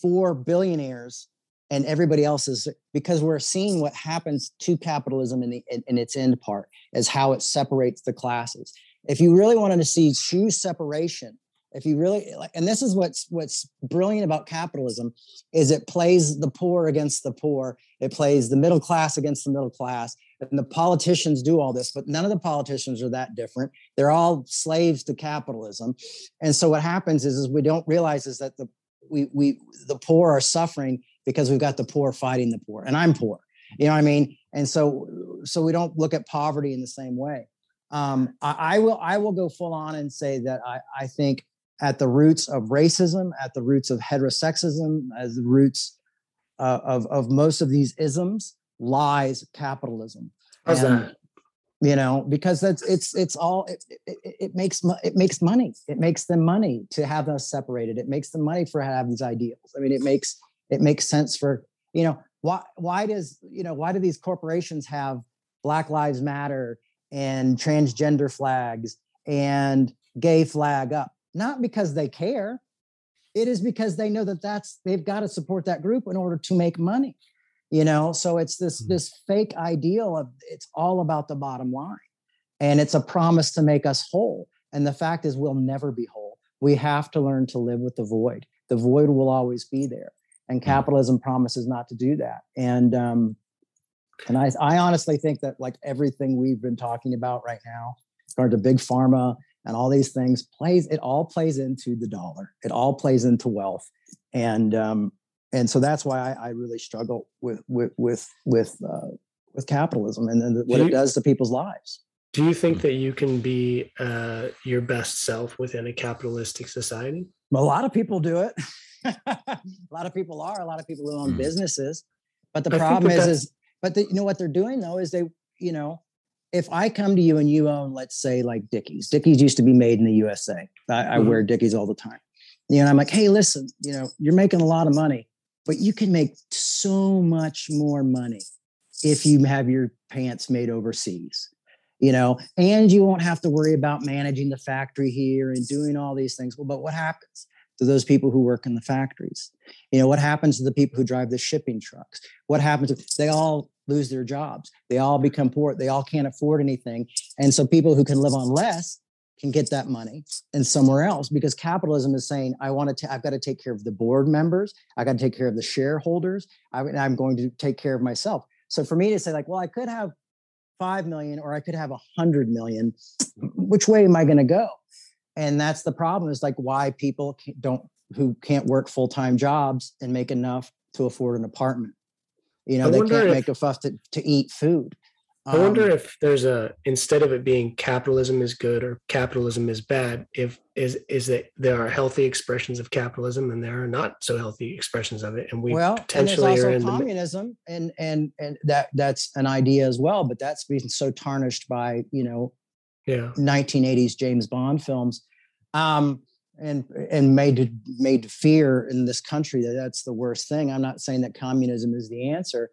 Speaker 4: four billionaires and everybody else is because we're seeing what happens to capitalism in the in, in its end part is how it separates the classes. If you really wanted to see true separation, if you really and this is what's what's brilliant about capitalism is it plays the poor against the poor it plays the middle class against the middle class and the politicians do all this but none of the politicians are that different. They're all slaves to capitalism. And so what happens is, is we don't realize is that the we we the poor are suffering because we've got the poor fighting the poor and i'm poor you know what i mean? And so so we don't look at poverty in the same way. Um, I, I will i will go full on and say that i i think at the roots of racism at the roots of heterosexism as the roots uh, of of most of these isms lies capitalism.
Speaker 3: How's
Speaker 4: And,
Speaker 3: that?
Speaker 4: you know because that's it's it's all it, it, it makes it makes money. It makes them money to have us separated. It makes them money for having these ideals. I mean it makes it makes sense for you know why why does you know why do these corporations have black lives matter and transgender flags and gay flag up? Not because they care. It is because they know that that's they've got to support that group in order to make money you know? So it's this
Speaker 3: Mhm.
Speaker 4: this fake ideal of it's all about the bottom line and it's a promise to make us whole and the fact is we'll never be whole. We have to learn to live with the void. The void will always be there and capitalism promises not to do that and um and i i honestly think that like everything we've been talking about right now regard to big pharma and all these things plays it all plays into the dollar. It all plays into wealth and um and so that's why I, I really struggle with with with with uh, with capitalism and then what
Speaker 3: Do
Speaker 4: it does to people's lives.
Speaker 3: Do you think that you can be uh, your best self within a capitalistic society?
Speaker 4: A lot of people do it. [laughs] a lot of people are. A lot of people who own
Speaker 1: Mm.
Speaker 4: businesses. But the problem is, is but the, you know what they're doing though is they, you know, if I come to you and you own, let's say, like Dickies. Dickies used to be made in the USA. I, I
Speaker 3: Mhm.
Speaker 4: wear Dickies all the time. You know, I'm like, hey, listen, you know, you're making a lot of money, but you can make so much more money if you have your pants made overseas. You know, and you won't have to worry about managing the factory here and doing all these things. Well, but what happens to those people who work in the factories? You know, what happens to the people who drive the shipping trucks? What happens? if They all lose their jobs. They all become poor. They all can't afford anything. And so people who can live on less can get that money and somewhere else because capitalism is saying, I want to, I've got to take care of the board members. I got to take care of the shareholders. I, I'm going to take care of myself. So for me to say like, well, I could have 5 million or I could have a hundred million, which way am I going to go? And that's the problem is like why people don't, who can't work full-time jobs and make enough to afford an apartment. You know,
Speaker 3: I
Speaker 4: they can't
Speaker 3: if-
Speaker 4: make enough to, to eat food.
Speaker 3: I wonder
Speaker 4: Um,
Speaker 3: if there's a instead of it being capitalism is good or capitalism is bad, if is is that there are healthy expressions of capitalism and there are not so healthy expressions of it, and we
Speaker 4: well, and there's
Speaker 3: potentially are
Speaker 4: also
Speaker 3: in the
Speaker 4: communism, and and and that that's an idea as well, but that's been so tarnished by you know
Speaker 3: yeah
Speaker 4: 1980s James Bond films, um, and and made to, made to fear in this country that that's the worst thing. I'm not saying that communism is the answer,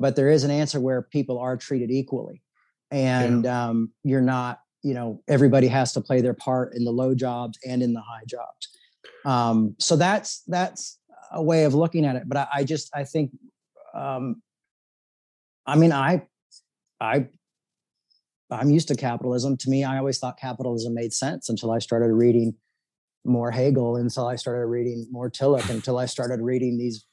Speaker 4: but there is an answer where people are treated equally, and um, you're not you know everybody has to play their part in the low jobs and in the high jobs. Um, so that's that's a way of looking at it but i, I just i think um, i mean i i i'm used to capitalism. To me i always thought capitalism made sense until i started reading more hegel until i started reading more tillich until i started reading these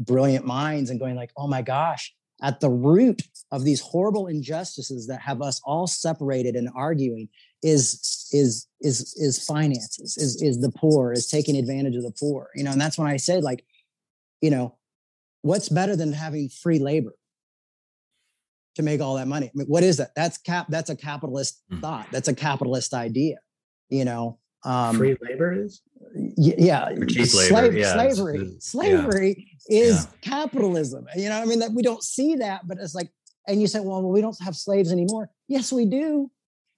Speaker 4: brilliant minds and going like oh my gosh at the root of these horrible injustices that have us all separated and arguing is is is is finances is is the poor is taking advantage of the poor you know and that's when i said like you know what's better than having free labor to make all that money I mean, what is that that's cap that's a capitalist
Speaker 1: Mm.
Speaker 4: thought that's a capitalist idea you know um
Speaker 3: Free labor is.
Speaker 4: Yeah,
Speaker 1: Or cheap
Speaker 4: slave-
Speaker 1: labor, yeah, it's-
Speaker 4: slavery.
Speaker 1: yeah.
Speaker 4: slavery is capitalism. You know, I mean that we don't see that, but it's like, and you say, well, we don't have slaves anymore. Yes, we do.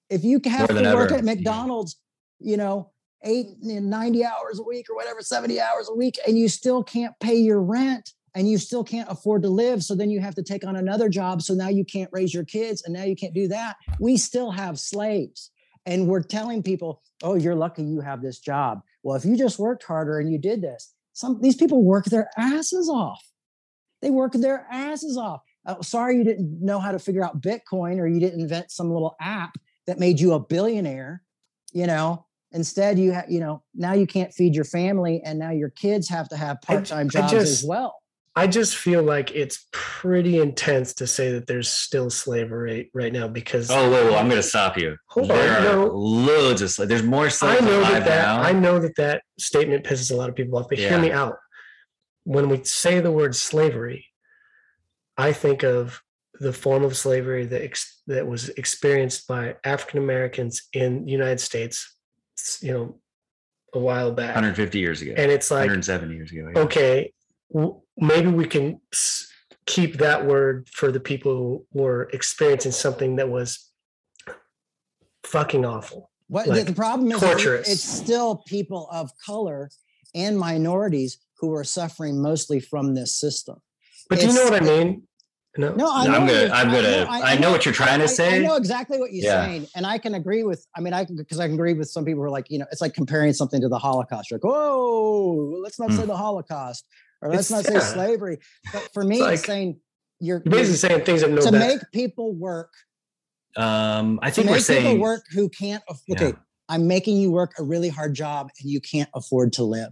Speaker 4: If you have to work
Speaker 1: ever,
Speaker 4: at. McDonald's, you know, eight and 90 hours a week or whatever, 70 hours a week, and you still can't pay your rent and you still can't afford to live. So then you have to take on another job. So now you can't raise your kids and now you can't do that. We still have slaves. And we're telling people, oh, you're lucky you have this job. Well, if you just worked harder and you did this, some these people work their asses off. They work their asses off. Uh, sorry you didn't know how to figure out Bitcoin or you didn't invent some little app that made you a billionaire. You know, instead you have, you know, now you can't feed your family and now your kids have to have part-time
Speaker 3: I
Speaker 4: jobs as
Speaker 3: just-
Speaker 4: well.
Speaker 3: I just feel like it's pretty intense to say that there's still slavery right now because
Speaker 1: Oh, whoa, whoa, I'm going to stop you.
Speaker 3: Hold on,
Speaker 1: there are
Speaker 3: no.
Speaker 1: loads of slaves. There's more
Speaker 3: I know that, that
Speaker 1: now.
Speaker 3: I know that that statement pisses a lot of people off, but hear me out. When we say the word slavery, I think of the form of slavery that ex- that was experienced by African Americans in the United States, you know, a while back,
Speaker 1: 150 years ago.
Speaker 3: and it's like
Speaker 1: 170 years ago. yeah.
Speaker 3: okay, maybe we can keep that word for the people who were experiencing something that was fucking awful.
Speaker 4: What the-
Speaker 3: like,
Speaker 4: the problem is, is
Speaker 3: torturous.
Speaker 4: it's still people of color and minorities who are suffering mostly from this system.
Speaker 3: But do you know what I mean? No.
Speaker 4: No, I
Speaker 1: no I'm gonna- I'm gonna- I know what you're trying to
Speaker 4: I-
Speaker 1: say.
Speaker 4: I know exactly what you're
Speaker 1: Yeah.
Speaker 4: saying, and I can agree with. I mean, I can because I can agree with some people who are like, you know, it's like comparing something to the Holocaust. You're like, whoa, let's not say
Speaker 1: Hmm.
Speaker 4: the Holocaust, or let's
Speaker 3: It's-
Speaker 4: not
Speaker 3: yeah.
Speaker 4: say slavery. But for me,
Speaker 3: It's
Speaker 4: it's saying you're,
Speaker 3: You're basically saying things that no
Speaker 4: to
Speaker 3: better.
Speaker 4: make people work.
Speaker 1: Um, I
Speaker 4: To
Speaker 1: think we're
Speaker 4: make people
Speaker 1: saying
Speaker 4: work who can't. Okay,
Speaker 1: Yeah.
Speaker 4: I'm making you work a really hard job, and you can't afford to live.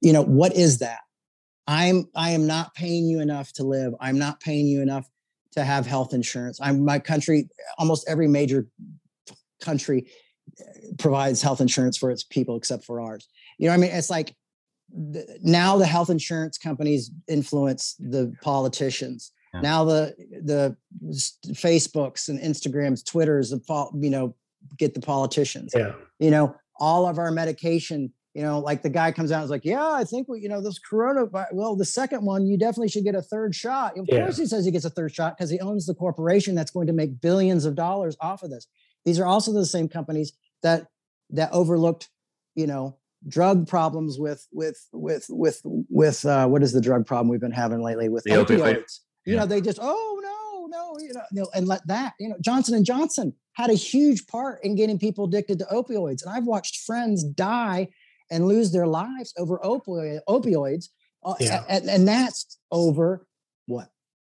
Speaker 4: You know what is that? I'm I am not paying you enough to live. I'm not paying you enough to have health insurance. I'm my country. Almost every major country uh, provides health insurance for its people except for ours. You know, what I mean, it's like now the health insurance companies influence the politicians.
Speaker 1: Yeah.
Speaker 4: Now the the Facebooks and Instagrams, Twitters, the you know, get the politicians
Speaker 3: yeah.
Speaker 4: you know, all of our medication, you know, like the guy comes out and is like, yeah, I think we, you know, this corona, well, the second one, you definitely should get a third shot. Of
Speaker 3: Yeah.
Speaker 4: course he says he gets a third shot because he owns the corporation that's going to make billions of dollars off of this. These are also the same companies that that overlooked, you know, drug problems with with with with with uh what is the drug problem we've been having lately with
Speaker 1: The opioid-
Speaker 4: opioids. You
Speaker 1: yeah.
Speaker 4: know, they just, oh no, no, you know, you know, and let that, you know, Johnson and Johnson had a huge part in getting people addicted to opioids. And I've watched friends die and lose their lives over opioid, opioids. uh,
Speaker 3: Yeah.
Speaker 4: and, and that's over what?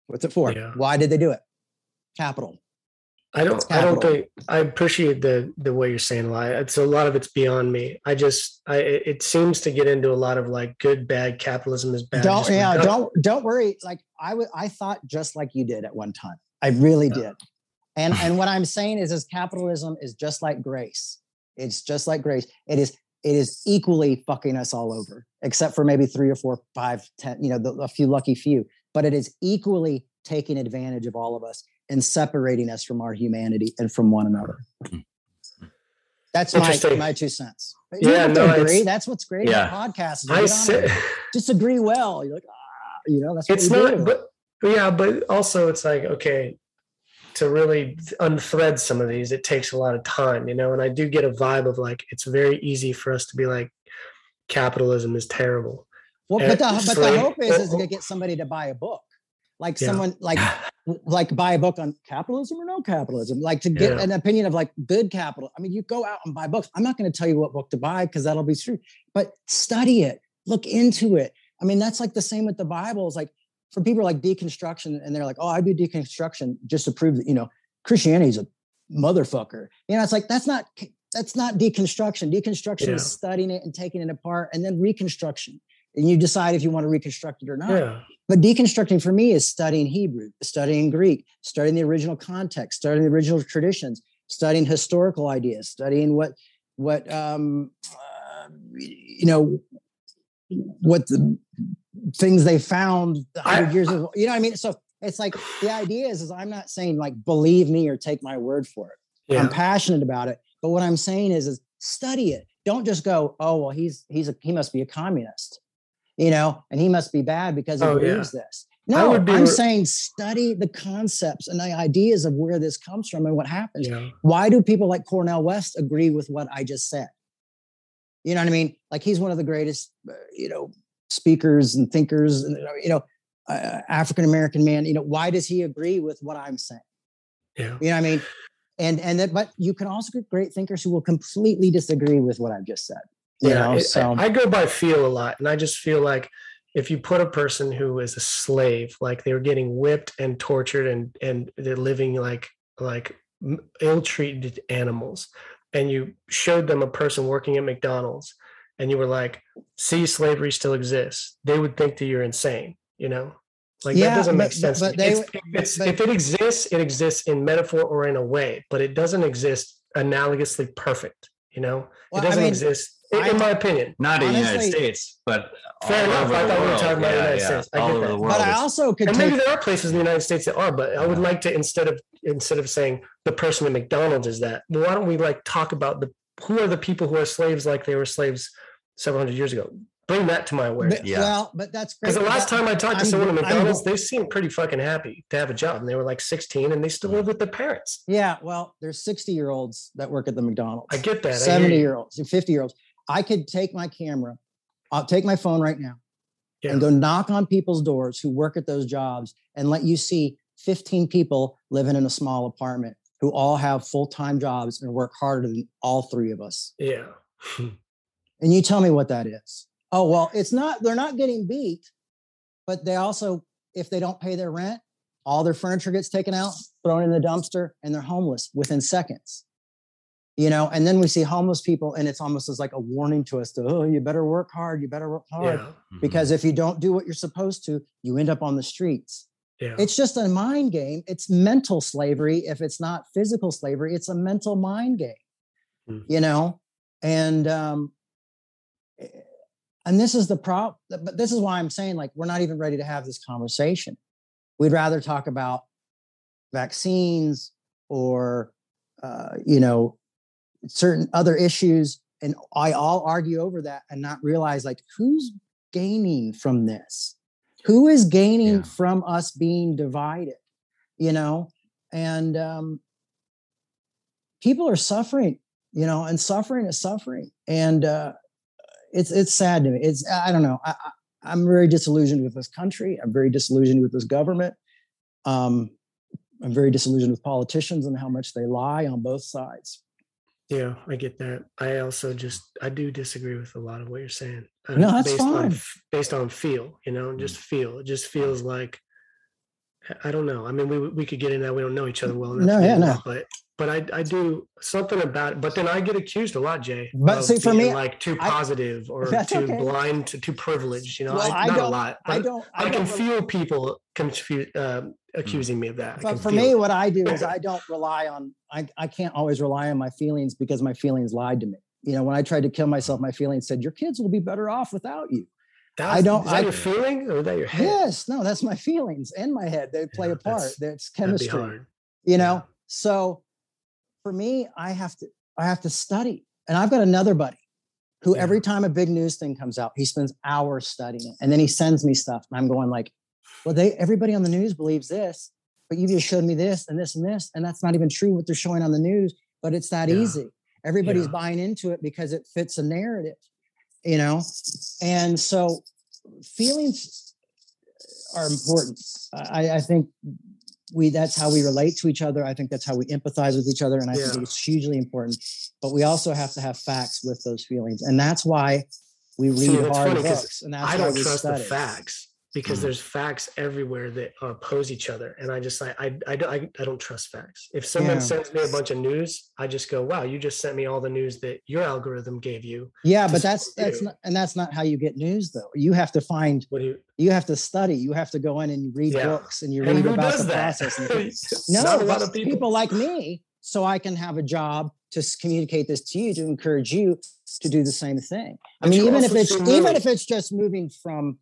Speaker 4: What's it for?
Speaker 3: Yeah.
Speaker 4: Why did they do it? Capital.
Speaker 3: I don't. I don't think. I appreciate the the way you're saying a lot. It's a lot of it's beyond me. I just. I. It it seems to get into a lot of like good, bad. Capitalism is bad.
Speaker 4: don't yeah,
Speaker 3: like,
Speaker 4: don't don't worry. Like I would I thought just like you did at one time. I really
Speaker 3: Yeah.
Speaker 4: did. And and what [laughs] I'm saying is is capitalism is just like grace. It's just like grace. It is it is equally fucking us all over, except for maybe three or four, five, ten, you know, the, a few lucky few. But it is equally taking advantage of all of us and separating us from our humanity and from one another. That's my my two cents. You
Speaker 3: Yeah,
Speaker 4: to
Speaker 3: no,
Speaker 4: agree. That's what's great
Speaker 1: Yeah.
Speaker 4: about podcasts.
Speaker 3: I say. [laughs]
Speaker 4: disagree well. You're like, ah, you know, that's what
Speaker 3: it's
Speaker 4: do.
Speaker 3: not but yeah but also it's like okay to really unthread some of these it takes a lot of time you know and i do get a vibe of like it's very easy for us to be like capitalism is terrible
Speaker 4: Well, but the but the hope is is
Speaker 3: oh,
Speaker 4: to get somebody to buy a book, like
Speaker 3: Yeah.
Speaker 4: someone like [laughs] like buy a book on capitalism or no capitalism, like to get
Speaker 3: Yeah.
Speaker 4: an opinion of like good capital. I mean, you go out and buy books. I'm not going to tell you what book to buy because that'll be true, but study it, look into it. I mean, that's like the same with the Bible. It's like for people like deconstruction, and they're like, "Oh, I do deconstruction just to prove that you know Christianity's a motherfucker." You know, it's like that's not that's not deconstruction. Deconstruction
Speaker 3: Yeah.
Speaker 4: is studying it and taking it apart, and then reconstruction, and you decide if you want to reconstruct it or not.
Speaker 3: Yeah.
Speaker 4: But deconstructing for me is studying Hebrew, studying Greek, studying the original context, studying the original traditions, studying historical ideas, studying what what um, uh, you know what the things they found hundred years ago. You know what I mean? So it's like the idea is is I'm not saying like believe me or take my word for it. I'm passionate about it. But what I'm saying is, is study it. Don't just go, oh well, he's he's a he must be a communist, you know, and he must be bad because he
Speaker 3: Oh, yeah.
Speaker 4: believes this.
Speaker 3: I
Speaker 4: No, I'm
Speaker 3: re-
Speaker 4: saying study the concepts and the ideas of where this comes from and what happens.
Speaker 3: Yeah.
Speaker 4: Why do people like Cornel West agree with what I just said? You know what I mean? Like he's one of the greatest, uh, you know, speakers and thinkers, and you know, uh, African American man. You know, why does he agree with what I'm saying?
Speaker 3: Yeah.
Speaker 4: You know what I mean? And and that, but you can also get great thinkers who will completely disagree with what I've just said. You
Speaker 3: yeah,
Speaker 4: know,
Speaker 3: it-
Speaker 4: so
Speaker 3: I, go by feel a lot, and I just feel like if you put a person who is a slave, like they were getting whipped and tortured, and and they're living like like ill-treated animals, and you showed them a person working at McDonald's, and you were like, "See, slavery still exists," they would think that you're insane. You know, like
Speaker 4: Yeah,
Speaker 3: that doesn't make
Speaker 4: but-
Speaker 3: sense.
Speaker 4: but they
Speaker 3: It's- it's- if it exists, it exists in metaphor or in a way, but it doesn't exist analogously perfect. You know,
Speaker 4: Well,
Speaker 3: it doesn't
Speaker 4: mean,
Speaker 3: exist, in,
Speaker 4: I-
Speaker 3: in my opinion.
Speaker 1: Not in the United States, but
Speaker 3: Fair
Speaker 1: all
Speaker 3: enough.
Speaker 1: over
Speaker 3: I
Speaker 1: the
Speaker 3: thought we were
Speaker 1: world.
Speaker 3: talking about the
Speaker 1: Yeah,
Speaker 3: United
Speaker 1: yeah.
Speaker 3: States. I
Speaker 1: all
Speaker 3: get
Speaker 1: over
Speaker 3: that.
Speaker 1: the
Speaker 3: But
Speaker 1: world.
Speaker 4: but I also could
Speaker 3: And
Speaker 4: take
Speaker 3: maybe there are places in the United States that are, but I would
Speaker 1: Yeah.
Speaker 3: like to instead of instead of saying the person at McDonald's is that, why don't we like talk about the who are the people who are slaves like they were slaves several hundred years ago? Bring that to my awareness.
Speaker 4: but-
Speaker 1: Yeah.
Speaker 4: well, but that's great
Speaker 3: Because the last time I talked to
Speaker 4: I'm-
Speaker 3: someone at
Speaker 4: I'm-
Speaker 3: McDonald's, they seemed pretty fucking happy to have a job, and they were like 16, and they still mm. live with their parents.
Speaker 4: Yeah, well, there's 60 year olds that work at the McDonald's.
Speaker 3: I get that.
Speaker 4: 70 year olds and 50 year olds. I could take my camera, I'll take my phone right now
Speaker 3: Yeah.
Speaker 4: and go knock on people's doors who work at those jobs and let you see 15 people living in a small apartment who all have full time jobs and work harder than all three of us.
Speaker 3: Yeah. [laughs]
Speaker 4: And you tell me what that is. Oh, well, it's not, they're not getting beat, but they also, if they don't pay their rent, all their furniture gets taken out, thrown in the dumpster, and they're homeless within seconds. You know, and then we see homeless people, and it's almost as like a warning to us to, oh, you better work hard, you better work hard.
Speaker 3: Yeah.
Speaker 1: Mhm.
Speaker 4: Because if you don't do what you're supposed to, you end up on the streets.
Speaker 3: Yeah.
Speaker 4: It's just a mind game. It's mental slavery. If it's not physical slavery, it's a mental mind game.
Speaker 3: Mm.
Speaker 4: You know, and um, and this is the problem. But this is why I'm saying like we're not even ready to have this conversation. We'd rather talk about vaccines or uh, you know certain other issues, and I all argue over that and not realize like who's gaining from this who is gaining
Speaker 1: Yeah.
Speaker 4: from us being divided you know and um people are suffering you know and suffering is suffering and uh it's it's sad to me it's i don't know i, i'm very disillusioned with this country i'm very disillusioned with this government um i'm very disillusioned with politicians and how much they lie on both sides
Speaker 3: Yeah, I get that. I also just I do disagree with a lot of what you're saying. uh,
Speaker 4: No, that's
Speaker 3: based On,
Speaker 4: fine.
Speaker 3: f- based on feel, you know, just feel. It just feels like I- don't know. I mean, we we could get into that. We don't know each other well enough.
Speaker 4: No, yeah, no.
Speaker 3: But but I I do something about it. But then I get accused a lot, Jay.
Speaker 4: But
Speaker 3: of
Speaker 4: see, for
Speaker 3: being,
Speaker 4: me,
Speaker 3: like too
Speaker 4: I-
Speaker 3: positive or [laughs] too
Speaker 4: okay.
Speaker 3: blind, to too privileged. You know,
Speaker 4: Well,
Speaker 3: I,
Speaker 4: I
Speaker 3: not a lot.
Speaker 4: i don't
Speaker 3: I, can
Speaker 4: don't rel-
Speaker 3: feel people confuse, um, accusing me of that.
Speaker 4: But for me
Speaker 3: it.
Speaker 4: what i do is [coughs] i don't rely on I, I can't always rely on my feelings because my feelings lied to me you know when i tried to kill myself my feelings said your kids will be better off without you
Speaker 3: That's-
Speaker 4: don't-
Speaker 3: Is that
Speaker 4: I-
Speaker 3: your feeling or is that your head?
Speaker 4: yes no that's my feelings and my head they play
Speaker 3: Yeah,
Speaker 4: a part
Speaker 3: that's-
Speaker 4: that's chemistry you know so for me i have to i have to study and i've got another buddy who
Speaker 3: Yeah.
Speaker 4: every time a big news thing comes out he spends hours studying it and then he sends me stuff and i'm going like well they everybody on the news believes this but you just showed me this and this and this and that's not even true what they're showing on the news but it's that
Speaker 3: Yeah.
Speaker 4: easy everybody's
Speaker 3: Yeah.
Speaker 4: buying into it because it fits a narrative you know and so feelings are important i, I think we that's how we relate to each other. I think that's how we empathize with each other, and I
Speaker 3: Yeah.
Speaker 4: think it's hugely important. But we also have to have facts with those feelings, and that's why we read
Speaker 3: See,
Speaker 4: hard
Speaker 3: funny
Speaker 4: books, and that's
Speaker 3: I
Speaker 4: why
Speaker 3: don't
Speaker 4: we
Speaker 3: trust
Speaker 4: study.
Speaker 3: the facts because
Speaker 1: Mm.
Speaker 3: there's facts everywhere that oppose each other, and I just like I I don't I, I don't trust facts. If someone
Speaker 4: Yeah.
Speaker 3: sends me a bunch of news, I just go, "Wow, you just sent me all the news that your algorithm gave you."
Speaker 4: Yeah, but that's that's
Speaker 3: you.
Speaker 4: not, and that's not how you get news, though. You have to find,
Speaker 3: What do you?
Speaker 4: you have to study, you have to go in and read
Speaker 3: Yeah.
Speaker 4: books, and you
Speaker 3: And
Speaker 4: read about the
Speaker 3: that?
Speaker 4: process. and [laughs] No,
Speaker 3: Not a lot of people.
Speaker 4: people like me, so I can have a job to communicate this to you to encourage you to do the same thing. I
Speaker 3: But
Speaker 4: mean, even if it's even if it's just moving from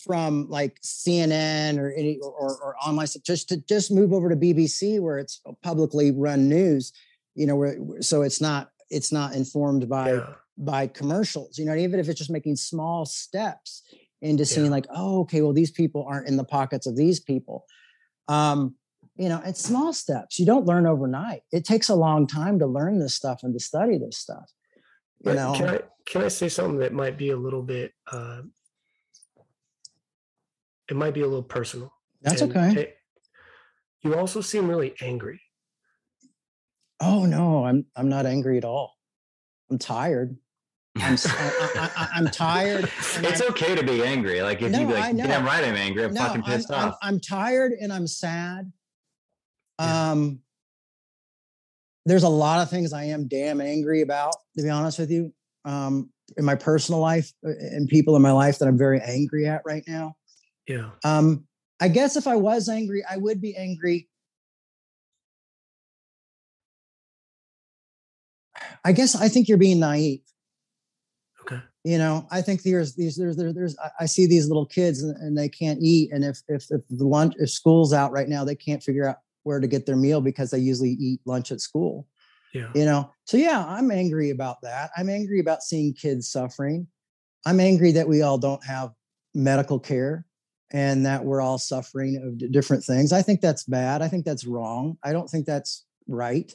Speaker 4: from like CNN or any or, or, online stuff, just to just move over to BBC where it's publicly run news, you know, where where- so it's not it's not informed by
Speaker 3: Yeah.
Speaker 4: by commercials, you know, even if it's just making small steps into seeing
Speaker 3: Yeah.
Speaker 4: like, oh, okay, well, these people aren't in the pockets of these people. Um, you know, it's small steps. You don't learn overnight. It takes a long time to learn this stuff and to study this stuff. You
Speaker 3: But
Speaker 4: know,
Speaker 3: can I can I say something that might be a little bit? Uh, it might be a little personal.
Speaker 4: that's
Speaker 3: and
Speaker 4: okay.
Speaker 3: it- you also seem really angry.
Speaker 4: oh no, I'm I'm not angry at all. I'm tired. I'm I, am tired. [laughs]
Speaker 1: it's
Speaker 4: I'm-
Speaker 1: okay to be angry. Like if
Speaker 4: No,
Speaker 1: you be like, damn right, I'm angry. I'm
Speaker 4: no,
Speaker 1: fucking
Speaker 4: I'm,
Speaker 1: pissed
Speaker 4: I'm,
Speaker 1: off.
Speaker 4: I'm tired and I'm sad.
Speaker 3: Yeah.
Speaker 4: Um, there's a lot of things I am damn angry about, to be honest with you. Um, in my personal life uh, and people in my life that I'm very angry at right now.
Speaker 3: Yeah.
Speaker 4: Um, I guess if I was angry, I would be angry. I guess I think you're being naive.
Speaker 3: Okay.
Speaker 4: You know, I think there's these there's there's, there's I- see these little kids and, and they can't eat, and if if if the lunch if school's out right now, they can't figure out where to get their meal because they usually eat lunch at school
Speaker 3: Yeah.
Speaker 4: you know so yeah i'm angry about that i'm angry about seeing kids suffering i'm angry that we all don't have medical care and that we're all suffering of d- different things. I think that's bad. I think that's wrong. I don't think that's right.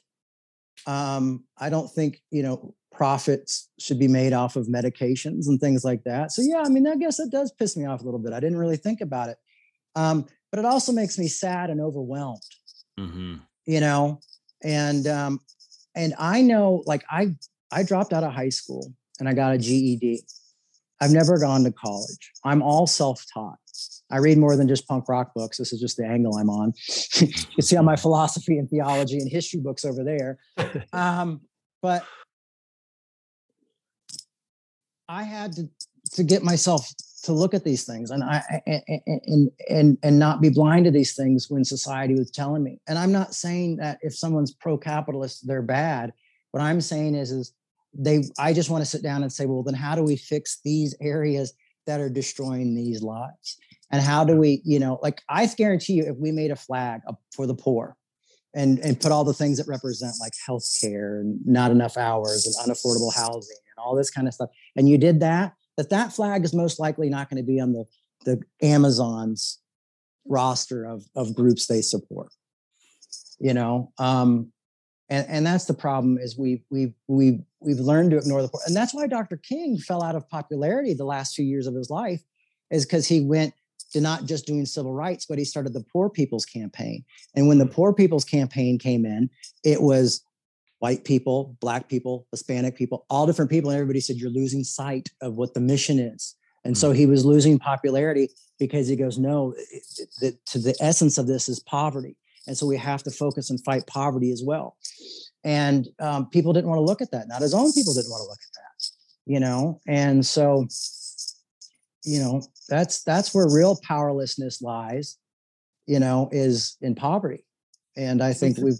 Speaker 4: Um i don't think you know profits should be made off of medications and things like that. So yeah i mean i guess it does piss me off a little bit. I didn't really think about it. Um but it also makes me sad and overwhelmed.
Speaker 1: Mhm.
Speaker 4: you know? And um and i know like i i dropped out of high school and i got a ged i've never gone to college. I'm all self-taught i read more than just punk rock books. This is just the angle i'm on. [laughs] You can see all my philosophy and theology and history books over there. [laughs] Um but i had to to get myself to look at these things and i and and and, and not be blind to these things when society was telling me. And i'm not saying that if someone's pro-capitalist they're bad. What i'm saying is is they i just want to sit down and say well then how do we fix these areas that are destroying these lives and how do we you know like i guarantee you if we made a flag for the poor and and put all the things that represent like health care and not enough hours and unaffordable housing and all this kind of stuff and you did that that that flag is most likely not going to be on the the amazon's roster of of groups they support you know? Um and and that's the problem is we've we've we've we've learned to ignore the poor and that's why dr king fell out of popularity the last few years of his life is because he went to not just doing civil rights but he started the poor people's campaign. And when the poor people's campaign came in it was white people black people hispanic people all different people and everybody said you're losing sight of what the mission is. And so he was losing popularity because he goes no the, to the essence of this is poverty. And so we have to focus and fight poverty as well. And um, people didn't want to look at that. Not his own people didn't want to look at that you know? And so you know that's that's where real powerlessness lies you know is in poverty and i think we've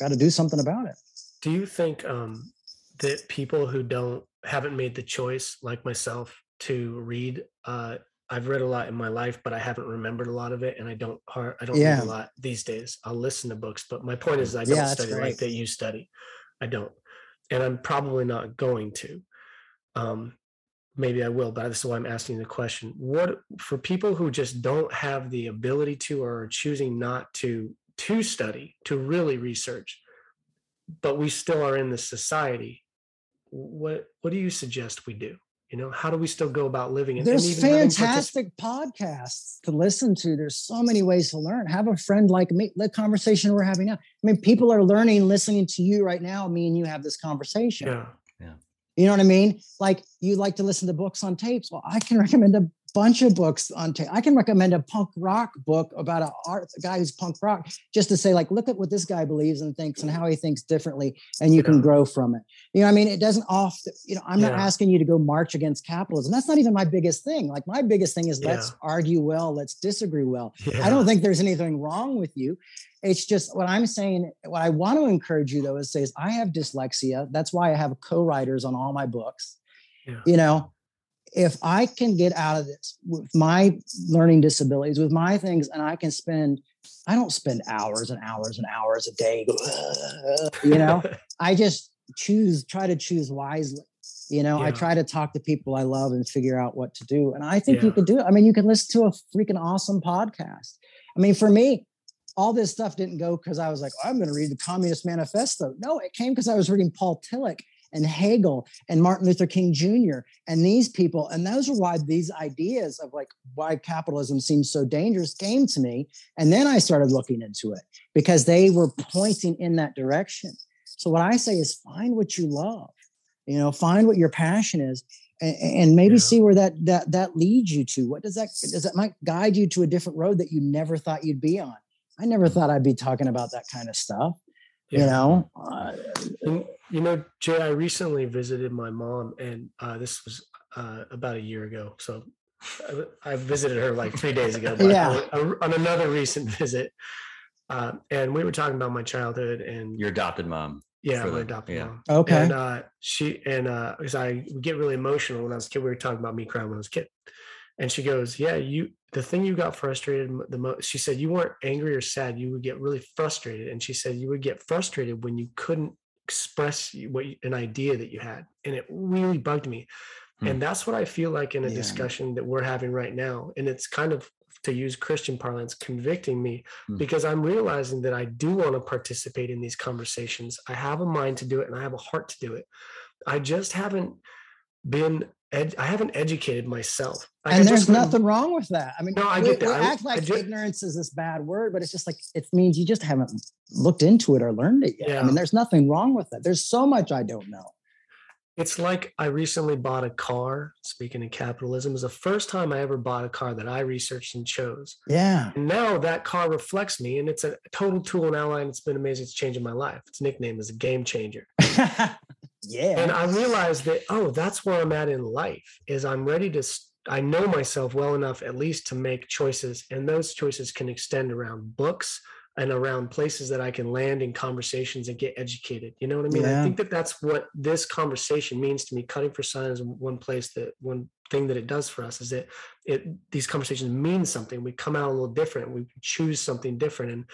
Speaker 4: got to do something about it
Speaker 3: Do you think um, that people who don't haven't made the choice, like myself, to read? Uh, I've read a lot in my life, but I haven't remembered a lot of it, and I don't. I don't
Speaker 4: Yeah.
Speaker 3: read a lot these days. I'll listen to books, but my point is, I don't
Speaker 4: Yeah,
Speaker 3: study like that you study. I don't, and I'm probably not going to. Um, maybe I will, but this is why I'm asking the question. What for people who just don't have the ability to or are choosing not to to study, to really research, but we still are in this society. What what do you suggest we do? You know, how do we still go about living? And,
Speaker 4: There's
Speaker 3: and even having partic-
Speaker 4: fantastic podcasts to listen to. There's so many ways to learn. Have a friend like me. The conversation we're having now. I mean, people are learning, listening to you right now. Me and you have this conversation.
Speaker 3: Yeah.
Speaker 4: You know what I mean? Like you like to listen to books on tapes. Well, I can [laughs] recommend a bunch of books on tape. I can recommend a punk rock book about a art a guy who's punk rock, just to say, like, look at what this guy believes and thinks and how he thinks differently, and you can grow from it. You know, I mean, it doesn't off. You know, I'm not asking you to go march against capitalism. That's not even my biggest thing. Like my biggest thing is let's argue well, let's disagree well.
Speaker 3: Yeah.
Speaker 4: I don't think there's anything wrong with you. It's just what I'm saying. What I want to encourage you though is say is I have dyslexia. That's why I have co-writers on all my books.
Speaker 3: Yeah.
Speaker 4: You know, if I can get out of this with my learning disabilities, with my things, and I can spend, I don't spend hours and hours and hours a day. [laughs] You know, I just choose, try to choose wisely. You know, I try to talk to people I love and figure out what to do. And I think you
Speaker 3: Yeah.
Speaker 4: could do it. I mean, you can listen to a freaking awesome podcast. I mean, for me, all this stuff didn't go because I was like, I'm going to read the Communist Manifesto. No, it came because I was reading Paul Tillich and Hegel and Martin Luther King Jr. and these people. And those are why these ideas of like why capitalism seems so dangerous came to me. And then I started looking into it because they were pointing in that direction. So what I say is find what you love, you know, find what your passion is. And, and maybe
Speaker 3: Yeah.
Speaker 4: see where that that that leads you to. What does that does that might guide you to a different road that you never thought you'd be on? I never thought I'd be talking about that kind of stuff. You know, uh,
Speaker 3: And, you know, Jay, I recently visited my mom, and uh, this was uh, about a year ago. So I, I visited her like three days ago. But
Speaker 4: Yeah.
Speaker 3: on, on another recent visit, uh, and we were talking about my childhood and
Speaker 1: Your adopted mom.
Speaker 3: yeah,
Speaker 1: for
Speaker 3: my
Speaker 1: the-
Speaker 3: adopted
Speaker 1: yeah.
Speaker 3: mom.
Speaker 4: okay.
Speaker 3: And uh, she and uh, because I would get really emotional when I was a kid. We were talking about me crying when I was a kid, and she goes, "Yeah, you. The thing you got frustrated the most." She said, "You weren't angry or sad. You would get really frustrated." And she said, "You would get frustrated when you couldn't express what you- an idea that you had," and it really bugged me.
Speaker 1: Hmm.
Speaker 3: And that's what I feel like in a
Speaker 4: Yeah.
Speaker 3: discussion that we're having right now, and it's kind of to use Christian parlance, convicting me
Speaker 1: Hmm.
Speaker 3: because I'm realizing that I do want to participate in these conversations. I have a mind to do it and I have a heart to do it. I just haven't been, ed- I haven't educated myself. Like,
Speaker 4: and
Speaker 3: just
Speaker 4: there's nothing wrong with that. I mean,
Speaker 3: No, I
Speaker 4: we,
Speaker 3: get that.
Speaker 4: we
Speaker 3: I-
Speaker 4: act like
Speaker 3: ju-
Speaker 4: ignorance is this bad word, but it's just like it means you just haven't looked into it or learned it yet. I mean, there's nothing wrong with that. There's so much I don't know.
Speaker 3: It's like I recently bought a car. Speaking of capitalism, it was the first time I ever bought a car that I researched and chose.
Speaker 4: Yeah.
Speaker 3: And now that car reflects me, and it's a total tool and ally, and it's been amazing. It's changing my life. Its nickname is a game changer. [laughs]
Speaker 4: yeah.
Speaker 3: and i realized that oh that's where i'm at in life is i'm ready to i know myself well enough at least to make choices and those choices can extend around books and around places that i can land in conversations and get educated you know what i mean
Speaker 4: Yeah.
Speaker 3: i think that that's what this conversation means to me cutting for Sign one place that one thing that it does for us is that it these conversations mean something we come out a little different we choose something different and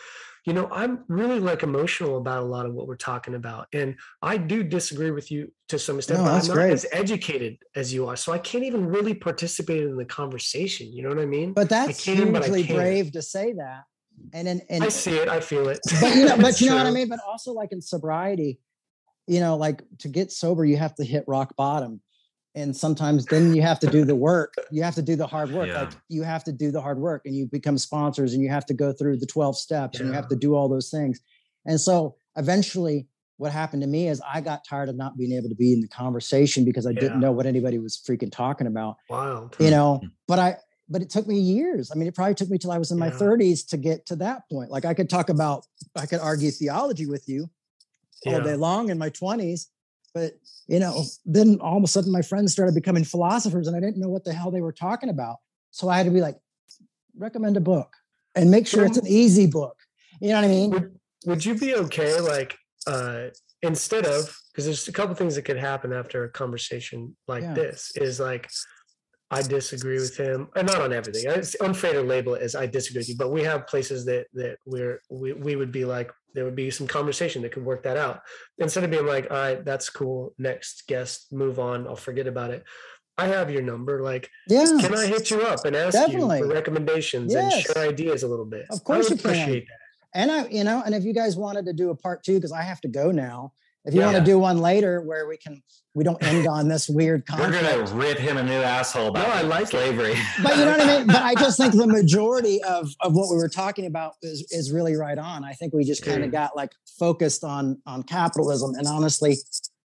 Speaker 3: you know i'm really like emotional about a lot of what we're talking about and i do disagree with you to some extent
Speaker 4: No,
Speaker 3: but
Speaker 4: that's
Speaker 3: i'm not
Speaker 4: great.
Speaker 3: as educated as you are so i can't even really participate in the conversation you know what i mean
Speaker 4: but that's
Speaker 3: can, but
Speaker 4: brave to say that. And then, and
Speaker 3: i see it i feel it
Speaker 4: but you know, [laughs] but you know what I mean. But also, like in sobriety, you know, like to get sober, you have to hit rock bottom, and sometimes then you have to do the work. You have to do the hard work. Like
Speaker 1: Yeah.
Speaker 4: you have to do the hard work, and you become sponsors, and you have to go through the twelve steps, and you have to do all those things. And so, eventually, what happened to me is I got tired of not being able to be in the conversation because I
Speaker 3: Yeah.
Speaker 4: didn't know what anybody was freaking talking about
Speaker 3: wow
Speaker 4: you know hmm. but i but it took me years i mean it probably took me till i was in my 30s to get to that point like i could talk about i could argue theology with you all day long in my 20s but you know then all of a sudden my friends started becoming philosophers and i didn't know what the hell they were talking about. So i had to be like recommend a book and make sure it's an easy book. You know what i mean?
Speaker 3: Would, would you be okay like uh instead of because there's a couple things that could happen after a conversation like
Speaker 4: Yeah.
Speaker 3: this is like i disagree with him and not on everything. Uh, it's unfair to label it as i disagree with you but we have places that that we're we, we would be like there would be some conversation that could work that out. Instead of being like all right that's cool next guest move on i'll forget about it i have your number like
Speaker 4: yeah
Speaker 3: can i hit you up and ask
Speaker 4: Definitely.
Speaker 3: you for recommendations and share ideas a little bit?
Speaker 4: Of course
Speaker 3: I
Speaker 4: you
Speaker 3: would
Speaker 4: can.
Speaker 3: appreciate that.
Speaker 4: And I, you know, and if you guys wanted to do a part two, because I have to go now, If you
Speaker 3: Yeah.
Speaker 4: want to do one later where we can, we don't end on this weird [laughs]
Speaker 1: We're
Speaker 4: conflict.
Speaker 1: gonna rip him a new asshole about
Speaker 3: No, I like
Speaker 1: slavery.
Speaker 4: But you know what I mean? But I [laughs] just think the majority of, of what we were talking about is, is really right on. I think we just kind of got like focused on, on capitalism. And honestly,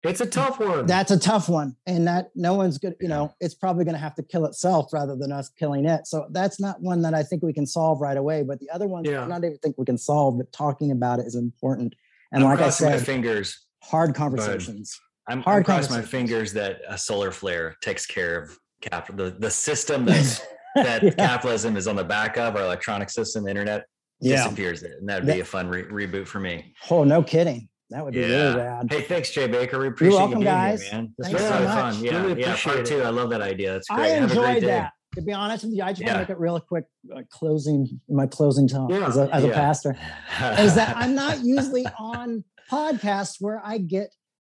Speaker 3: It's a tough one.
Speaker 4: that's a tough one. And that no one's good, you know, it's probably going to have to kill itself rather than us killing it. So that's not one that I think we can solve right away. But the other ones,
Speaker 3: Yeah.
Speaker 4: I don't even think we can solve, but talking about it is important. And
Speaker 1: I'm
Speaker 4: like I
Speaker 1: crossing my
Speaker 4: said,
Speaker 1: fingers.
Speaker 4: Hard conversations.
Speaker 1: I'm, I'm
Speaker 4: Hard
Speaker 1: crossing my fingers that a solar flare takes care of cap the, the system [laughs] that's that
Speaker 4: Yeah.
Speaker 1: capitalism is on the back of our electronic system, the internet
Speaker 4: Yeah.
Speaker 1: disappears it. And that'd be a fun re- reboot for me.
Speaker 4: Oh, no kidding. That would be
Speaker 1: Yeah.
Speaker 4: really rad.
Speaker 1: Hey, thanks, Jay Bakker. We appreciate
Speaker 4: welcome,
Speaker 1: you being
Speaker 4: guys.
Speaker 1: here, man. This
Speaker 4: Thanks
Speaker 1: was
Speaker 3: so
Speaker 4: much.
Speaker 1: fun. Yeah,
Speaker 3: Really
Speaker 1: yeah.
Speaker 3: appreciate
Speaker 1: Part
Speaker 3: it.
Speaker 1: two. I love that idea. That's
Speaker 4: I
Speaker 1: great. Have a great
Speaker 4: enjoyed that. To be honest with you, I just
Speaker 1: Yeah.
Speaker 4: want to make it real quick uh, closing my closing talk
Speaker 3: Yeah.
Speaker 4: as, a, as a pastor is that I'm not [laughs] usually on podcasts where I get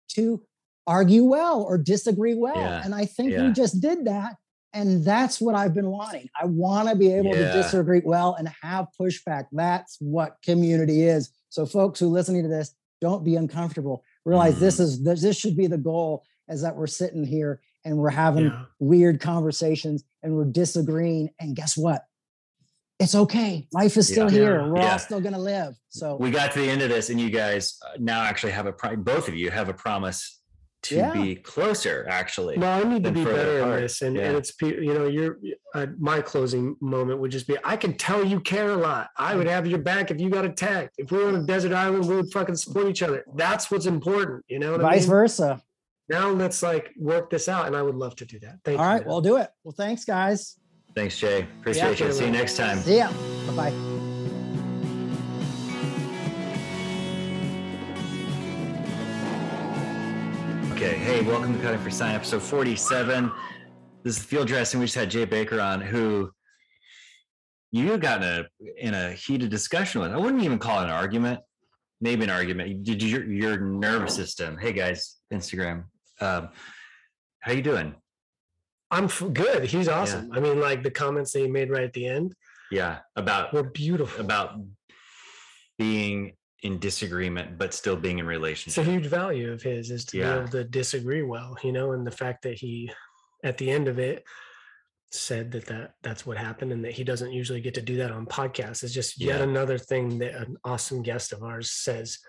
Speaker 4: to argue well or disagree well.
Speaker 1: Yeah.
Speaker 4: And I think
Speaker 1: Yeah.
Speaker 4: you just did that. And that's what I've been wanting. I want to be able
Speaker 1: Yeah.
Speaker 4: to disagree well and have pushback. That's what community is. So, folks who listening to this, don't be uncomfortable. Realize
Speaker 1: Mm.
Speaker 4: this is this, this should be the goal. Is that we're sitting here and we're having
Speaker 3: Yeah.
Speaker 4: weird conversations and we're disagreeing. And guess what? It's okay. Life is still
Speaker 1: Yeah.
Speaker 4: here. We're
Speaker 1: Yeah.
Speaker 4: all still going to live. So,
Speaker 1: we got to the end of this, and you guys uh, now actually have a pro- both of you have a promise to
Speaker 4: Yeah.
Speaker 1: be closer. Actually,
Speaker 3: No, I need to be
Speaker 1: further
Speaker 3: better in
Speaker 1: apart.
Speaker 3: this, and,
Speaker 1: Yeah.
Speaker 3: and it's you know your uh, my closing moment would just be I can tell you care a lot. I would have your back if you got attacked. If we were on a desert island, we would fucking support each other. That's what's important. You know what I
Speaker 4: vice
Speaker 3: mean?
Speaker 4: versa.
Speaker 3: Now let's like work this out, and I would love to do that. Thank
Speaker 4: All
Speaker 3: you.
Speaker 4: right.
Speaker 3: man.
Speaker 4: We'll do it. Well, thanks, guys.
Speaker 1: Thanks, Jay. Appreciate you. See you next time.
Speaker 4: See ya. Bye bye.
Speaker 1: Okay. Hey, welcome to Cutting for Sign, episode 47. This is field dressing. We just had Jay Bakker on, who you got in a in a heated discussion with. I wouldn't even call it an argument. Maybe an argument. Did your your nervous system? Hey guys, Instagram. Um, how you doing?
Speaker 3: I'm f- good. He's awesome. I mean, like the comments that he made right at the end
Speaker 1: Yeah, about
Speaker 3: were beautiful.
Speaker 1: about being in disagreement but still being in relationship.
Speaker 3: it's a huge value of his is to
Speaker 1: Yeah.
Speaker 3: be able to disagree well, you know, and the fact that he, at the end of it, said that, that that's what happened and that he doesn't usually get to do that on podcasts is just yet
Speaker 1: Yeah.
Speaker 3: another thing that an awesome guest of ours says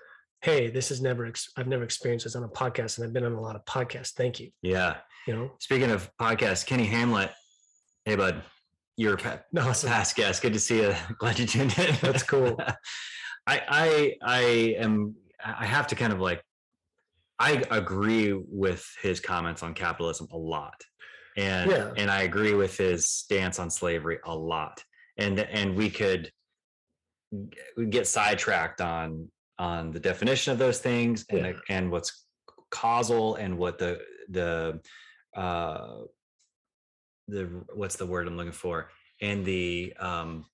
Speaker 3: hey this is never ex- i've never experienced this on a podcast and i've been on a lot of podcasts thank you
Speaker 1: Yeah.
Speaker 3: You know
Speaker 1: Speaking of podcasts, Kenny Hamlet. Hey, bud, you're a [laughs]
Speaker 3: awesome
Speaker 1: past guest. Good to see you. [laughs] Glad you tuned in.
Speaker 3: That's cool. [laughs]
Speaker 1: I I I am. I have to kind of like. I agree with his comments on capitalism a lot, and
Speaker 3: Yeah.
Speaker 1: and I agree with his stance on slavery a lot, and and we could we get sidetracked on on the definition of those things and
Speaker 3: Yeah.
Speaker 1: and what's causal and what the the uh the what's the word I'm looking for? And the um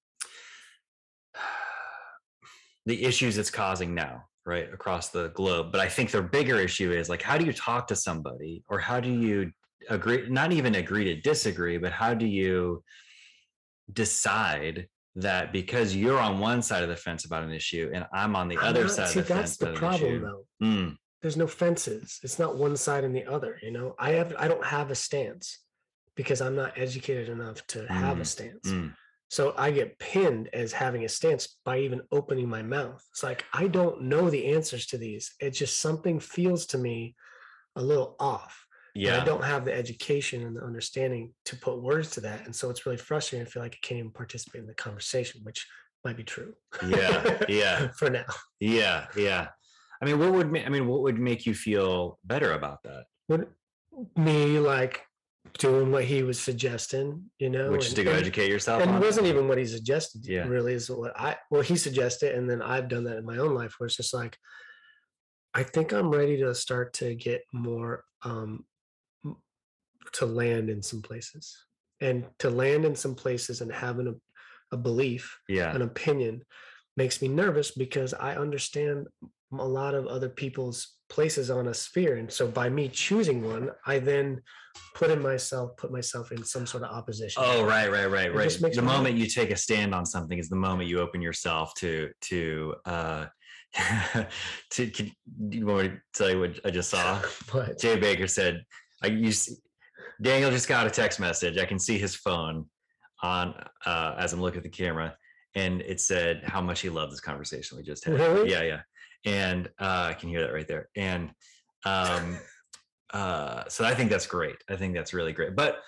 Speaker 1: [sighs] the issues it's causing now right across the globe. But i think the bigger issue is like how do you talk to somebody? Or how do you agree not even agree to disagree but how do you decide that because you're on one side of the fence about an issue and i'm on the
Speaker 3: I'm
Speaker 1: other
Speaker 3: not-
Speaker 1: side
Speaker 3: see,
Speaker 1: of the
Speaker 3: that's
Speaker 1: fence
Speaker 3: the problem though.
Speaker 1: Mm,
Speaker 3: there's no fences it's not one side and the other you know i have i don't have a stance because i'm not educated enough to have a
Speaker 1: Mm,
Speaker 3: stance
Speaker 1: mm.
Speaker 3: So I get pinned as having a stance by even opening my mouth. It's like I don't know the answers to these. It just something feels to me a little off.
Speaker 1: yeah
Speaker 3: I don't have the education and the understanding to put words to that. And so it's really frustrating. I feel like I can't even participate in the conversation, which might be true.
Speaker 1: yeah yeah [laughs]
Speaker 3: For now.
Speaker 1: yeah yeah i mean what would ma- i mean what would make you feel better about that
Speaker 3: Would me like doing what he was suggesting, you know,
Speaker 1: which is to go
Speaker 3: and-
Speaker 1: educate yourself
Speaker 3: and it? wasn't even what he suggested
Speaker 1: Yeah.
Speaker 3: really is what i well he suggested and then i've done that in my own life where it's just like i think i'm ready to start to get more um to land in some places and to land in some places and having a, a belief
Speaker 1: yeah
Speaker 3: an opinion makes me nervous because i understand a lot of other people's places on a sphere and so by me choosing one i then put in myself put myself in some sort of opposition
Speaker 1: Oh, right, right, right,
Speaker 3: It
Speaker 1: right. The
Speaker 3: me
Speaker 1: moment you take a stand on something is the moment you open yourself to to uh [laughs] to, can, do you want me to tell you what I just saw? [laughs]
Speaker 3: but
Speaker 1: Jay Bakker said, "I use Daniel just got a text message. I can see his phone on uh, as I'm looking at the camera, and it said how much he loved this conversation we just had.
Speaker 3: Really?
Speaker 1: Yeah, yeah, and uh, I can hear that right there. And um, uh, so I think that's great. I think that's really great. But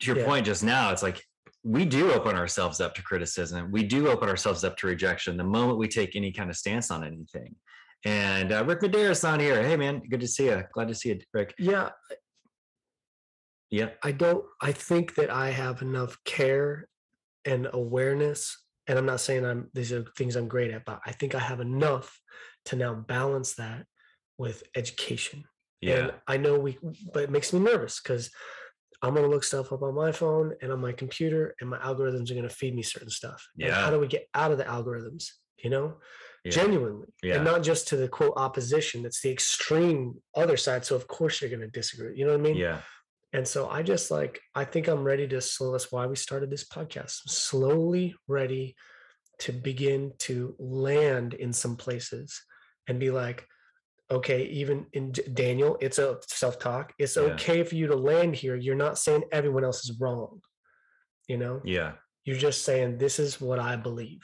Speaker 1: to your
Speaker 3: Yeah.
Speaker 1: point just now, it's like we do open ourselves up to criticism. We do open ourselves up to rejection the moment we take any kind of stance on anything. And uh, Rick Medeiros on here. Hey, man, good to see you. Glad to see you, Rick.
Speaker 3: yeah,
Speaker 1: Yeah.
Speaker 3: I don't I think that I have enough care and awareness. And I'm not saying I'm these are things I'm great at, but I think I have enough to now balance that with education.
Speaker 1: Yeah.
Speaker 3: And I know we but it makes me nervous because I'm gonna look stuff up on my phone and on my computer, and my algorithms are gonna feed me certain stuff. And
Speaker 1: Yeah.
Speaker 3: how do we get out of the algorithms? You know,
Speaker 1: Yeah.
Speaker 3: genuinely,
Speaker 1: Yeah.
Speaker 3: and not just to the quote opposition. that's the extreme other side. So of course you're gonna disagree. You know what I mean?
Speaker 1: Yeah.
Speaker 3: And so I just like, I think I'm ready to slow. That's why we started this podcast. I'm slowly ready to begin to land in some places and be like, okay, even in Daniel, it's a self talk. It's
Speaker 1: Yeah.
Speaker 3: okay for you to land here. You're not saying everyone else is wrong. You know,
Speaker 1: Yeah.
Speaker 3: you're just saying, this is what I believe.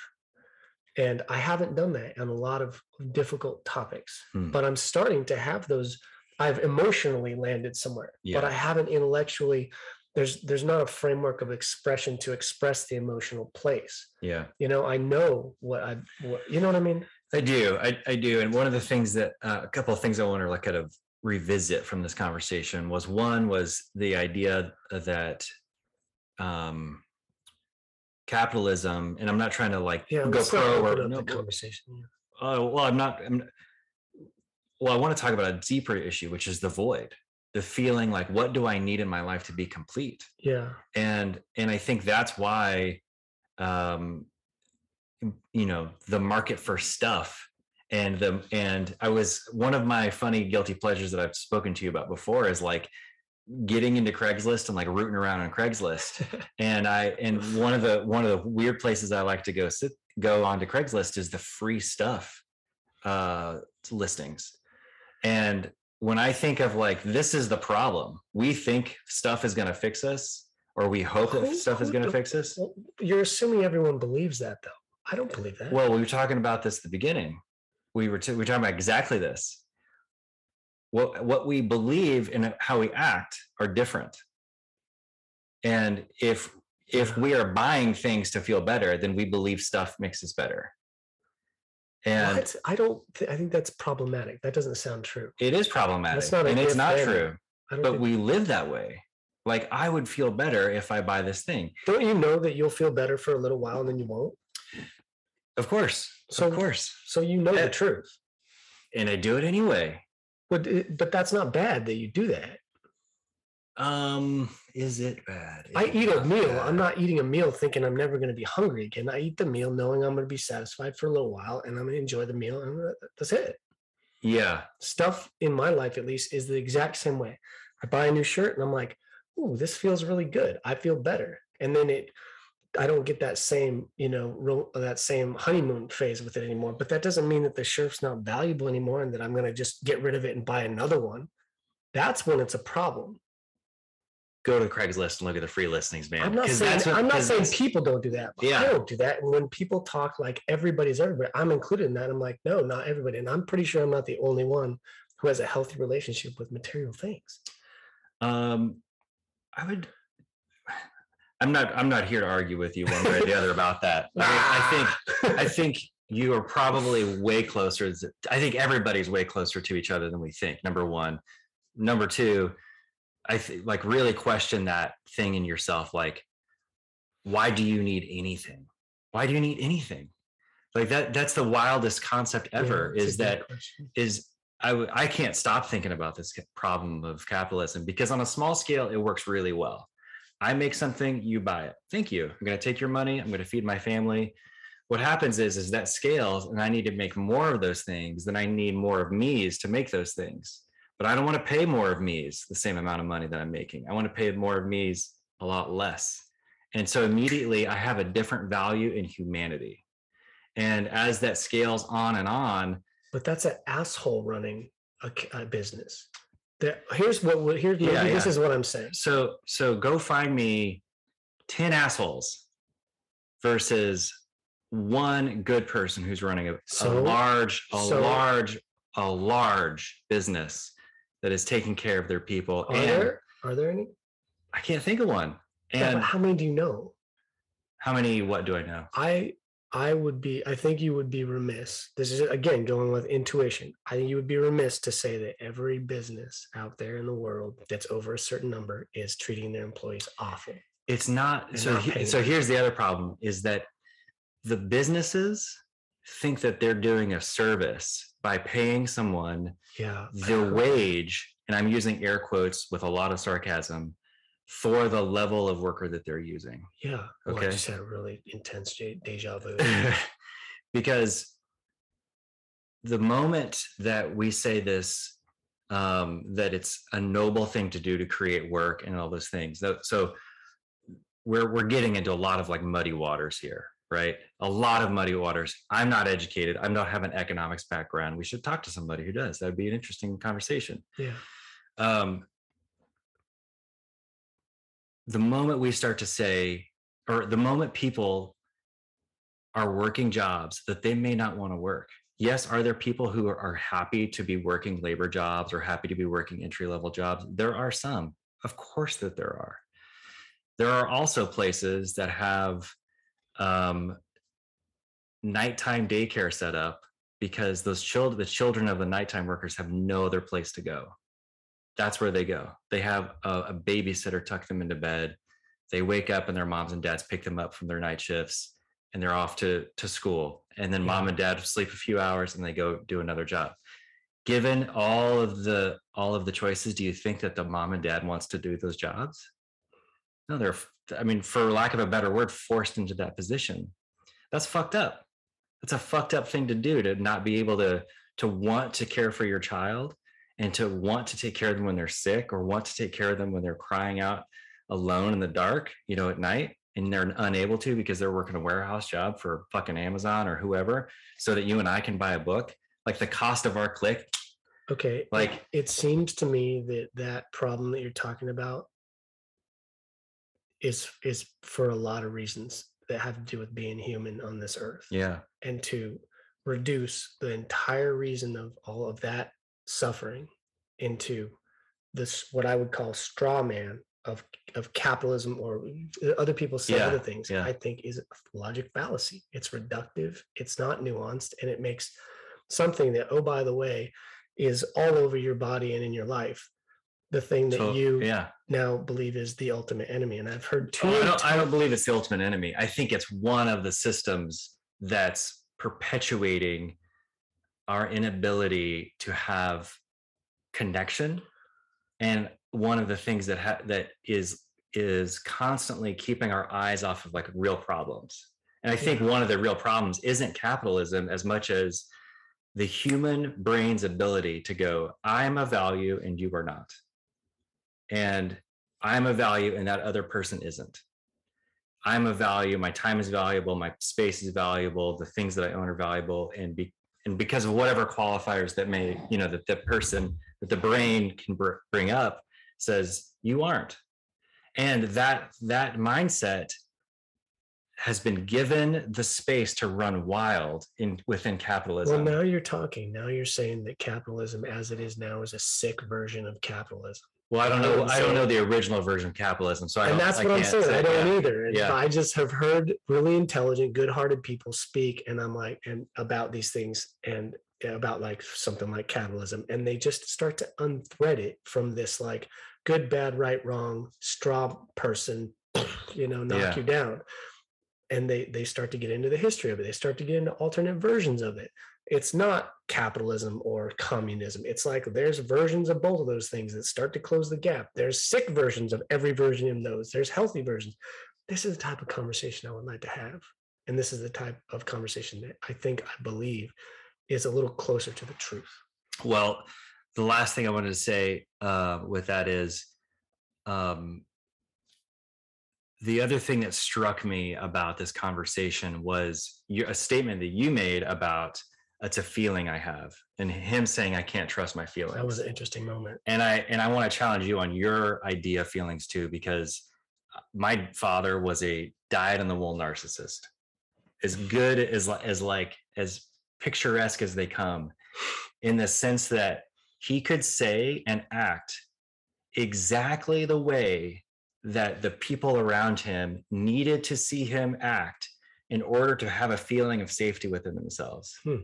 Speaker 3: And I haven't done that on a lot of difficult topics,
Speaker 1: Hmm.
Speaker 3: but I'm starting to have those. I've emotionally landed somewhere, but I haven't intellectually. There's there's not a framework of expression to express the emotional place.
Speaker 1: Yeah.
Speaker 3: You know, I know what I what you know what I mean?
Speaker 1: I do. I, I do. And one of the things that uh, a couple of things I want to like kind of revisit from this conversation was one was the idea that um capitalism and I'm not trying to like
Speaker 3: Yeah,
Speaker 1: go pro or no,
Speaker 3: conversation.
Speaker 1: oh well I'm not I'm well I want to talk about a deeper issue which is the void the feeling like what do I need in my life to be complete?
Speaker 3: Yeah,
Speaker 1: and and i think that's why um you know the market for stuff and the and i was one of my funny guilty pleasures that i've spoken to you about before is like getting into craigslist and like rooting around on craigslist. [laughs] And i and one of the one of the weird places i like to go sit go onto craigslist is the free stuff uh listings and when i think of like this is the problem we think stuff is going to fix us or we hope that stuff is going to fix us.
Speaker 3: you're assuming everyone believes that, though. I don't believe that.
Speaker 1: well we were talking about this at the beginning. We were, t- we were talking about exactly this. What what we believe and how we act are different. And if if we are buying things to feel better then we believe stuff makes us better and
Speaker 3: What? I don't. Th- I think that's problematic. That doesn't sound true.
Speaker 1: it is problematic
Speaker 3: not a
Speaker 1: and it's not true but we live that way like i would feel better if i buy this thing
Speaker 3: don't you know that you'll feel better for a little while and then you won't?
Speaker 1: of course
Speaker 3: So-
Speaker 1: of course
Speaker 3: So you know
Speaker 1: Eh,
Speaker 3: the truth.
Speaker 1: and i do it anyway
Speaker 3: But but that's not bad that you do that.
Speaker 1: Um is it bad Is
Speaker 3: I
Speaker 1: it
Speaker 3: eat a meal.
Speaker 1: bad?
Speaker 3: I'm not eating a meal thinking I'm never going to be hungry again. I eat the meal knowing I'm going to be satisfied for a little while and I'm going to enjoy the meal and that's it.
Speaker 1: yeah
Speaker 3: Stuff in my life at least is the exact same way. I buy a new shirt and I'm like, "Ooh, this feels really good. I feel better." And then it I don't get that same, you know, that same honeymoon phase with it anymore. But that doesn't mean that the shirt's not valuable anymore and that I'm going to just get rid of it and buy another one. That's when it's a problem.
Speaker 1: Go to Craigslist and look at the free listings, man.
Speaker 3: I'm not saying
Speaker 1: what-
Speaker 3: I'm not saying people don't do that. But I
Speaker 1: Yeah.
Speaker 3: don't do that. And when people talk like everybody's everybody, I'm included in that. I'm like, no, not everybody. And I'm pretty sure I'm not the only one who has a healthy relationship with material things.
Speaker 1: Um, I would. I'm not. I'm not here to argue with you one way or the other about that. I, mean, I think. I [laughs] think you are probably way closer. I think everybody's way closer to each other than we think. Number one. Number two. I think like really question that thing in yourself. Like, why do you need anything? Why do you need anything? Like that. That's the wildest concept ever.
Speaker 3: a
Speaker 1: is that
Speaker 3: question.
Speaker 1: is I, w- I can't stop thinking about this problem of capitalism because on a small scale it works really well i make something you buy it thank you i'm going to take your money i'm going to feed my family what happens is is that scales and i need to make more of those things then i need more of me's to make those things but i don't want to pay more of me's the same amount of money that i'm making i want to pay more of me's a lot less and so immediately i have a different value in humanity And as that scales on and on,
Speaker 3: But that's an asshole running a business. There, here's what here's
Speaker 1: Yeah,
Speaker 3: this
Speaker 1: yeah.
Speaker 3: is what I'm saying.
Speaker 1: so so go find me 10 assholes versus one good person who's running a, a large a
Speaker 3: so-
Speaker 1: large a large business that is taking care of their people
Speaker 3: Are
Speaker 1: and
Speaker 3: there are there any?
Speaker 1: i can't think of one
Speaker 3: Yeah,
Speaker 1: and
Speaker 3: but how many do you know?
Speaker 1: how many what do i know
Speaker 3: I I would be I think you would be remiss. This is again going with intuition. I think you would be remiss to say that every business out there in the world that's over a certain number is treating their employees awful.
Speaker 1: it's not so
Speaker 3: not
Speaker 1: he- so here's the other problem is that the businesses think that they're doing a service by paying someone
Speaker 3: Yeah.
Speaker 1: The wage, and I'm using air quotes with a lot of sarcasm, for the level of worker that they're using.
Speaker 3: Yeah. Well, I
Speaker 1: Okay.
Speaker 3: just had a really intense de- deja vu. [laughs]
Speaker 1: because the moment that we say this, um, that it's a noble thing to do to create work and all those things. tho- So we're we're getting into a lot of like muddy waters here, right? A lot of muddy waters. I'm not educated. I don't have an economics background. We should talk to somebody who does. That'd be an interesting conversation.
Speaker 3: yeah.
Speaker 1: um, the moment we start to say, or the moment people are working jobs that they may not want to work. Yes, are there people who are, are happy to be working labor jobs or happy to be working entry level jobs? There are some, of course, that there are. There are also places that have um, nighttime daycare set up because those children, the children of the nighttime workers, have no other place to go that's where they go. They have a, a babysitter tuck them into bed. They wake up and their moms and dads pick them up from their night shifts and they're off to, to school. And then mom and dad sleep a few hours and they go do another job. Given all of the all of the choices, do you think that the mom and dad wants to do those jobs? No, they're, I mean, for lack of a better word, forced into that position. That's fucked up. That's a fucked up thing to do to not be able to to want to care for your child and to want to take care of them when they're sick or want to take care of them when they're crying out alone in the dark, you know, at night, and they're unable to because they're working a warehouse job for fucking Amazon or whoever, so that you and I can buy a book. Like the cost of our click,
Speaker 3: Okay.
Speaker 1: like
Speaker 3: it seems to me that that problem that you're talking about is is for a lot of reasons that have to do with being human on this earth
Speaker 1: yeah,
Speaker 3: and to reduce the entire reason of all of that suffering into this what i would call straw man of of capitalism or other people say
Speaker 1: Yeah,
Speaker 3: other things
Speaker 1: yeah.
Speaker 3: i think is a logic fallacy it's reductive it's not nuanced and it makes something that oh by the way is all over your body and in your life the thing that
Speaker 1: so
Speaker 3: you
Speaker 1: yeah.
Speaker 3: now believe is the ultimate enemy and i've heard too
Speaker 1: Oh, I, don't, I don't believe it's the ultimate enemy. I think it's one of the systems that's perpetuating our inability to have connection, and one of the things that ha- that is is constantly keeping our eyes off of like real problems. And I think one of the real problems isn't capitalism as much as the human brain's ability to go, I'm a value and you are not. And I'm a value and that other person isn't. I'm a value, my time is valuable, my space is valuable, the things that I own are valuable. And be, and because of whatever qualifiers that may, you know, that the person, that the brain can br- bring up says you aren't. And that that mindset has been given the space to run wild in within capitalism.
Speaker 3: well now you're talking now you're saying that capitalism as it is now is a sick version of capitalism
Speaker 1: Well, I don't know. I don't know the original version of capitalism, so I
Speaker 3: and that's
Speaker 1: I
Speaker 3: what i'm saying
Speaker 1: say-
Speaker 3: i don't
Speaker 1: yeah.
Speaker 3: either And-
Speaker 1: Yeah.
Speaker 3: i just have heard really intelligent good-hearted people speak and i'm like and about these things and about like something like capitalism and they just start to unthread it from this like good bad right wrong straw person you know knock
Speaker 1: Yeah.
Speaker 3: you down and they they start to get into the history of it they start to get into alternate versions of it it's not capitalism or communism. It's like there's versions of both of those things that start to close the gap. There's sick versions of every version of those. There's healthy versions. This is the type of conversation i would like to have. And this is the type of conversation that i think i believe is a little closer to the truth.
Speaker 1: Well, the last thing I wanted to say uh, with that is, um, the other thing that struck me about this conversation was your, a statement that you made about it's a feeling I have, and him saying I can't trust my feelings.
Speaker 3: That was an interesting moment.
Speaker 1: and I and I want to challenge you on your idea of feelings too, because uh, my father was a dyed in the wool narcissist, as good as as like as picturesque as they come, in the sense that he could say and act exactly the way that the people around him needed to see him act in order to have a feeling of safety within themselves.
Speaker 3: Hmm.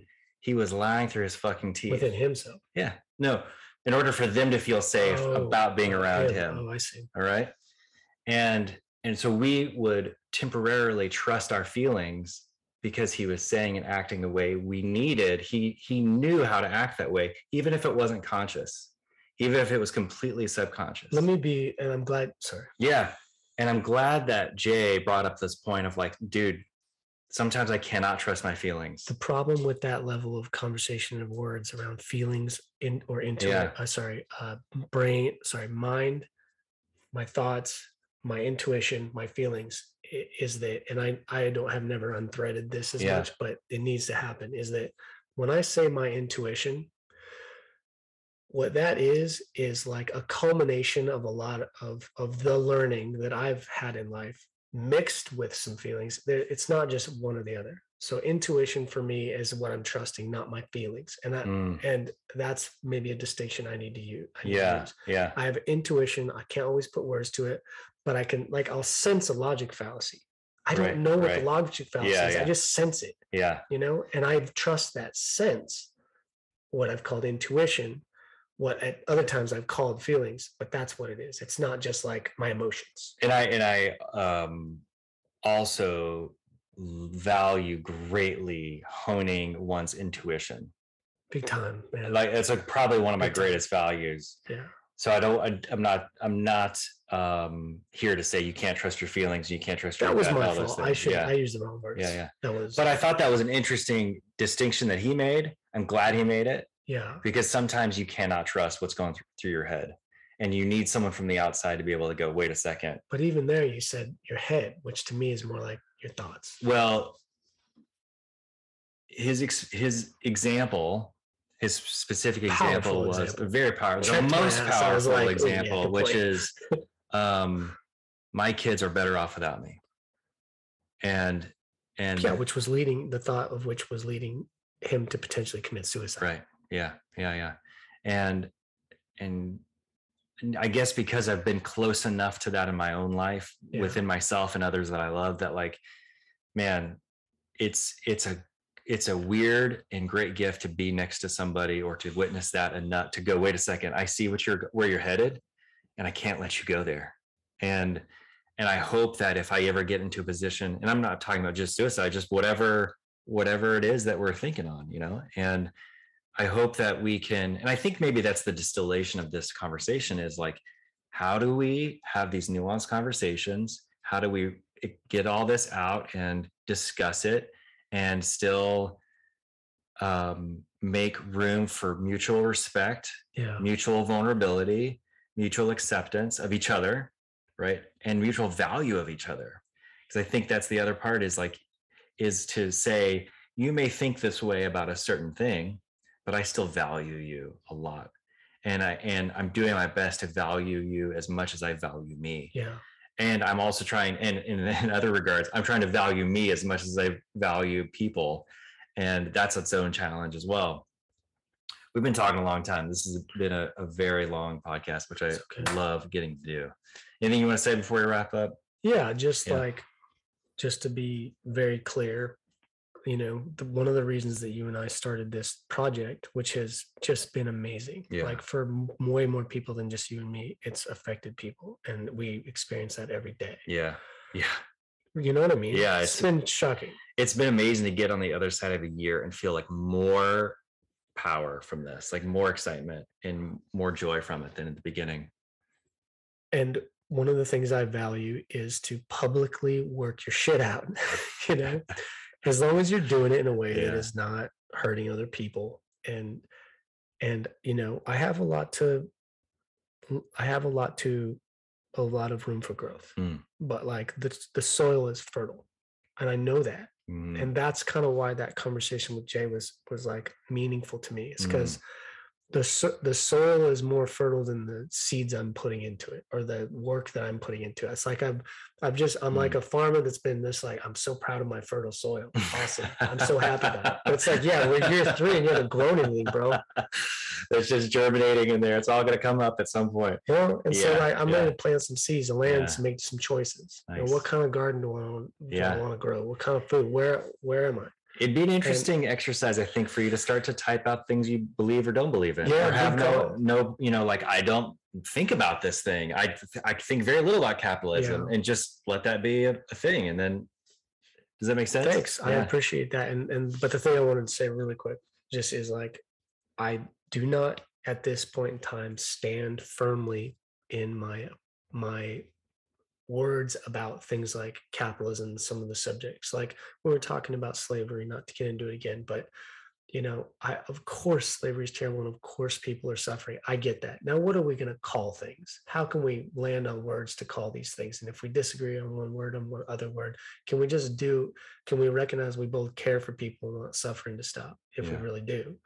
Speaker 1: He was lying through his fucking teeth.
Speaker 3: Within himself.
Speaker 1: Yeah. No, in order for them to feel safe
Speaker 3: Oh,
Speaker 1: about being oh, around
Speaker 3: yeah,
Speaker 1: him.
Speaker 3: Oh, I see.
Speaker 1: All right. And and so we would temporarily trust our feelings because he was saying and acting the way we needed. He he knew how to act that way, even if it wasn't conscious, even if it was completely subconscious.
Speaker 3: Let me be, and I'm glad. Sorry.
Speaker 1: Yeah. And I'm glad that Jay brought up this point of like, dude, sometimes I cannot trust my feelings.
Speaker 3: The problem with that level of conversation of words around feelings in or into
Speaker 1: Yeah.
Speaker 3: uh, sorry, uh, brain, sorry, mind, my thoughts, my intuition, my feelings is that, and I I don't have never unthreaded this as
Speaker 1: Yeah.
Speaker 3: much, but it needs to happen. Is that when I say my intuition, what that is is like a culmination of a lot of of the learning that I've had in life mixed with some feelings. There, it's not just one or the other. So intuition for me is what I'm trusting, not my feelings, and that
Speaker 1: Mm,
Speaker 3: and that's maybe a distinction I need to use. I need to
Speaker 1: yeah.
Speaker 3: use.
Speaker 1: Yeah.
Speaker 3: I have intuition. I can't always put words to it, but I can like I'll sense a logic fallacy. I don't
Speaker 1: Right,
Speaker 3: know what
Speaker 1: right.
Speaker 3: the logic fallacy
Speaker 1: Yeah,
Speaker 3: is. I just sense it,
Speaker 1: Yeah.
Speaker 3: you know, and I trust that sense, what I've called intuition, what at other times I've called feelings, but that's what it is. It's not just like my emotions.
Speaker 1: and I and I um also value greatly honing one's intuition.
Speaker 3: Big time, man.
Speaker 1: Like it's like probably one of my
Speaker 3: Big time.
Speaker 1: greatest values.
Speaker 3: yeah.
Speaker 1: So I don't I, I'm not I'm not um here to say you can't trust your feelings, you can't trust your
Speaker 3: That was
Speaker 1: gut,
Speaker 3: my fault. I should
Speaker 1: yeah.
Speaker 3: I used the wrong words.
Speaker 1: yeah, yeah.
Speaker 3: That was
Speaker 1: But I thought that was an interesting distinction that he made. I'm glad he made it
Speaker 3: yeah.
Speaker 1: because sometimes you cannot trust what's going through, through your head. And you need someone from the outside to be able to go, wait a second,
Speaker 3: But even there you said your head, which to me is more like your thoughts.
Speaker 1: Well, his ex- his example, his specific example
Speaker 3: Powerful
Speaker 1: was
Speaker 3: example.
Speaker 1: very powerful, the most. Powerful
Speaker 3: like, "Oh, yeah,
Speaker 1: example, which is, [laughs] um, my kids are better off without me, and and
Speaker 3: yeah, which was leading the thought of which was leading him to potentially commit suicide.
Speaker 1: right, yeah, yeah, yeah, and and. I guess because I've been close enough to that in my own life,
Speaker 3: Yeah.
Speaker 1: within myself and others that I love, that like, man, it's it's a it's a weird and great gift to be next to somebody or to witness that and not to go wait a second i see what you're where you're headed and i can't let you go there and and i hope that if i ever get into a position and i'm not talking about just suicide just whatever whatever it is that we're thinking on you know and i hope that we can and i think maybe that's the distillation of this conversation is like how do we have these nuanced conversations how do we eh, get all this out and discuss it and still um, make room for mutual respect,
Speaker 3: Yeah.
Speaker 1: mutual vulnerability, mutual acceptance of each other, right? And mutual value of each other. Because I think that's the other part is like, is to say, you may think this way about a certain thing, but I still value you a lot. And I and I'm doing my best to value you as much as I value me
Speaker 3: Yeah.
Speaker 1: and i'm also trying and in, [laughs] in other regards i'm trying to value me as much as i value people and that's its own challenge as well we've been talking a long time this has been a, a very long podcast which i
Speaker 3: okay.
Speaker 1: love getting to do anything you want to say before we wrap up
Speaker 3: Yeah. Just
Speaker 1: Yeah.
Speaker 3: like, just to be very clear, you know, the, one of the reasons that you and I started this project, which has just been amazing,
Speaker 1: Yeah.
Speaker 3: like for way more people than just you and me, it's affected people. And we experience that every day.
Speaker 1: yeah yeah
Speaker 3: You know what I mean?
Speaker 1: Yeah,
Speaker 3: It's
Speaker 1: it's-
Speaker 3: been shocking.
Speaker 1: it's been amazing to get on the other side of a year and feel like more power from this like more excitement and more joy from it than at the beginning
Speaker 3: And one of the things I value is to publicly work your shit out. [laughs] you know, [laughs] as long as you're doing it in a way that
Speaker 1: Yeah.
Speaker 3: is not hurting other people. And and you know, I have a lot to I have a lot to a lot of room for growth.
Speaker 1: Mm.
Speaker 3: But like the the soil is fertile. And I know that.
Speaker 1: Mm,
Speaker 3: And that's kind of why that conversation with Jay was was like meaningful to me. It's
Speaker 1: Mm.
Speaker 3: The the soil is more fertile than the seeds I'm putting into it or the work that I'm putting into it. It's like I'm I'm just I'm
Speaker 1: Mm.
Speaker 3: like a farmer that's been this like I'm so proud of my fertile soil. Awesome. [laughs] I'm so happy about it. But it's like, yeah, we're year three and you haven't grown anything, bro. [laughs]
Speaker 1: it's just germinating in there. It's all going to come up at some point.
Speaker 3: Well, and so like I'm
Speaker 1: yeah.
Speaker 3: ready to plant some seeds and land
Speaker 1: Yeah.
Speaker 3: to make some choices. You know,
Speaker 1: Nice.
Speaker 3: what kind of garden do I want, do
Speaker 1: Yeah.
Speaker 3: I want to grow? What kind of food? Where where am I?
Speaker 1: It'd be an interesting exercise, I think, for you to start to type out things you believe or don't believe in.
Speaker 3: Yeah,
Speaker 1: or have no, no, you know, like I don't think about this thing. I I think very little about capitalism,
Speaker 3: Yeah.
Speaker 1: and just let that be a, a thing. And then, does that make sense?
Speaker 3: Thanks. I appreciate that. And and but the thing I wanted to say really quick just is like I do not at this point in time stand firmly in my my words about things like capitalism some of the subjects. Like we were talking about slavery, not to get into it again, but you know, I of course slavery is terrible and of course people are suffering. I get that. Now what are we going to call things? How can we land on words to call these things? And if we disagree on one word on one other word, can we just do can we recognize we both care for people and want suffering to stop if
Speaker 1: Yeah.
Speaker 3: we really do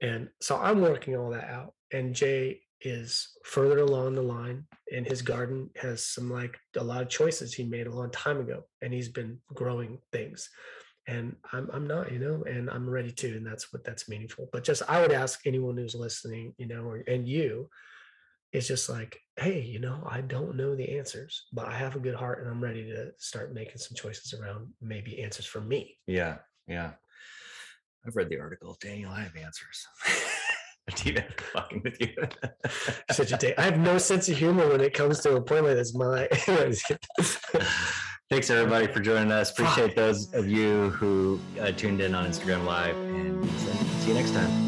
Speaker 3: and so i'm working all that out and jay is further along the line and his garden has some like a lot of choices he made a long time ago and he's been growing things and i'm, I'm not you know and i'm ready to and that's what that's meaningful but just i would ask anyone who's listening you know or, and you it's just like, hey, you know, I don't know the answers, but I have a good heart and I'm ready to start making some choices around maybe answers for me.
Speaker 1: Yeah, yeah. I've read the article, Daniel. I have answers. [laughs] [laughs] Fucking with [laughs] you.
Speaker 3: Such a day. I have no sense of humor when it comes to a point like this. My [laughs]
Speaker 1: Thanks everybody for joining us. Appreciate those of you who uh, tuned in on Instagram Live, and uh, see you next time.